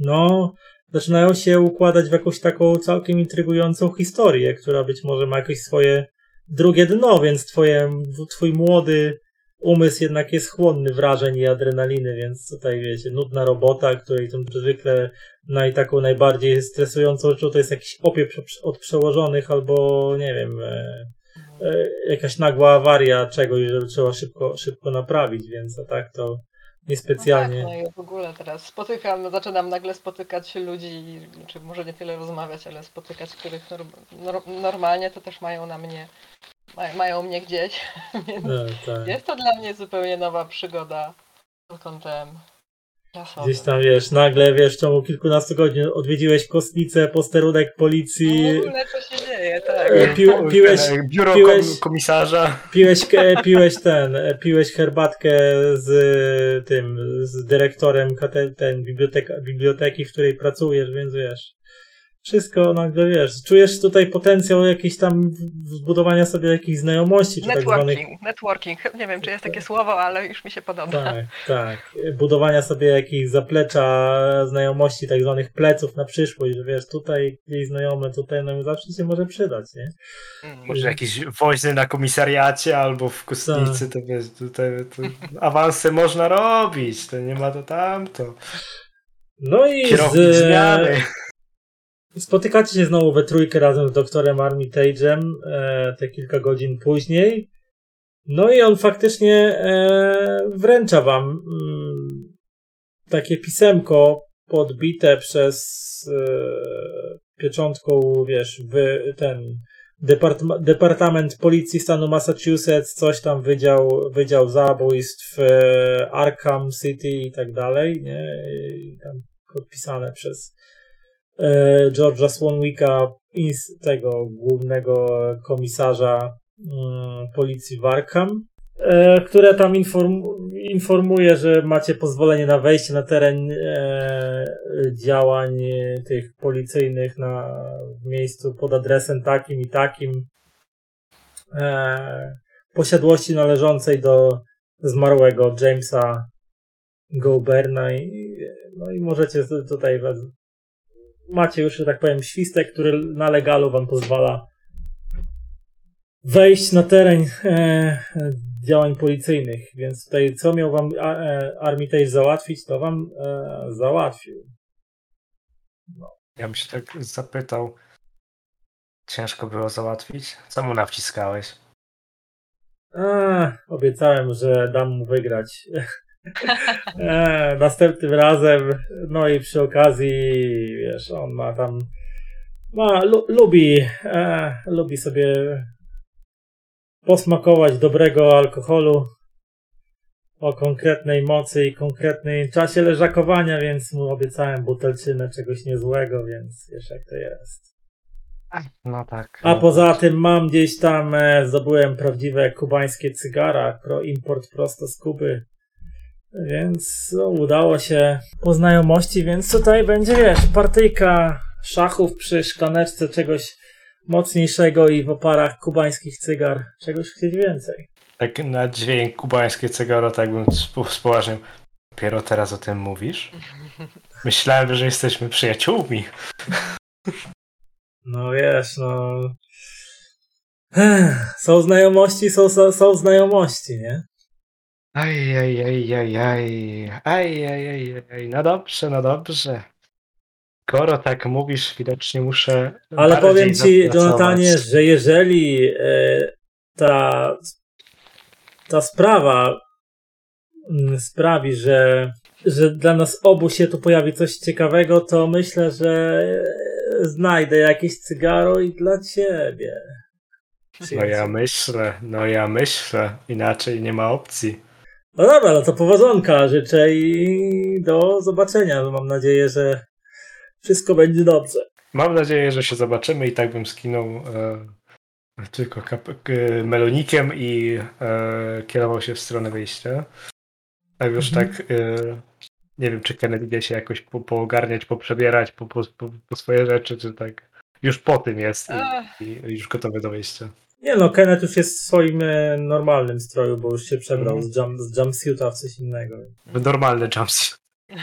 no, zaczynają się układać w jakąś taką całkiem intrygującą historię, która być może ma jakieś swoje drugie dno, więc twoje, twój młody umysł jednak jest chłonny wrażeń i adrenaliny, więc tutaj wiecie, nudna robota, której to zwykle naj, taką najbardziej stresującą rzeczą to jest jakiś opieprz od przełożonych albo nie wiem, e, E, jakaś nagła awaria czegoś, że trzeba szybko, szybko naprawić, więc a tak to niespecjalnie. No tak, no i w ogóle teraz spotykam, zaczynam nagle spotykać ludzi, czy może nie tyle rozmawiać, ale spotykać, których normalnie to też mają na mnie, mają mnie gdzieś, więc no, tak. jest to dla mnie zupełnie nowa przygoda pod kątem Gdzieś tam wiesz, nagle wiesz, w ciągu kilkunastu godzin odwiedziłeś kostnicę, posterunek policji. No w ogóle co się dzieje, tak. Pi, piłeś, Biuro piłeś, komisarza. Piłeś, piłeś ten, piłeś herbatkę z tym, z dyrektorem ten, biblioteka, biblioteki, w której pracujesz, więc wiesz wszystko nagle wiesz, czujesz tutaj potencjał jakiejś tam zbudowania sobie jakichś znajomości. Czy networking, tak zwanych... networking. Nie wiem, czy jest takie słowo, ale już mi się podoba. Tak, tak. Budowania sobie jakichś zaplecza znajomości, tak zwanych pleców na przyszłość, że wiesz, tutaj jej znajomy, tutaj nam zawsze się może przydać, nie? Mm, może jakieś wojny na komisariacie albo w kostnicy, tak. to wiesz, tutaj to awanse można robić, to nie ma to tamto. No i z... zmiany. Spotykacie się znowu we trójkę razem z doktorem Armitage'em e, te kilka godzin później. No i on faktycznie e, wręcza wam mm, takie pisemko podbite przez e, pieczątką, wiesz, ten Depart- Departament Policji stanu Massachusetts, coś tam wydział, wydział zabójstw e, Arkham City i tak dalej, nie? I tam podpisane przez E, George'a Swanwicka, tego głównego komisarza mm, policji w Arkham, e, które tam inform, informuje, że macie pozwolenie na wejście na teren e, działań tych policyjnych na, miejscu pod adresem takim i takim posiadłości należącej do zmarłego Jamesa Goberna i, no i możecie tutaj macie już, że tak powiem, świstek, który na legalu wam pozwala wejść na teren e, działań policyjnych. Więc tutaj co miał wam e, Armitage załatwić, to wam e, załatwił. No. Ja bym się tak zapytał, ciężko było załatwić? Co mu nawciskałeś? A, obiecałem, że dam mu wygrać. E, następnym razem, no i przy okazji, wiesz, on ma tam, ma, lu, lubi, e, lubi sobie posmakować dobrego alkoholu o konkretnej mocy i konkretnym czasie leżakowania, więc mu obiecałem butelczynę czegoś niezłego, więc wiesz jak to jest. No tak. A poza tym mam gdzieś tam, e, zdobyłem prawdziwe kubańskie cygara, pro import prosto z Kuby. Więc no, udało się po znajomości, więc tutaj będzie, wiesz, partyjka szachów przy szklaneczce czegoś mocniejszego i w oparach kubańskich cygar. Czegoś chcieć więcej. Tak na dźwięk kubańskie cygaro, tak bym spo- spoważnił. Dopiero teraz o tym mówisz? Myślałem, że jesteśmy przyjaciółmi. No wiesz, no... Ech, Są znajomości, są, są, są znajomości, nie? Ajajajajaj. Ajajajajaj. No dobrze, no dobrze. Skoro tak mówisz, widocznie muszę. Ale powiem ci, Jonatanie, że jeżeli e, ta, ta sprawa mm, sprawi, że, że dla nas obu się tu pojawi coś ciekawego, to myślę, że e, znajdę jakieś cygaro i dla ciebie. No ja myślę, no ja myślę, inaczej nie ma opcji. No dobra, no to powodzonka życzę i do zobaczenia. Mam nadzieję, że wszystko będzie dobrze. Mam nadzieję, że się zobaczymy i tak bym skinął e, tylko kap- k- melonikiem i e, kierował się w stronę wyjścia. Tak już Mhm. tak, e, nie wiem, czy Kennedy idzie się jakoś po, poogarniać, poprzebierać po, po, po, swoje rzeczy, czy tak już po tym jest i, i już gotowy do wyjścia. Nie no, Kenneth już jest w swoim e, normalnym stroju, bo już się przebrał Mhm. z, jump, z jumpsuita w coś innego. Normalny jumpsuit.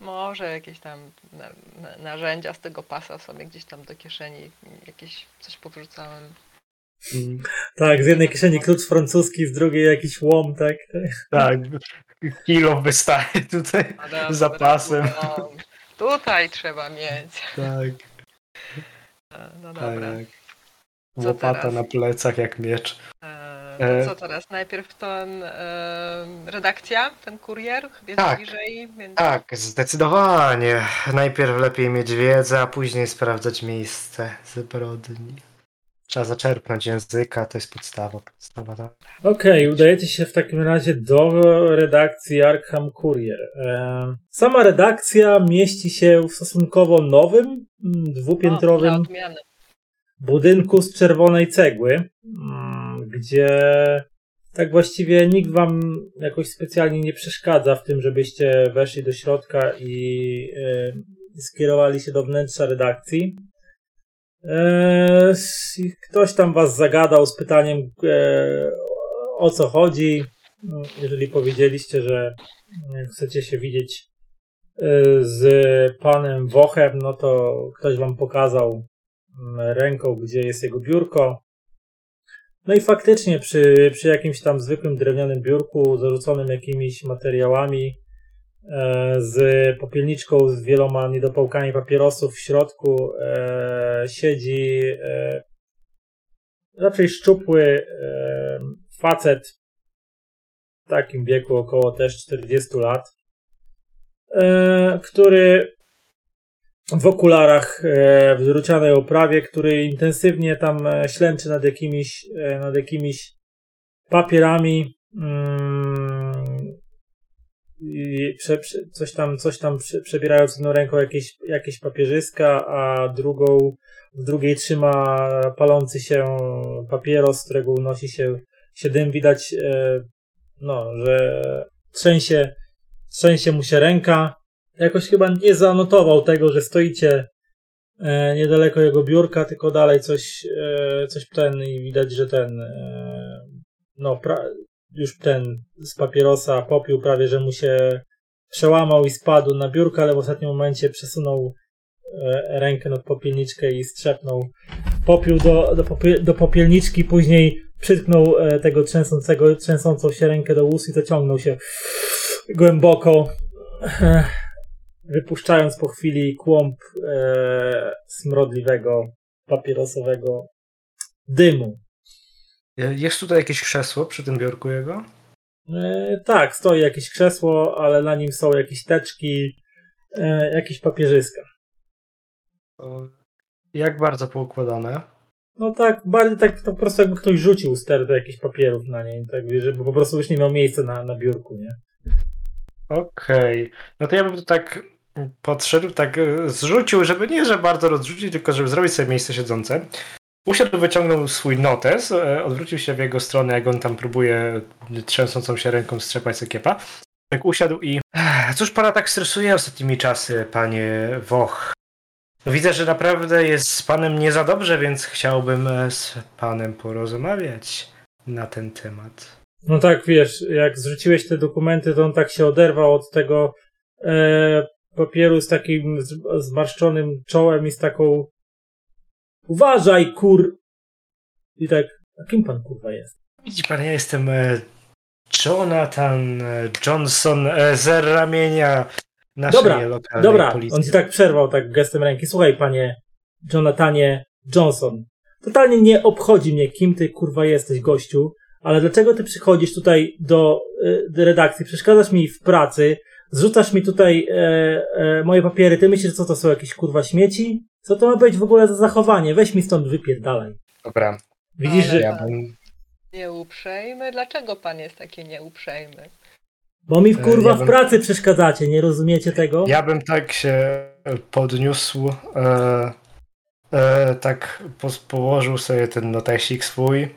Może jakieś tam na, na, narzędzia z tego pasa sobie gdzieś tam do kieszeni jakieś coś powrzucałem. Mm, Tak, z jednej kieszeni klucz francuski, z drugiej jakiś łom, tak? Tak, kilo wystaje tutaj No z zapasem. no, tutaj trzeba mieć. Tak, No dobra. tak. Co Łopata teraz? na plecach jak miecz. E, E. to co teraz? Najpierw ten e, redakcja, ten kurier jest Tak. bliżej, więc Tak, zdecydowanie. Najpierw lepiej mieć wiedzę, a później sprawdzać miejsce zbrodni. Trzeba zaczerpnąć języka, to jest podstawa. podstawa tak. Okej, udajecie się w takim razie do redakcji Arkham Courier. E, Sama redakcja mieści się w stosunkowo nowym, mm, o, dwupiętrowym odmiany. Budynku z czerwonej cegły, mm, gdzie tak właściwie nikt wam jakoś specjalnie nie przeszkadza w tym, żebyście weszli do środka i e, skierowali się do wnętrza redakcji. E, ktoś tam was zagadał z pytaniem e, o co chodzi. Jeżeli powiedzieliście, że chcecie się widzieć e, z panem Wochem, no to ktoś wam pokazał ręką, gdzie jest jego biurko. No i faktycznie przy, przy jakimś tam zwykłym drewnianym biurku, zarzuconym jakimiś materiałami, e, z popielniczką z wieloma niedopałkami papierosów w środku, e, siedzi e, raczej szczupły e, facet w takim wieku, około też 40 lat, e, który w okularach e, w drucianej oprawie, który intensywnie tam e, ślęczy nad jakimiś, e, nad jakimiś papierami mm, i coś tam, coś tam prze, przebierając jedną ręką jakieś, jakieś papierzyska, a drugą w drugiej trzyma palący się papieros, którego unosi się, się dym. Widać, no, że trzęsie, trzęsie mu się ręka. Jakoś chyba nie zanotował tego, że stoicie e, niedaleko jego biurka, tylko dalej coś, e, coś ten i widać, że ten, e, no, pra, już ten z papierosa popiół prawie, że mu się przełamał i spadł na biurko, ale w ostatnim momencie przesunął e, rękę nad popielniczkę i strzepnął. Popiół do, do, popie, do popielniczki, później przytknął e, tego trzęsącego, trzęsącą się rękę do ust i zaciągnął się głęboko, e, wypuszczając po chwili kłąb e, smrodliwego, papierosowego dymu. Jest tutaj jakieś krzesło przy tym biurku jego? E, tak, stoi jakieś krzesło, ale na nim są jakieś teczki, e, jakieś papierzyska. Jak bardzo poukładane? No tak, bardziej tak to po prostu jakby ktoś rzucił stertę jakichś papierów na niej, tak, żeby po prostu już nie miał miejsca na, na biurku, nie? Okej. Okay. No to ja bym to tak podszedł, tak e, zrzucił, żeby nie, że bardzo rozrzucić, tylko żeby zrobić sobie miejsce siedzące. Usiadł, wyciągnął swój notes, e, odwrócił się w jego stronę, jak on tam próbuje trzęsącą się ręką strzepać sekiepa. Tak usiadł i... Cóż pana tak stresuje ostatnimi czasy, panie Woch? Widzę, że naprawdę jest z panem nie za dobrze, więc chciałbym e, z panem porozmawiać na ten temat. No tak, wiesz, jak zrzuciłeś te dokumenty, to on tak się oderwał od tego e, papieru z takim zmarszczonym czołem i z taką uważaj, kur... I tak, a kim pan kurwa jest? Widzi pan, ja jestem e, Jonathan e, Johnson e, z ramienia naszej dobra, lokalnej dobra. policji. on ci tak przerwał tak gestem ręki. Słuchaj, panie Jonathanie Johnson, totalnie nie obchodzi mnie, kim ty kurwa jesteś, gościu, ale dlaczego ty przychodzisz tutaj do, do redakcji, przeszkadzasz mi w pracy, zrzucasz mi tutaj e, e, moje papiery, ty myślisz, co to są jakieś kurwa śmieci? Co to ma być w ogóle za zachowanie? Weź mi stąd wypierdalaj. Dobra. Widzisz, Ale że... Ja bym... Nieuprzejmy? Dlaczego pan jest taki nieuprzejmy? Bo mi w kurwa Ja bym- w pracy przeszkadzacie, nie rozumiecie tego? Ja bym tak się podniósł, e, e, tak po, położył sobie ten notesik swój.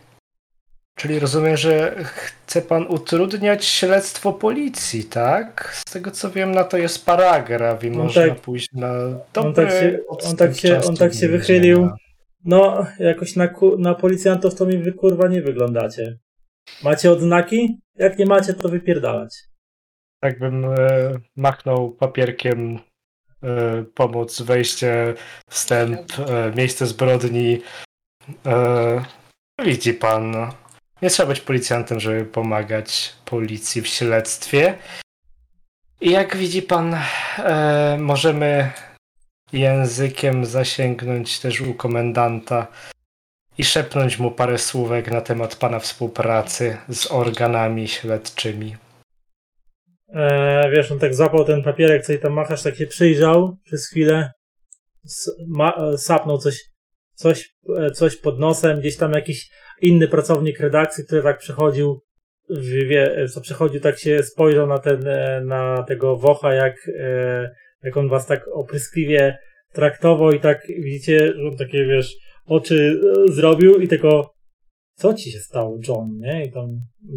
Czyli rozumiem, że chce pan utrudniać śledztwo policji, tak? Z tego co wiem, na to jest paragraf i On można tak- pójść na on dobry tak się- on tak się- on tak się wychylił. No, jakoś na, na policjantów to mi wy kurwa nie wyglądacie. Macie odznaki? Jak nie macie, to wypierdalać. Tak bym e, machnął papierkiem e, pomoc, wejście, wstęp, e, miejsce zbrodni. E, widzi pan, no. Nie trzeba być policjantem, żeby pomagać policji w śledztwie. I jak widzi pan, e, możemy językiem zasięgnąć też u komendanta i szepnąć mu parę słówek na temat pana współpracy z organami śledczymi. E, wiesz, on tak zapał ten papierek, co i tam machasz, tak się przyjrzał przez chwilę, e, sapnął coś, coś, e, coś pod nosem, gdzieś tam jakiś inny pracownik redakcji, który tak przechodził, wie- co przechodził, tak się spojrzał na ten, e, na tego Wocha, jak, e, jak on was tak opryskliwie traktował i tak widzicie, że on takie, wiesz, oczy e, zrobił i tylko co ci się stało, John, nie? I tam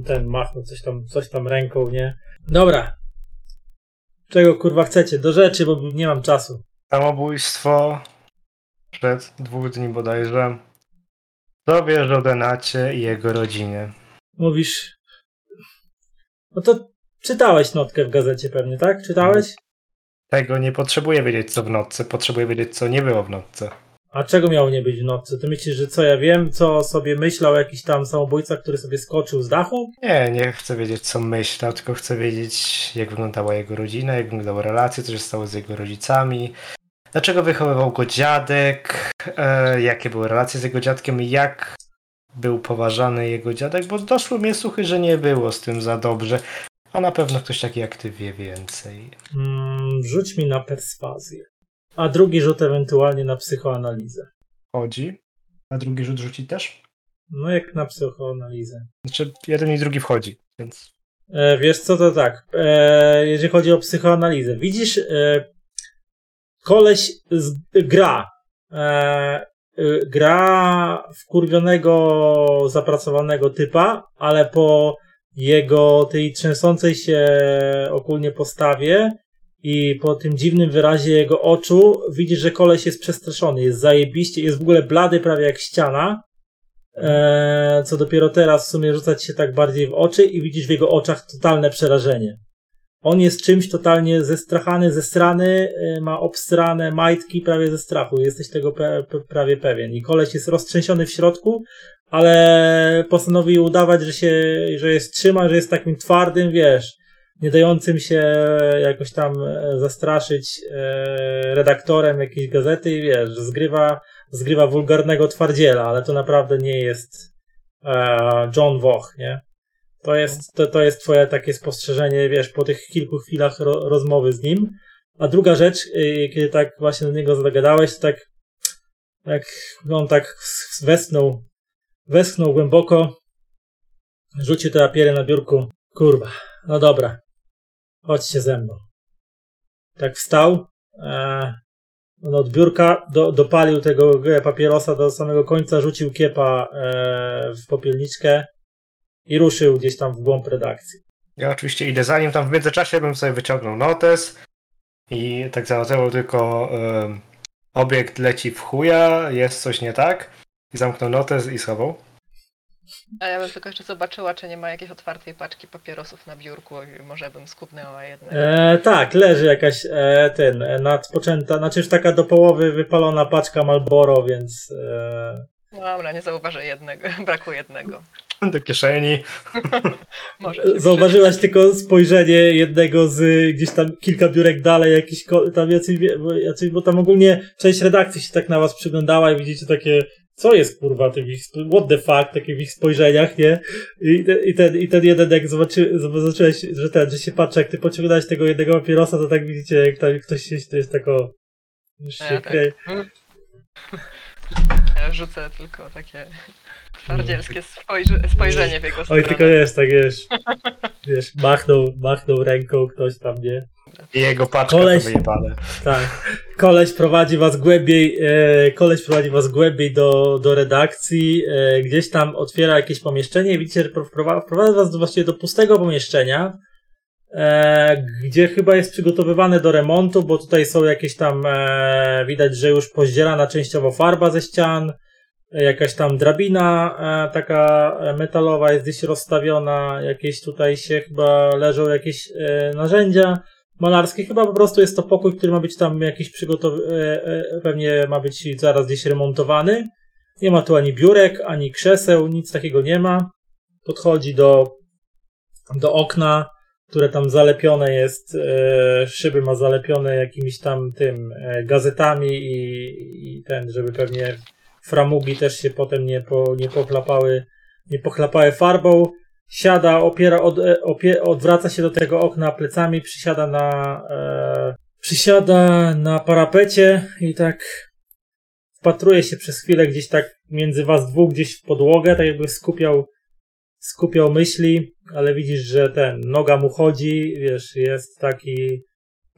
ten machnął coś tam, coś tam ręką, nie? Dobra. Czego kurwa chcecie? Do rzeczy, bo nie mam czasu. Samobójstwo przed dwóch dni bodajże. Co wiesz o Denacie i jego rodzinie? Mówisz. No to czytałeś notkę w gazecie pewnie, tak? Czytałeś? Tego nie potrzebuję wiedzieć co w notce, potrzebuję wiedzieć co nie było w notce. A czego miało nie być w notce? Ty myślisz, że co ja wiem, co sobie myślał jakiś tam samobójca, który sobie skoczył z dachu? Nie, nie chcę wiedzieć co myślał, tylko chcę wiedzieć jak wyglądała jego rodzina, jak wyglądały relacje, co się stało z jego rodzicami. Dlaczego wychowywał go dziadek, e, jakie były relacje z jego dziadkiem, jak był poważany jego dziadek, bo doszły mnie słuchy, że nie było z tym za dobrze. A na pewno ktoś taki jak ty wie więcej. Mm, rzuć mi na perswazję. A drugi rzut ewentualnie na psychoanalizę. Chodzi. A drugi rzut rzuci też? No jak na psychoanalizę. Znaczy, jeden i drugi wchodzi, więc. E, wiesz co, to tak. E, jeżeli chodzi o psychoanalizę. Widzisz, e, koleś z, gra. E, e, gra wkurwionego, zapracowanego typa, ale po jego tej trzęsącej się ogólnie postawie i po tym dziwnym wyrazie jego oczu widzisz, że koleś jest przestraszony, jest zajebiście, jest w ogóle blady prawie jak ściana. E, co dopiero teraz w sumie rzucać się tak bardziej w oczy i widzisz w jego oczach totalne przerażenie. On jest czymś totalnie zestrachany, zesrany, e, ma obstrane majtki prawie ze strachu. Jesteś tego pe- prawie pewien. I koleś jest roztrzęsiony w środku, ale postanowił udawać, że się, że jest trzyma, że jest takim twardym, wiesz, nie dającym się jakoś tam e, zastraszyć e, redaktorem jakiejś gazety i wiesz, zgrywa zgrywa wulgarnego twardziela, ale to naprawdę nie jest e, John Woch, nie? To jest, to, to jest twoje takie spostrzeżenie, wiesz, po tych kilku chwilach ro, rozmowy z nim. A druga rzecz, y, kiedy tak właśnie do niego zagadałeś, to tak Jak on tak westchnął, westchnął głęboko, rzucił te papiery na biurku. Kurwa, no dobra, chodźcie ze mną. Tak wstał, e, on od biurka do, dopalił tego papierosa do samego końca, rzucił kiepa e, w popielniczkę i ruszył gdzieś tam w głąb redakcji. Ja oczywiście idę za nim, tam w międzyczasie bym sobie wyciągnął notes i tak założył tylko um, obiekt leci w chuja, jest coś nie tak i zamknął notes i schował. A ja bym tylko jeszcze zobaczyła, czy nie ma jakiejś otwartej paczki papierosów na biurku i może bym skupnęła jedną. E, tak, leży jakaś e, ten, e, nadpoczęta, znaczy już taka do połowy wypalona paczka Malboro, więc... E... No dobra, nie zauważę jednego, braku jednego. Do kieszeni. Zauważyłaś tylko spojrzenie jednego z gdzieś tam kilka biurek dalej, jakiś tam jacyś, jacyś, bo tam ogólnie część redakcji się tak na was przyglądała i widzicie takie co jest kurwa tych ich, what the fuck, takie w ich spojrzeniach, nie? I, i, ten, i ten jeden, jak zobaczy, zobaczyłeś, że ten, że się patrzy, jak ty pociągnąłeś tego jednego papierosa, to tak widzicie, jak tam ktoś się, to jest tako, już się ja, tak. ja rzucę tylko takie twardzielskie spojrze, spojrzenie w jego stronę. Oj, tylko jest, tak wiesz, wiesz, machnął, machnął ręką ktoś tam, nie? I jego paczka koleś, wyjebane. Tak. Koleś prowadzi was głębiej, e, koleś prowadzi was głębiej do, do redakcji, e, gdzieś tam otwiera jakieś pomieszczenie i widzicie, że wprowadza was do, właściwie do pustego pomieszczenia, e, gdzie chyba jest przygotowywane do remontu, bo tutaj są jakieś tam, e, widać, że już pozdzierana częściowo farba ze ścian, jakaś tam drabina e, taka metalowa jest gdzieś rozstawiona, jakieś tutaj się chyba leżą jakieś e, narzędzia malarskie. Chyba po prostu jest to pokój, który ma być tam jakiś przygotowany, e, e, pewnie ma być zaraz gdzieś remontowany. Nie ma tu ani biurek, ani krzeseł, nic takiego nie ma. Podchodzi do, do okna, które tam zalepione jest, e, szyby ma zalepione jakimiś tam tym gazetami i, i ten, żeby pewnie framugi też się potem nie, po, nie pochlapały, nie pochlapały farbą siada, opiera, od, e, opie, odwraca się do tego okna plecami, przysiada na, e, przysiada na parapecie i tak wpatruje się przez chwilę gdzieś tak między was dwóch, gdzieś w podłogę, tak jakby skupiał, skupiał myśli, ale widzisz, że ten, noga mu chodzi, wiesz, jest taki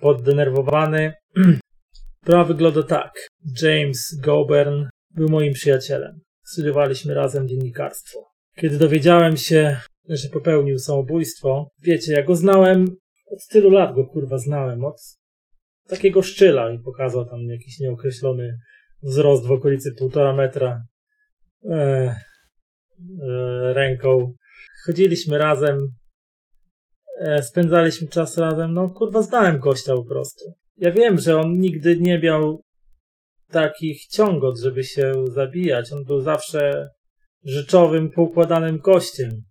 poddenerwowany. Sprawa wygląda tak. James Gobern był moim przyjacielem. Studiowaliśmy razem dziennikarstwo. Kiedy dowiedziałem się, że popełnił samobójstwo. Wiecie, ja go znałem, od tylu lat go kurwa znałem, od takiego szczyla i pokazał tam jakiś nieokreślony wzrost w okolicy półtora metra e, e, ręką. Chodziliśmy razem, e, spędzaliśmy czas razem, no kurwa znałem gościa po prostu. Ja wiem, że on nigdy nie miał takich ciągot, żeby się zabijać. On był zawsze rzeczowym, poukładanym gościem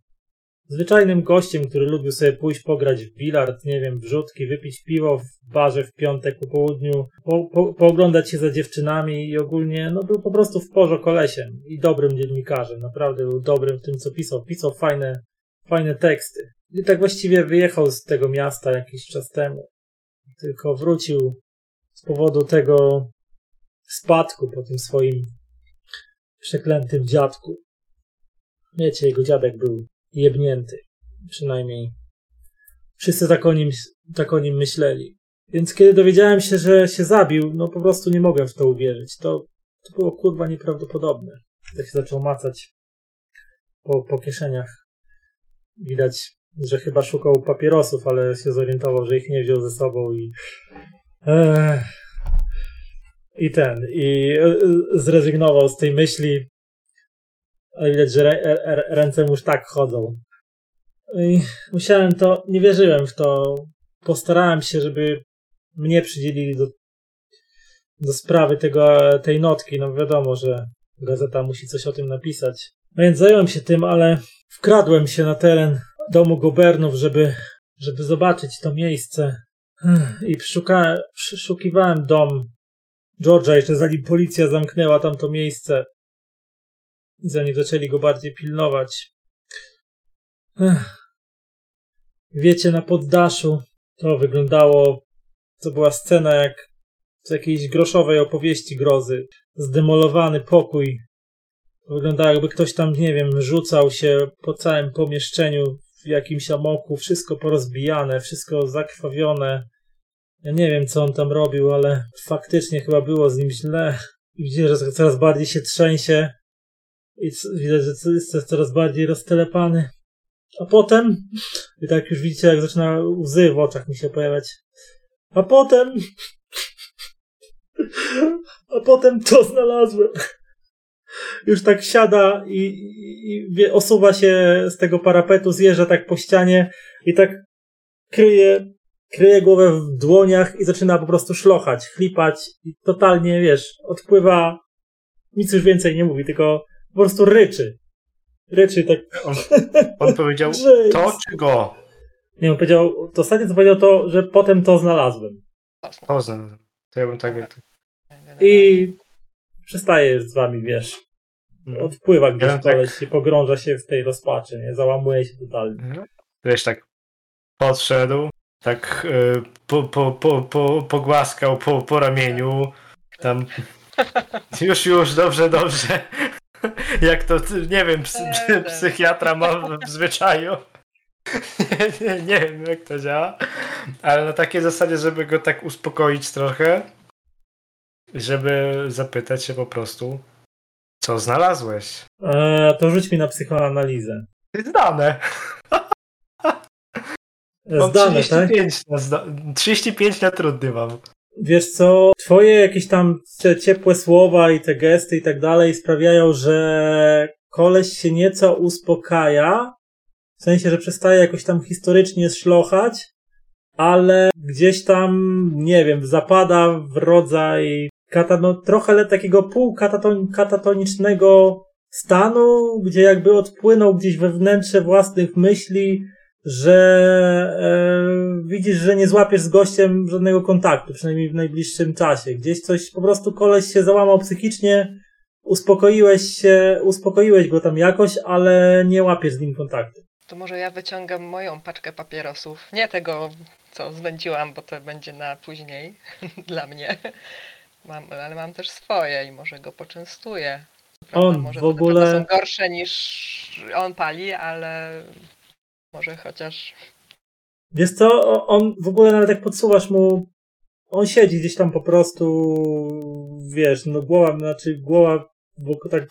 zwyczajnym gościem, który lubił sobie pójść pograć w bilard, nie wiem, wrzutki, wypić piwo w barze w piątek po południu, po, po, pooglądać się za dziewczynami i ogólnie, no był po prostu w porze kolesiem i dobrym dziennikarzem, naprawdę był dobrym w tym, co pisał. Pisał fajne, fajne teksty. I tak właściwie wyjechał z tego miasta jakiś czas temu. Tylko wrócił z powodu tego spadku po tym swoim przeklętym dziadku. Wiecie, jego dziadek był jebnięty. Przynajmniej wszyscy tak o nim, tak o nim myśleli. Więc kiedy dowiedziałem się, że się zabił, no po prostu nie mogłem w to uwierzyć. To, to było kurwa nieprawdopodobne. Tak się zaczął macać po, po kieszeniach. Widać, że chyba szukał papierosów, ale się zorientował, że ich nie wziął ze sobą i. I ten, i e, zrezygnował z tej myśli, ale widać, że ręce mu już tak chodzą. I musiałem to, nie wierzyłem w to. Postarałem się, żeby mnie przydzielili do, do sprawy tego, tej notki. No wiadomo, że gazeta musi coś o tym napisać. No więc zająłem się tym, ale wkradłem się na teren domu Gobernów, żeby, żeby zobaczyć to miejsce. I przeszukałem, przeszukiwałem dom George'a jeszcze zanim policja zamknęła tam to miejsce zanim zaczęli go bardziej pilnować. Ech. Wiecie, na poddaszu to wyglądało, to była scena jak z jakiejś groszowej opowieści grozy. zdemolowany pokój. Wygląda jakby ktoś tam, nie wiem, rzucał się po całym pomieszczeniu w jakimś amoku, wszystko porozbijane, wszystko zakrwawione. Ja nie wiem, co on tam robił, ale faktycznie chyba było z nim źle. I widzę, że coraz bardziej się trzęsie. I widać, że jest coraz bardziej roztelepany. A potem, i tak już widzicie, jak zaczyna łzy w oczach mi się pojawiać. A potem, a potem to znalazłem. Już tak siada i, i, i osuwa się z tego parapetu, zjeżdża tak po ścianie i tak kryje, kryje głowę w dłoniach i zaczyna po prostu szlochać, chlipać i totalnie, wiesz, odpływa, nic już więcej nie mówi, tylko po prostu ryczy. Ryczy tak. On, on powiedział to czy go? Nie, on powiedział, to ostatnie co powiedział to, że potem to znalazłem. To znalazłem. To ja bym tak... I przestaje z wami, wiesz. Mhm. Odpływa gdzieś ja koleś tak... się pogrąża się w tej rozpaczy, nie? Załamuje się totalnie. Mhm. Wiesz, tak podszedł, tak y, po, po, po, po, pogłaskał po, po ramieniu, tam już, już, dobrze, dobrze. Jak to, nie wiem, psy, psychiatra ma w zwyczaju. Nie, nie, nie wiem, jak to działa. Ale na takiej zasadzie, żeby go tak uspokoić trochę, żeby zapytać się po prostu, co znalazłeś? Eee, to rzuć mi na psychoanalizę. Zdane. Zdane, 35 tak? Na zda 35 na trudny mam. Wiesz co, twoje jakieś tam ciepłe słowa i te gesty i tak dalej sprawiają, że koleś się nieco uspokaja, w sensie, że przestaje jakoś tam historycznie szlochać, ale gdzieś tam, nie wiem, zapada w rodzaj kata, no, trochę takiego półkatatonicznego stanu, gdzie jakby odpłynął gdzieś we wnętrze własnych myśli, że e, widzisz, że nie złapiesz z gościem żadnego kontaktu, przynajmniej w najbliższym czasie. Gdzieś coś, po prostu koleś się załamał psychicznie, uspokoiłeś się, uspokoiłeś go tam jakoś, ale nie łapiesz z nim kontaktu. To może ja wyciągam moją paczkę papierosów. Nie tego, co zwędziłam, bo to będzie na później dla mnie. Mam, ale mam też swoje i może go poczęstuję. Prawda? On może w ogóle są gorsze niż on pali, ale może chociaż. Wiesz co, on w ogóle nawet jak podsuwasz mu, on siedzi gdzieś tam po prostu, wiesz, no głowa, znaczy głowa tak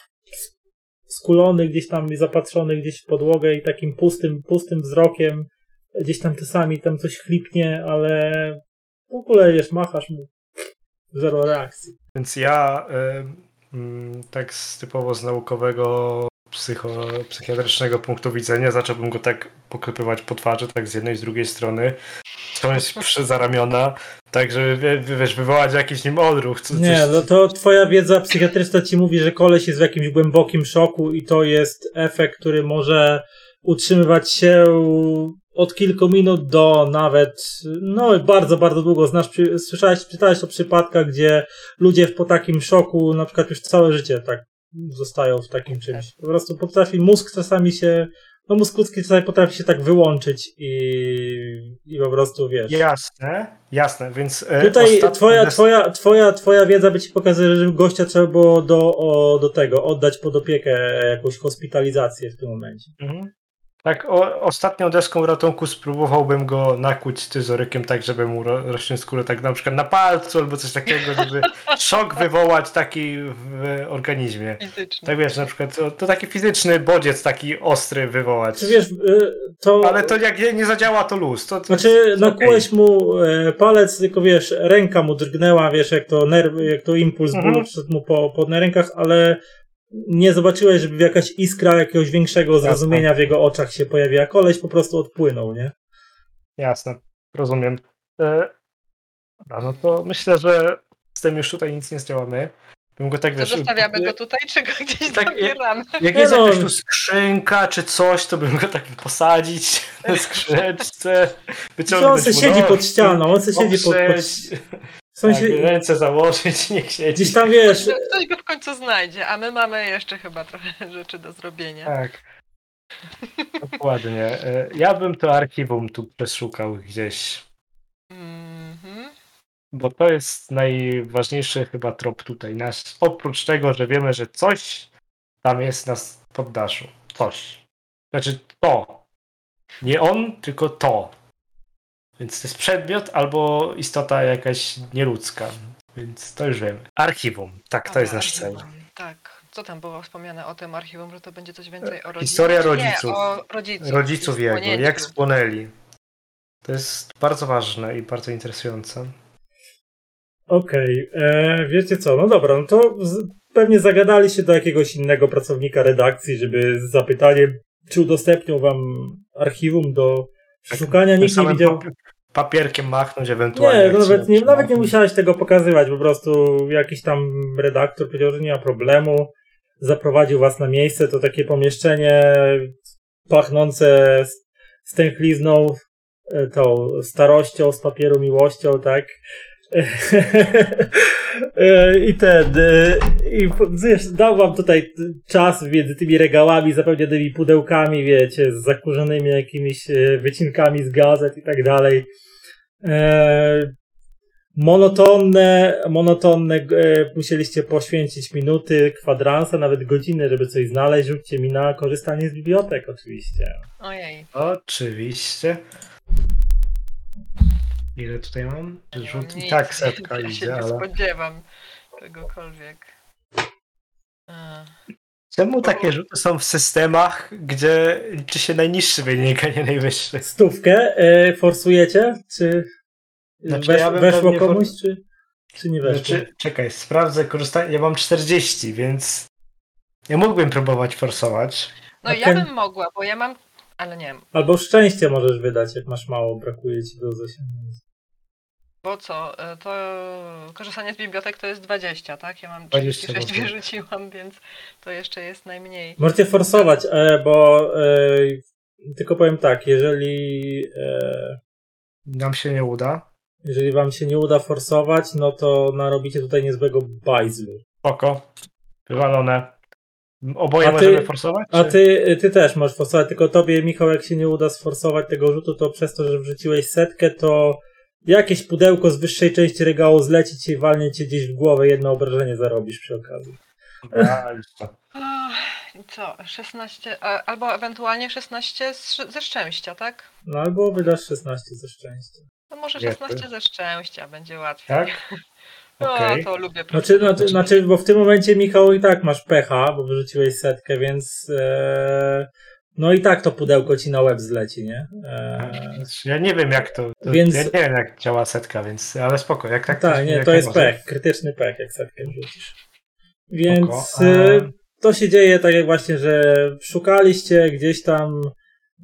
skulony gdzieś tam i zapatrzony gdzieś w podłogę i takim pustym, pustym wzrokiem gdzieś tam czasami tam coś chlipnie, ale w ogóle wiesz, machasz mu zero reakcji. Więc ja y, y, tak z typowo z naukowego psycho, psychiatrycznego punktu widzenia zacząłbym go tak pokrypywać po twarzy, tak z jednej i z drugiej strony, ciąć za ramiona, tak żeby wiesz, wywołać jakiś nim odruch. Co, Nie, coś... no to twoja wiedza psychiatryczna ci mówi, że koleś jest w jakimś głębokim szoku i to jest efekt, który może utrzymywać się od kilku minut do nawet, no bardzo, bardzo długo. Znasz, słyszałeś, czytałeś o przypadkach, gdzie ludzie po takim szoku na przykład już całe życie tak zostają w takim czymś. Po prostu potrafi, mózg czasami się, no mózg ludzki czasami potrafi się tak wyłączyć i, i po prostu wiesz. Jasne, jasne, więc. E, Tutaj twoja, twoja, twoja, twoja wiedza by ci pokazuje, że gościa trzeba było do, o, do tego, oddać pod opiekę jakąś hospitalizację w tym momencie. Mhm. Tak, o, ostatnią deską ratunku spróbowałbym go nakuć scyzorykiem tak, żeby mu ro, rośnie skórę tak na przykład na palcu albo coś takiego, żeby szok wywołać taki w organizmie. Fizyczny. Tak wiesz, na przykład to, to, taki fizyczny bodziec taki ostry wywołać. Wiesz, y, to... Ale to jak nie zadziała, to luz. To, to znaczy nakułeś okay. mu e, palec, tylko wiesz, ręka mu drgnęła, wiesz, jak to nerw, jak to impuls mhm. bólu mu po, po rękach, ale nie zobaczyłeś, żeby jakaś iskra jakiegoś większego zrozumienia Jasne. w jego oczach się pojawiła. Koleś po prostu odpłynął, nie? Jasne, rozumiem. E, no to myślę, że z tym już tutaj nic nie zdziałamy. Bym go tak, wiesz, zostawiamy go tutaj, czy go gdzieś tak, zabieramy? Jak, jak jest no. jakaś tu skrzynka, czy coś, to bym go tak posadzić na skrzynce, wyciągnąć On se siedzi pod ścianą, on se siedzi pod, pod, w sensie... Tak, ręce założyć, niech siedzi. Gdzieś tam wiesz... Ktoś go w końcu znajdzie, a my mamy jeszcze chyba trochę rzeczy do zrobienia. Tak. Dokładnie. E, ja bym to archiwum tu przeszukał gdzieś. Mhm. bo to jest najważniejszy chyba trop tutaj. Nasz, oprócz tego, że wiemy, że coś tam jest na poddaszu. Coś. Znaczy to. Nie on, tylko to. Więc to jest przedmiot albo istota jakaś nieludzka. Więc to już wiemy. Archiwum. Tak, to jest nasz cel. Tak. Co tam było wspomniane o tym archiwum, że to będzie coś więcej o rodzicach? Historia rodziców. Nie, o rodziców. Rodziców jego, spłonięciu. jak spłonęli. To jest bardzo ważne i bardzo interesujące. Okej, e, wiecie co, no dobra, no to z, pewnie zagadaliście do jakiegoś innego pracownika redakcji, żeby z zapytaniem, czy udostępnią wam archiwum do przeszukania. Nikt nie widział. papi- Papierkiem machnąć ewentualnie. Nie, no nawet nie, nawet nie musiałeś tego pokazywać, po prostu jakiś tam redaktor powiedział, że nie ma problemu, zaprowadził was na miejsce, to takie pomieszczenie pachnące stęchlizną, e, tą starością, z papieru miłością, tak? E, I ten, e, i wiesz, dał wam tutaj czas między tymi regałami, zapełnionymi pudełkami, wiecie, z zakurzonymi jakimiś e, wycinkami z gazet i tak dalej. Monotonne, monotonne musieliście poświęcić minuty, kwadransa, nawet godziny, żeby coś znaleźć. Rzućcie mi na korzystanie z bibliotek oczywiście. Ojej. Oczywiście. Ile tutaj mam? nie Rzut i nic, tak setka ja się idzie, nie ale... spodziewam czegokolwiek. E, Czemu takie rzuty są w systemach, gdzie liczy się najniższy wynik, a nie najwyższy? Stówkę e, forsujecie? Czy Znaczy, wesz, ja bym weszło pewnie for- komuś, czy, czy nie weszło? Znaczy, czekaj, sprawdzę korzystanie. Ja mam 40, więc ja mógłbym próbować forsować. No A ja ten- bym mogła, bo ja mam... Ale nie wiem. Albo szczęście możesz wydać, jak masz mało, brakuje ci do zasięgnięcia. Bo co, e, to korzystanie z bibliotek to jest 20, tak? Ja mam 20 36 można. wyrzuciłam, więc to jeszcze jest najmniej. Możecie forsować, e, bo e, tylko powiem tak, jeżeli Nam się nie uda. jeżeli wam się nie uda forsować, no to narobicie tutaj niezłego bajzlu. Spoko. Wywalone. Oboje A ty- możemy forsować? A czy- ty, ty też możesz forsować, tylko tobie, Michał, jak się nie uda sforsować tego rzutu, to przez to, że wrzuciłeś setkę, to jakieś pudełko z wyższej części regału zleci ci i walnie cię gdzieś w głowę, jedno obrażenie zarobisz przy okazji. Co, 16, a- albo ewentualnie 16 z, ze szczęścia, tak? No albo wydasz 16 ze szczęścia. To może Dziękuję. 16 ze szczęścia, będzie łatwiej. Tak? No, Okej. to lubię Znaczy, znaczy, znaczy, bo w tym momencie, Michał, i tak masz pecha, bo wyrzuciłeś setkę, więc e, no i tak to pudełko ci na łeb zleci, nie? E, Ja nie wiem jak to. to Więc- Ja nie wiem jak działa setka, więc. Ale spoko, jak tak. tak, nie, to jest może. pech, krytyczny pech, jak setkę wrzucisz. Więc Spoko. e, A- to się dzieje tak jak właśnie, że szukaliście gdzieś tam,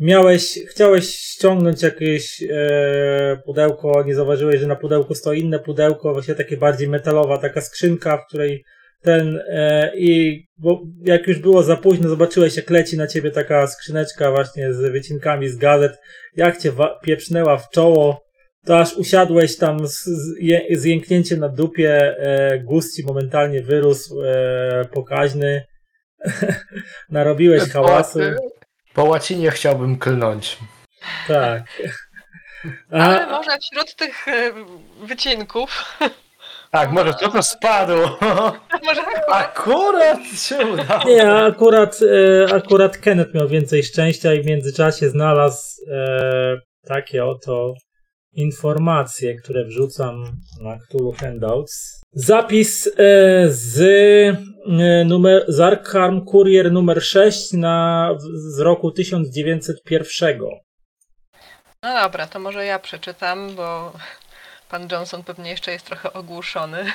miałeś, chciałeś ściągnąć jakieś e, pudełko, nie zauważyłeś, że na pudełku stoi inne pudełko, właśnie takie bardziej metalowa, taka skrzynka, w której ten e, i bo jak już było za późno, zobaczyłeś jak leci na ciebie taka skrzyneczka właśnie z wycinkami z gazet, jak cię wa- pieprznęła w czoło, to aż usiadłeś tam z, z, je, z jęknięciem na dupie, e, gust ci momentalnie wyrósł e, pokaźny, narobiłeś hałasu, Po łacinie chciałbym klnąć. tak. Ale A, może wśród tych e, wycinków, Tak, może to to spadło. może Akurat się udało. Nie, akurat, e, akurat Kenneth miał więcej szczęścia i w międzyczasie znalazł e, takie oto informacje, które wrzucam na Cthulhu Handouts. Zapis e, z, e, numer, z Arkham Courier numer 6 na, z roku 1901. No dobra, to może ja przeczytam, bo pan Johnson pewnie jeszcze jest trochę ogłuszony.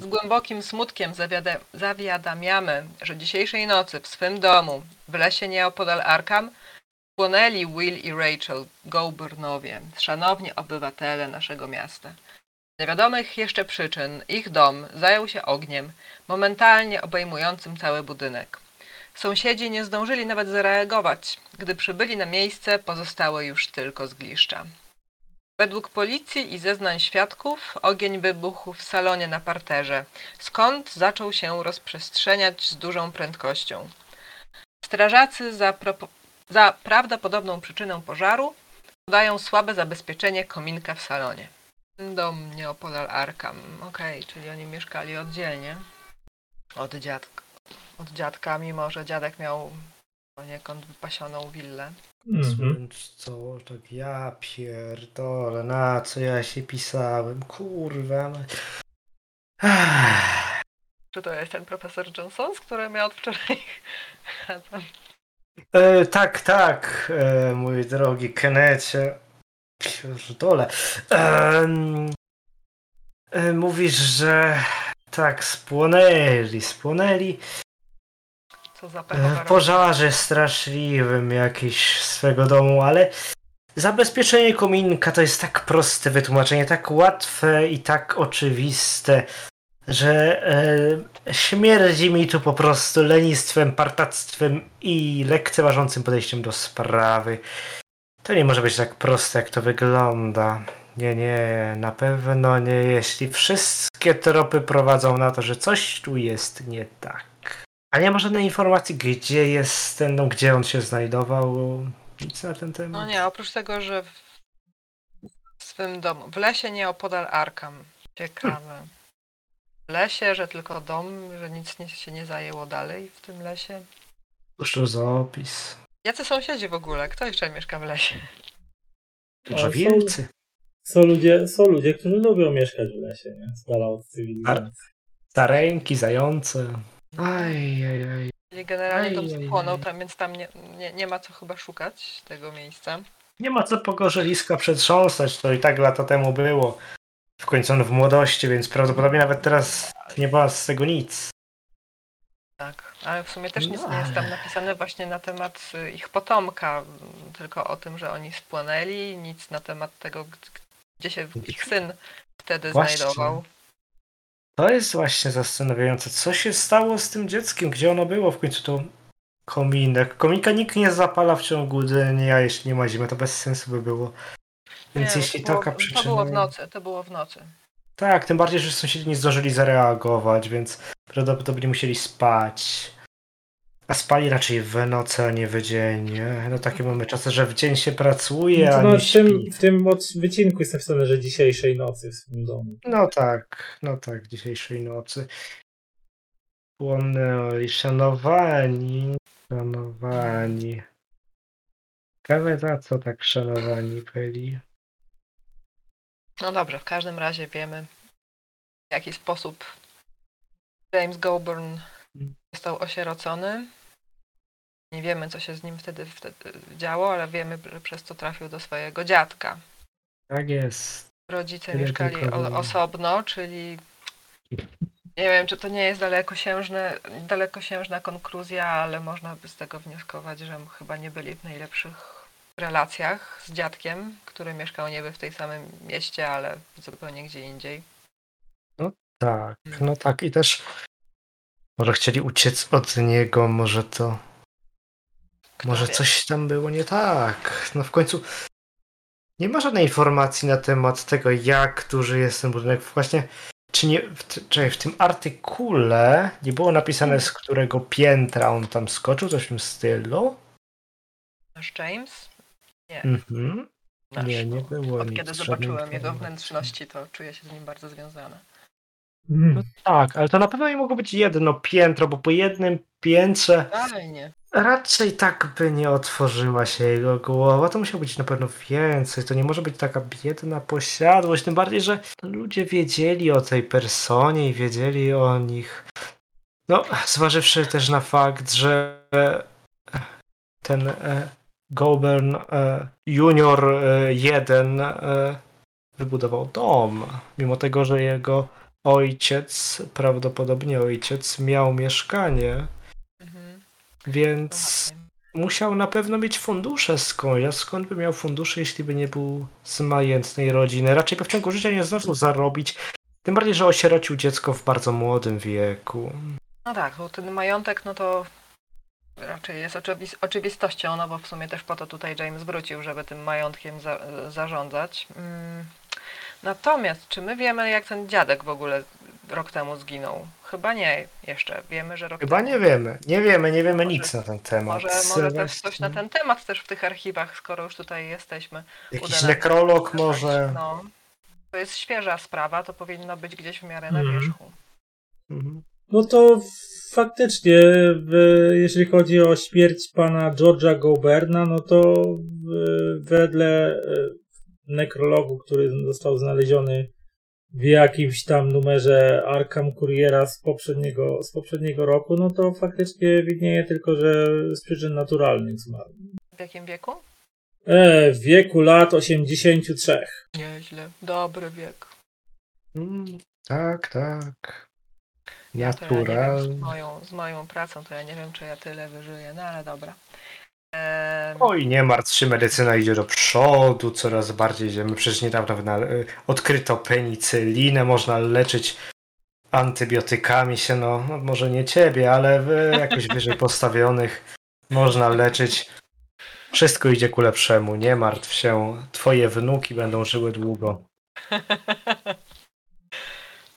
Z głębokim smutkiem zawiada- zawiadamiamy, że dzisiejszej nocy w swym domu w lesie nieopodal Arkham płonęli Will i Rachel Goburnowie, szanowni obywatele naszego miasta. Z niewiadomych jeszcze przyczyn ich dom zajął się ogniem, momentalnie obejmującym cały budynek. Sąsiedzi nie zdążyli nawet zareagować. Gdy przybyli na miejsce, pozostały już tylko zgliszcza. Według policji i zeznań świadków ogień wybuchł w salonie na parterze, skąd zaczął się rozprzestrzeniać z dużą prędkością. Strażacy za, za prawdopodobną przyczynę pożaru podają słabe zabezpieczenie kominka w salonie. Dom nieopodal Arkham. Okej, czyli oni mieszkali oddzielnie od dziadka. Od dziadka, mimo że dziadek miał poniekąd wypasioną willę. Mhm. Co, tak ja pierdolę, na co ja się pisałem, kurwa. Czy to jest ten profesor Johnson, z którym ja od wczoraj? E, tak, tak, e, mój drogi Kenecie. Pierdolę. Em, e, mówisz, że tak, spłonęli, spłonęli Co za e, pechowa w pożarze straszliwym jakiś swego domu, ale zabezpieczenie kominka to jest tak proste wytłumaczenie, tak łatwe i tak oczywiste, że e, śmierdzi mi tu po prostu lenistwem, partactwem i lekceważącym podejściem do sprawy. To nie może być tak proste, jak to wygląda. Nie, nie, na pewno nie, jeśli wszystkie tropy prowadzą na to, że coś tu jest nie tak. A nie ma żadnej informacji, gdzie jest ten, no, gdzie on się znajdował. Nic na ten temat. No nie, oprócz tego, że w w swym domu, w lesie nieopodal Arkham. Ciekawe. W lesie, że tylko dom, że nic nie, się nie zajęło dalej w tym lesie. Cóż to za opis? Jacy sąsiedzi w ogóle? Kto jeszcze mieszka w lesie? Może są- wielcy. Są ludzie, są ludzie, którzy lubią mieszkać w lesie, nie? Z dala od cywilizacji. Stareńki, zające. Aj, aj, aj. Generalnie dom Aj, aj, spłonął, tam, więc tam nie, nie, nie ma co chyba szukać tego miejsca. Nie ma co pogorzeliska przetrząsać, to i tak lata temu było. W końcu on w młodości, więc prawdopodobnie nawet teraz nie ma z tego nic. Tak, ale w sumie też nic No, nie jest tam ale- napisane właśnie na temat y, ich potomka, m, tylko o tym, że oni spłonęli, nic na temat tego, g- gdzie się ich syn wtedy Właśnie. znajdował. To jest właśnie zastanawiające. Co się stało z tym dzieckiem? Gdzie ono było? W końcu to kominek. Kominka nikt nie zapala w ciągu dnia, jeśli nie ma zimy. To bez sensu by było. Więc Nie, jeśli to było, taka To przyczyna... było w nocy, to było w nocy. Tak, tym bardziej, że sąsiedzi nie zdążyli zareagować, więc prawdopodobnie musieli spać. A spali raczej w nocy, a nie w dzień. No takie mamy czasy, że w dzień się pracuje, a No, nie w, tym, śpi. w tym od- wycinku jest napisane, że dzisiejszej nocy w swym domu. No tak, no tak, dzisiejszej nocy. Płonęli, szanowani, szanowani. Ciekawe za co tak szanowani byli. No dobrze, w każdym razie wiemy, w jaki sposób James Goburn Mm. został osierocony. Nie wiemy, co się z nim wtedy, wtedy działo, ale wiemy, że przez co trafił do swojego dziadka. Tak jest. Rodzice Tyle mieszkali tylko o, osobno, czyli nie wiem, czy to nie jest dalekosiężne, dalekosiężna konkluzja, ale można by z tego wnioskować, że chyba nie byli w najlepszych relacjach z dziadkiem, który mieszkał niby w tej samym mieście, ale zupełnie gdzie indziej. Tak, no tak i też może chcieli uciec od niego, może to, Kto może wie? coś tam było nie tak. No w końcu nie ma żadnej informacji na temat tego, jak duży jest ten budynek. Właśnie, czy nie, w, czekaj, w tym artykule nie było napisane, z którego piętra on tam skoczył, coś w tym stylu? Nasz James? Nie. Mhm. Nasz, Nie, nie było Od kiedy zobaczyłem jego wnętrzności, to czuję się z nim bardzo związana. Mm. Tak, ale to na pewno nie mogło być jedno piętro, bo po jednym piętrze Fajnie. Raczej tak by nie otworzyła się jego głowa. To musiało być na pewno więcej. To nie może być taka biedna posiadłość. Tym bardziej, że ludzie wiedzieli o tej personie i wiedzieli o nich. No, zważywszy też na fakt, że ten e, Goburn e, Junior e, 1 e, wybudował dom. Mimo tego, że jego ojciec, prawdopodobnie ojciec, miał mieszkanie. Mhm. Więc musiał na pewno mieć fundusze skądś. A skąd by miał fundusze, jeśli by nie był z majętnej rodziny? Raczej by w ciągu życia nie zdążył zarobić. Tym bardziej, że osierocił dziecko w bardzo młodym wieku. No tak, bo ten majątek, no to raczej jest oczywis- oczywistością, no bo w sumie też po to tutaj James wrócił, żeby tym majątkiem za- zarządzać. Mm. Natomiast, czy my wiemy, jak ten dziadek w ogóle rok temu zginął? Chyba nie jeszcze. Wiemy, że rok Chyba temu. nie wiemy. Nie wiemy, nie wiemy Może- nic na ten temat. Może, może też coś na ten temat też w tych archiwach, skoro już tutaj jesteśmy. Jakiś uda nekrolog może. No, to jest świeża sprawa, to powinno być gdzieś w miarę na Mhm. wierzchu. Mhm. No to faktycznie, jeżeli chodzi o śmierć pana George'a Goberna, no to wedle e, nekrologu, który został znaleziony w jakimś tam numerze Arkham Couriera z poprzedniego, z poprzedniego roku, no to faktycznie widnieje tylko, że z przyczyn naturalnych zmarł. W jakim wieku? E, w wieku lat 83. Nieźle. Dobry wiek. Mm, Tak, tak. To ja z moją, z moją pracą to ja nie wiem, czy ja tyle wyżyję, no ale dobra. Oj, nie martw się, medycyna idzie do przodu, coraz bardziej idziemy. Przecież niedawno y, odkryto penicylinę, można leczyć antybiotykami się, no, no może nie ciebie, ale jakoś wyżej postawionych można leczyć. Wszystko idzie ku lepszemu, nie martw się, twoje wnuki będą żyły długo.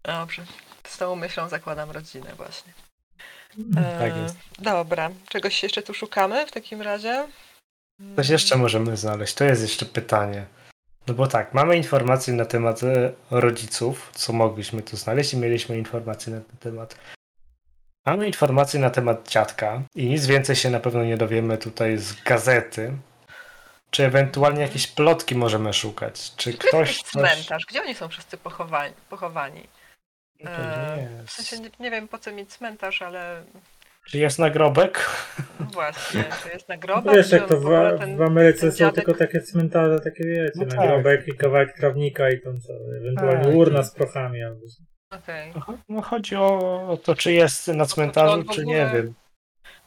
Dobrze. Z tą myślą zakładam rodzinę właśnie. Tak E, jest. Dobra. Czegoś jeszcze tu szukamy w takim razie? Coś jeszcze możemy znaleźć, to jest jeszcze pytanie. No bo tak, mamy informacje na temat e, rodziców, co mogliśmy tu znaleźć i mieliśmy informacje na ten temat. Mamy informacje na temat dziadka i nic więcej się na pewno nie dowiemy tutaj z gazety. Czy ewentualnie jakieś plotki możemy szukać? Czy jest ktoś jakiś coś... cmentarz? Gdzie oni są wszyscy pochowani? pochowani? To E, nie W jest. sensie nie, nie wiem po co mieć cmentarz, ale Czy jest nagrobek? no właśnie, czy jest nagrobek? Wiesz, czy jak to on w, w ogóle ten- w Ameryce ten są dziadek- tylko takie cmentarze, takie wiecie, No tak. nagrobek i kawałek trawnika i tam co, ewentualnie Tak. urna z prochami albo. Okej. No chodzi o to, czy jest na cmentarzu, w czy nie wiem.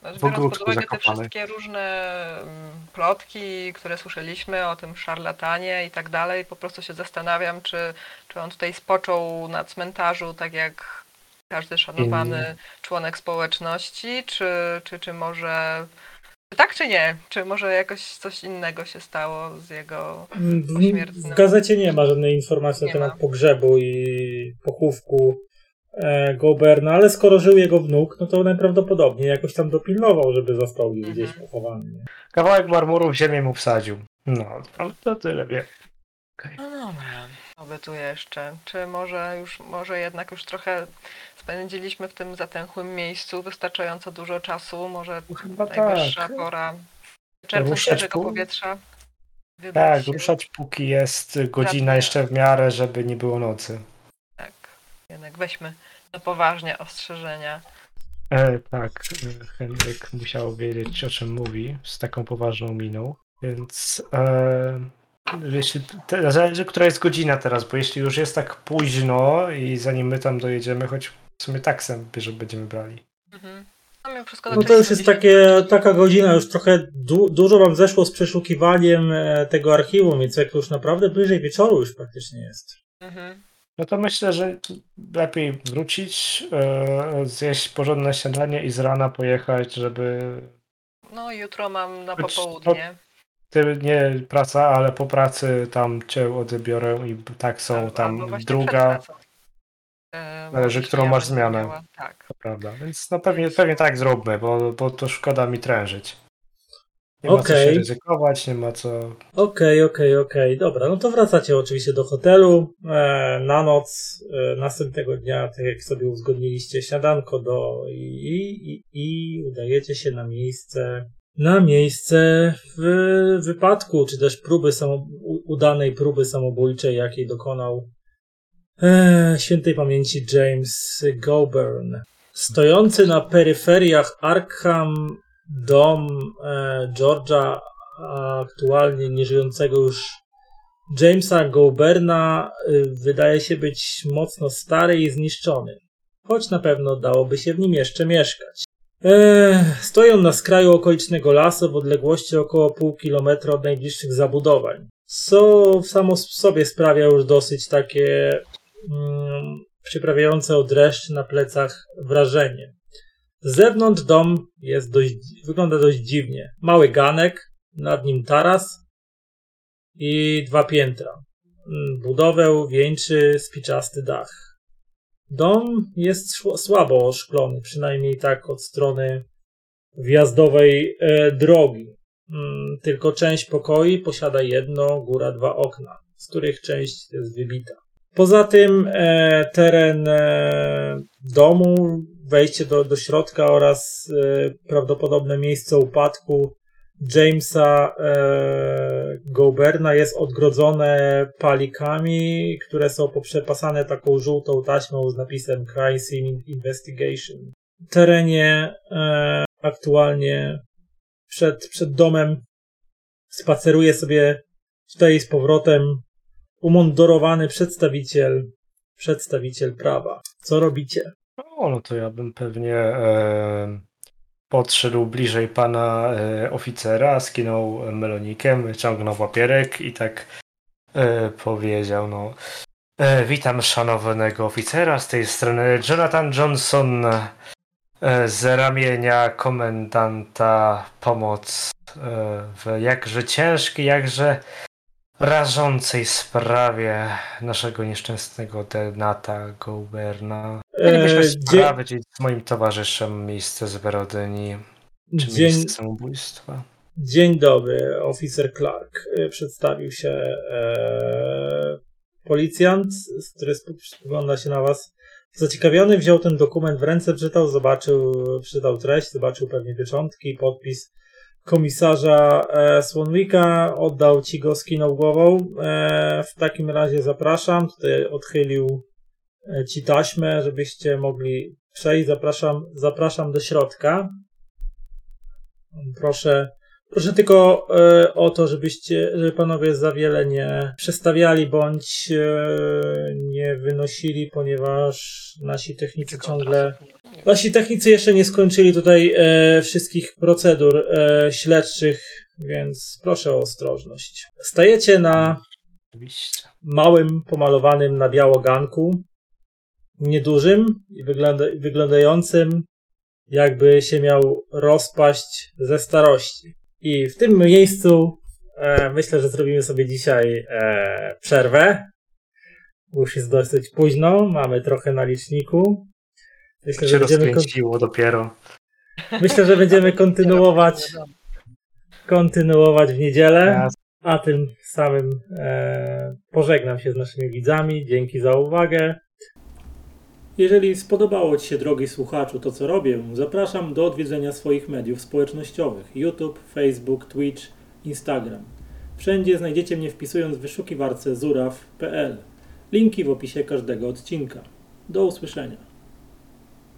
No, W Biorąc pod ogródku uwagę te wszystkie różne mm, plotki, które słyszeliśmy o tym szarlatanie i tak dalej, po prostu się zastanawiam, czy, czy on tutaj spoczął na cmentarzu, tak jak każdy szanowany Inni. członek społeczności, czy, czy, czy może tak czy nie? Czy może jakoś coś innego się stało z jego... W, Pośmiertne. w gazecie nie ma żadnej informacji Nie na temat ma. pogrzebu i pochówku e, Goberna, ale skoro żył jego wnuk, no to najprawdopodobniej jakoś tam dopilnował, żeby został Mhm. gdzieś pochowany. Nie? Kawałek marmuru w ziemię mu wsadził. No, ale to tyle wiem. No dobra. Co by tu jeszcze? Czy może już, może jednak już trochę spędziliśmy w tym zatęchłym miejscu wystarczająco dużo czasu, może Chyba najwyższa tak. pora czerpnąć świeżego powietrza. wybrać Tak, ruszać póki jest godzina jeszcze w miarę, żeby nie było nocy. Jednak weźmy na poważnie ostrzeżenia. E, tak, Henryk musiał wiedzieć o czym mówi z taką poważną miną, więc e, jeśli, te, zależy która jest godzina teraz, bo jeśli już jest tak późno i zanim my tam dojedziemy, choć w sumie taksem będziemy brali. Mhm. No, No tak to już jest jest takie, taka godzina, już trochę du, dużo wam zeszło z przeszukiwaniem e, tego archiwum, więc jak już naprawdę bliżej wieczoru już praktycznie jest. Mhm. No to myślę, że lepiej wrócić, e, zjeść porządne śniadanie i z rana pojechać, żeby No jutro mam na popołudnie. ty nie praca, ale po pracy tam cię odebiorę i tak są Albo tam właśnie druga. E, Zależy, bo którą masz zmianę. miała- Tak. to prawda. Więc no pewnie, pewnie tak zróbmy, bo, bo to szkoda mi trężyć. Nie ma co się ryzykować, nie ma co. Okej, okej, okej, dobra, no to wracacie oczywiście do hotelu e, na noc e, następnego dnia, tak jak sobie uzgodniliście, śniadanko do i, i, i udajecie się na miejsce na miejsce w wypadku, czy też próby samo, udanej próby samobójczej, jakiej dokonał e, świętej pamięci James Goburn. Stojący na peryferiach Arkham dom e, George'a, aktualnie nieżyjącego już Jamesa Goberna, y, wydaje się być mocno stary i zniszczony, choć na pewno dałoby się w nim jeszcze mieszkać. E, stoją na skraju okolicznego lasu w odległości około pół kilometra od najbliższych zabudowań, co samo w sobie sprawia już dosyć takie mm, przyprawiające o dreszcz na plecach wrażenie. Zewnątrz dom jest dość, wygląda dość dziwnie. Mały ganek, nad nim taras i dwa piętra. Mm, Budowę wieńczy spiczasty dach. Dom jest słabo oszklony, przynajmniej tak od strony wjazdowej e, drogi. Mm, Tylko część pokoi posiada jedno, góra dwa okna, z których część jest wybita. Poza tym e, teren e, domu, wejście do, do środka oraz e, prawdopodobne miejsce upadku Jamesa e, Goberna jest odgrodzone palikami, które są poprzepasane taką żółtą taśmą z napisem Crime Scene Investigation. W terenie e, aktualnie przed, przed domem spaceruje sobie tutaj z powrotem umundurowany przedstawiciel, przedstawiciel prawa. Co robicie? O, no to ja bym pewnie e, podszedł bliżej pana e, oficera, skinął melonikiem, ciągnął papierek i tak e, powiedział, no e, witam szanownego oficera, z tej strony Jonathan Johnson e, z ramienia komendanta pomoc e, w jakże ciężkiej, jakże rażącej sprawie naszego nieszczęsnego Denata Goberna. Mielibyśmy E, sprawdzić z moim towarzyszem miejsce zbrodni, czy dzień, miejsce samobójstwa. dzień dobry, oficer Clark. E, Przedstawił się e, policjant, który spogląda się na was zaciekawiony, wziął ten dokument w ręce, czytał, zobaczył, czytał treść, zobaczył pewnie pieczątki, podpis komisarza e, Swanwicka, oddał ci go, skinął głową. E, w takim razie zapraszam, tutaj odchylił ci taśmę, żebyście mogli przejść. Zapraszam, zapraszam do środka. Proszę, proszę tylko e, o to, żebyście, żeby panowie za wiele nie przestawiali bądź e, nie wynosili, ponieważ nasi technicy ciągle Nasi technicy jeszcze nie skończyli tutaj e, wszystkich procedur e, śledczych, więc proszę o ostrożność. Stajecie na małym, pomalowanym na biało ganku, niedużym i wygląda, wyglądającym, jakby się miał rozpaść ze starości. I w tym miejscu e, myślę, że zrobimy sobie dzisiaj e, przerwę. Już jest dosyć późno, mamy trochę na liczniku. Myślę, się że będziemy, kon- dopiero. myślę, że będziemy kontynuować, kontynuować w niedzielę. A tym samym e, pożegnam się z naszymi widzami. Dzięki za uwagę. Jeżeli spodobało Ci się, drogi słuchaczu, to co robię, zapraszam do odwiedzenia swoich mediów społecznościowych: YouTube, Facebook, Twitch, Instagram. Wszędzie znajdziecie mnie wpisując w wyszukiwarce zuraw.pl. Linki w opisie każdego odcinka. Do usłyszenia.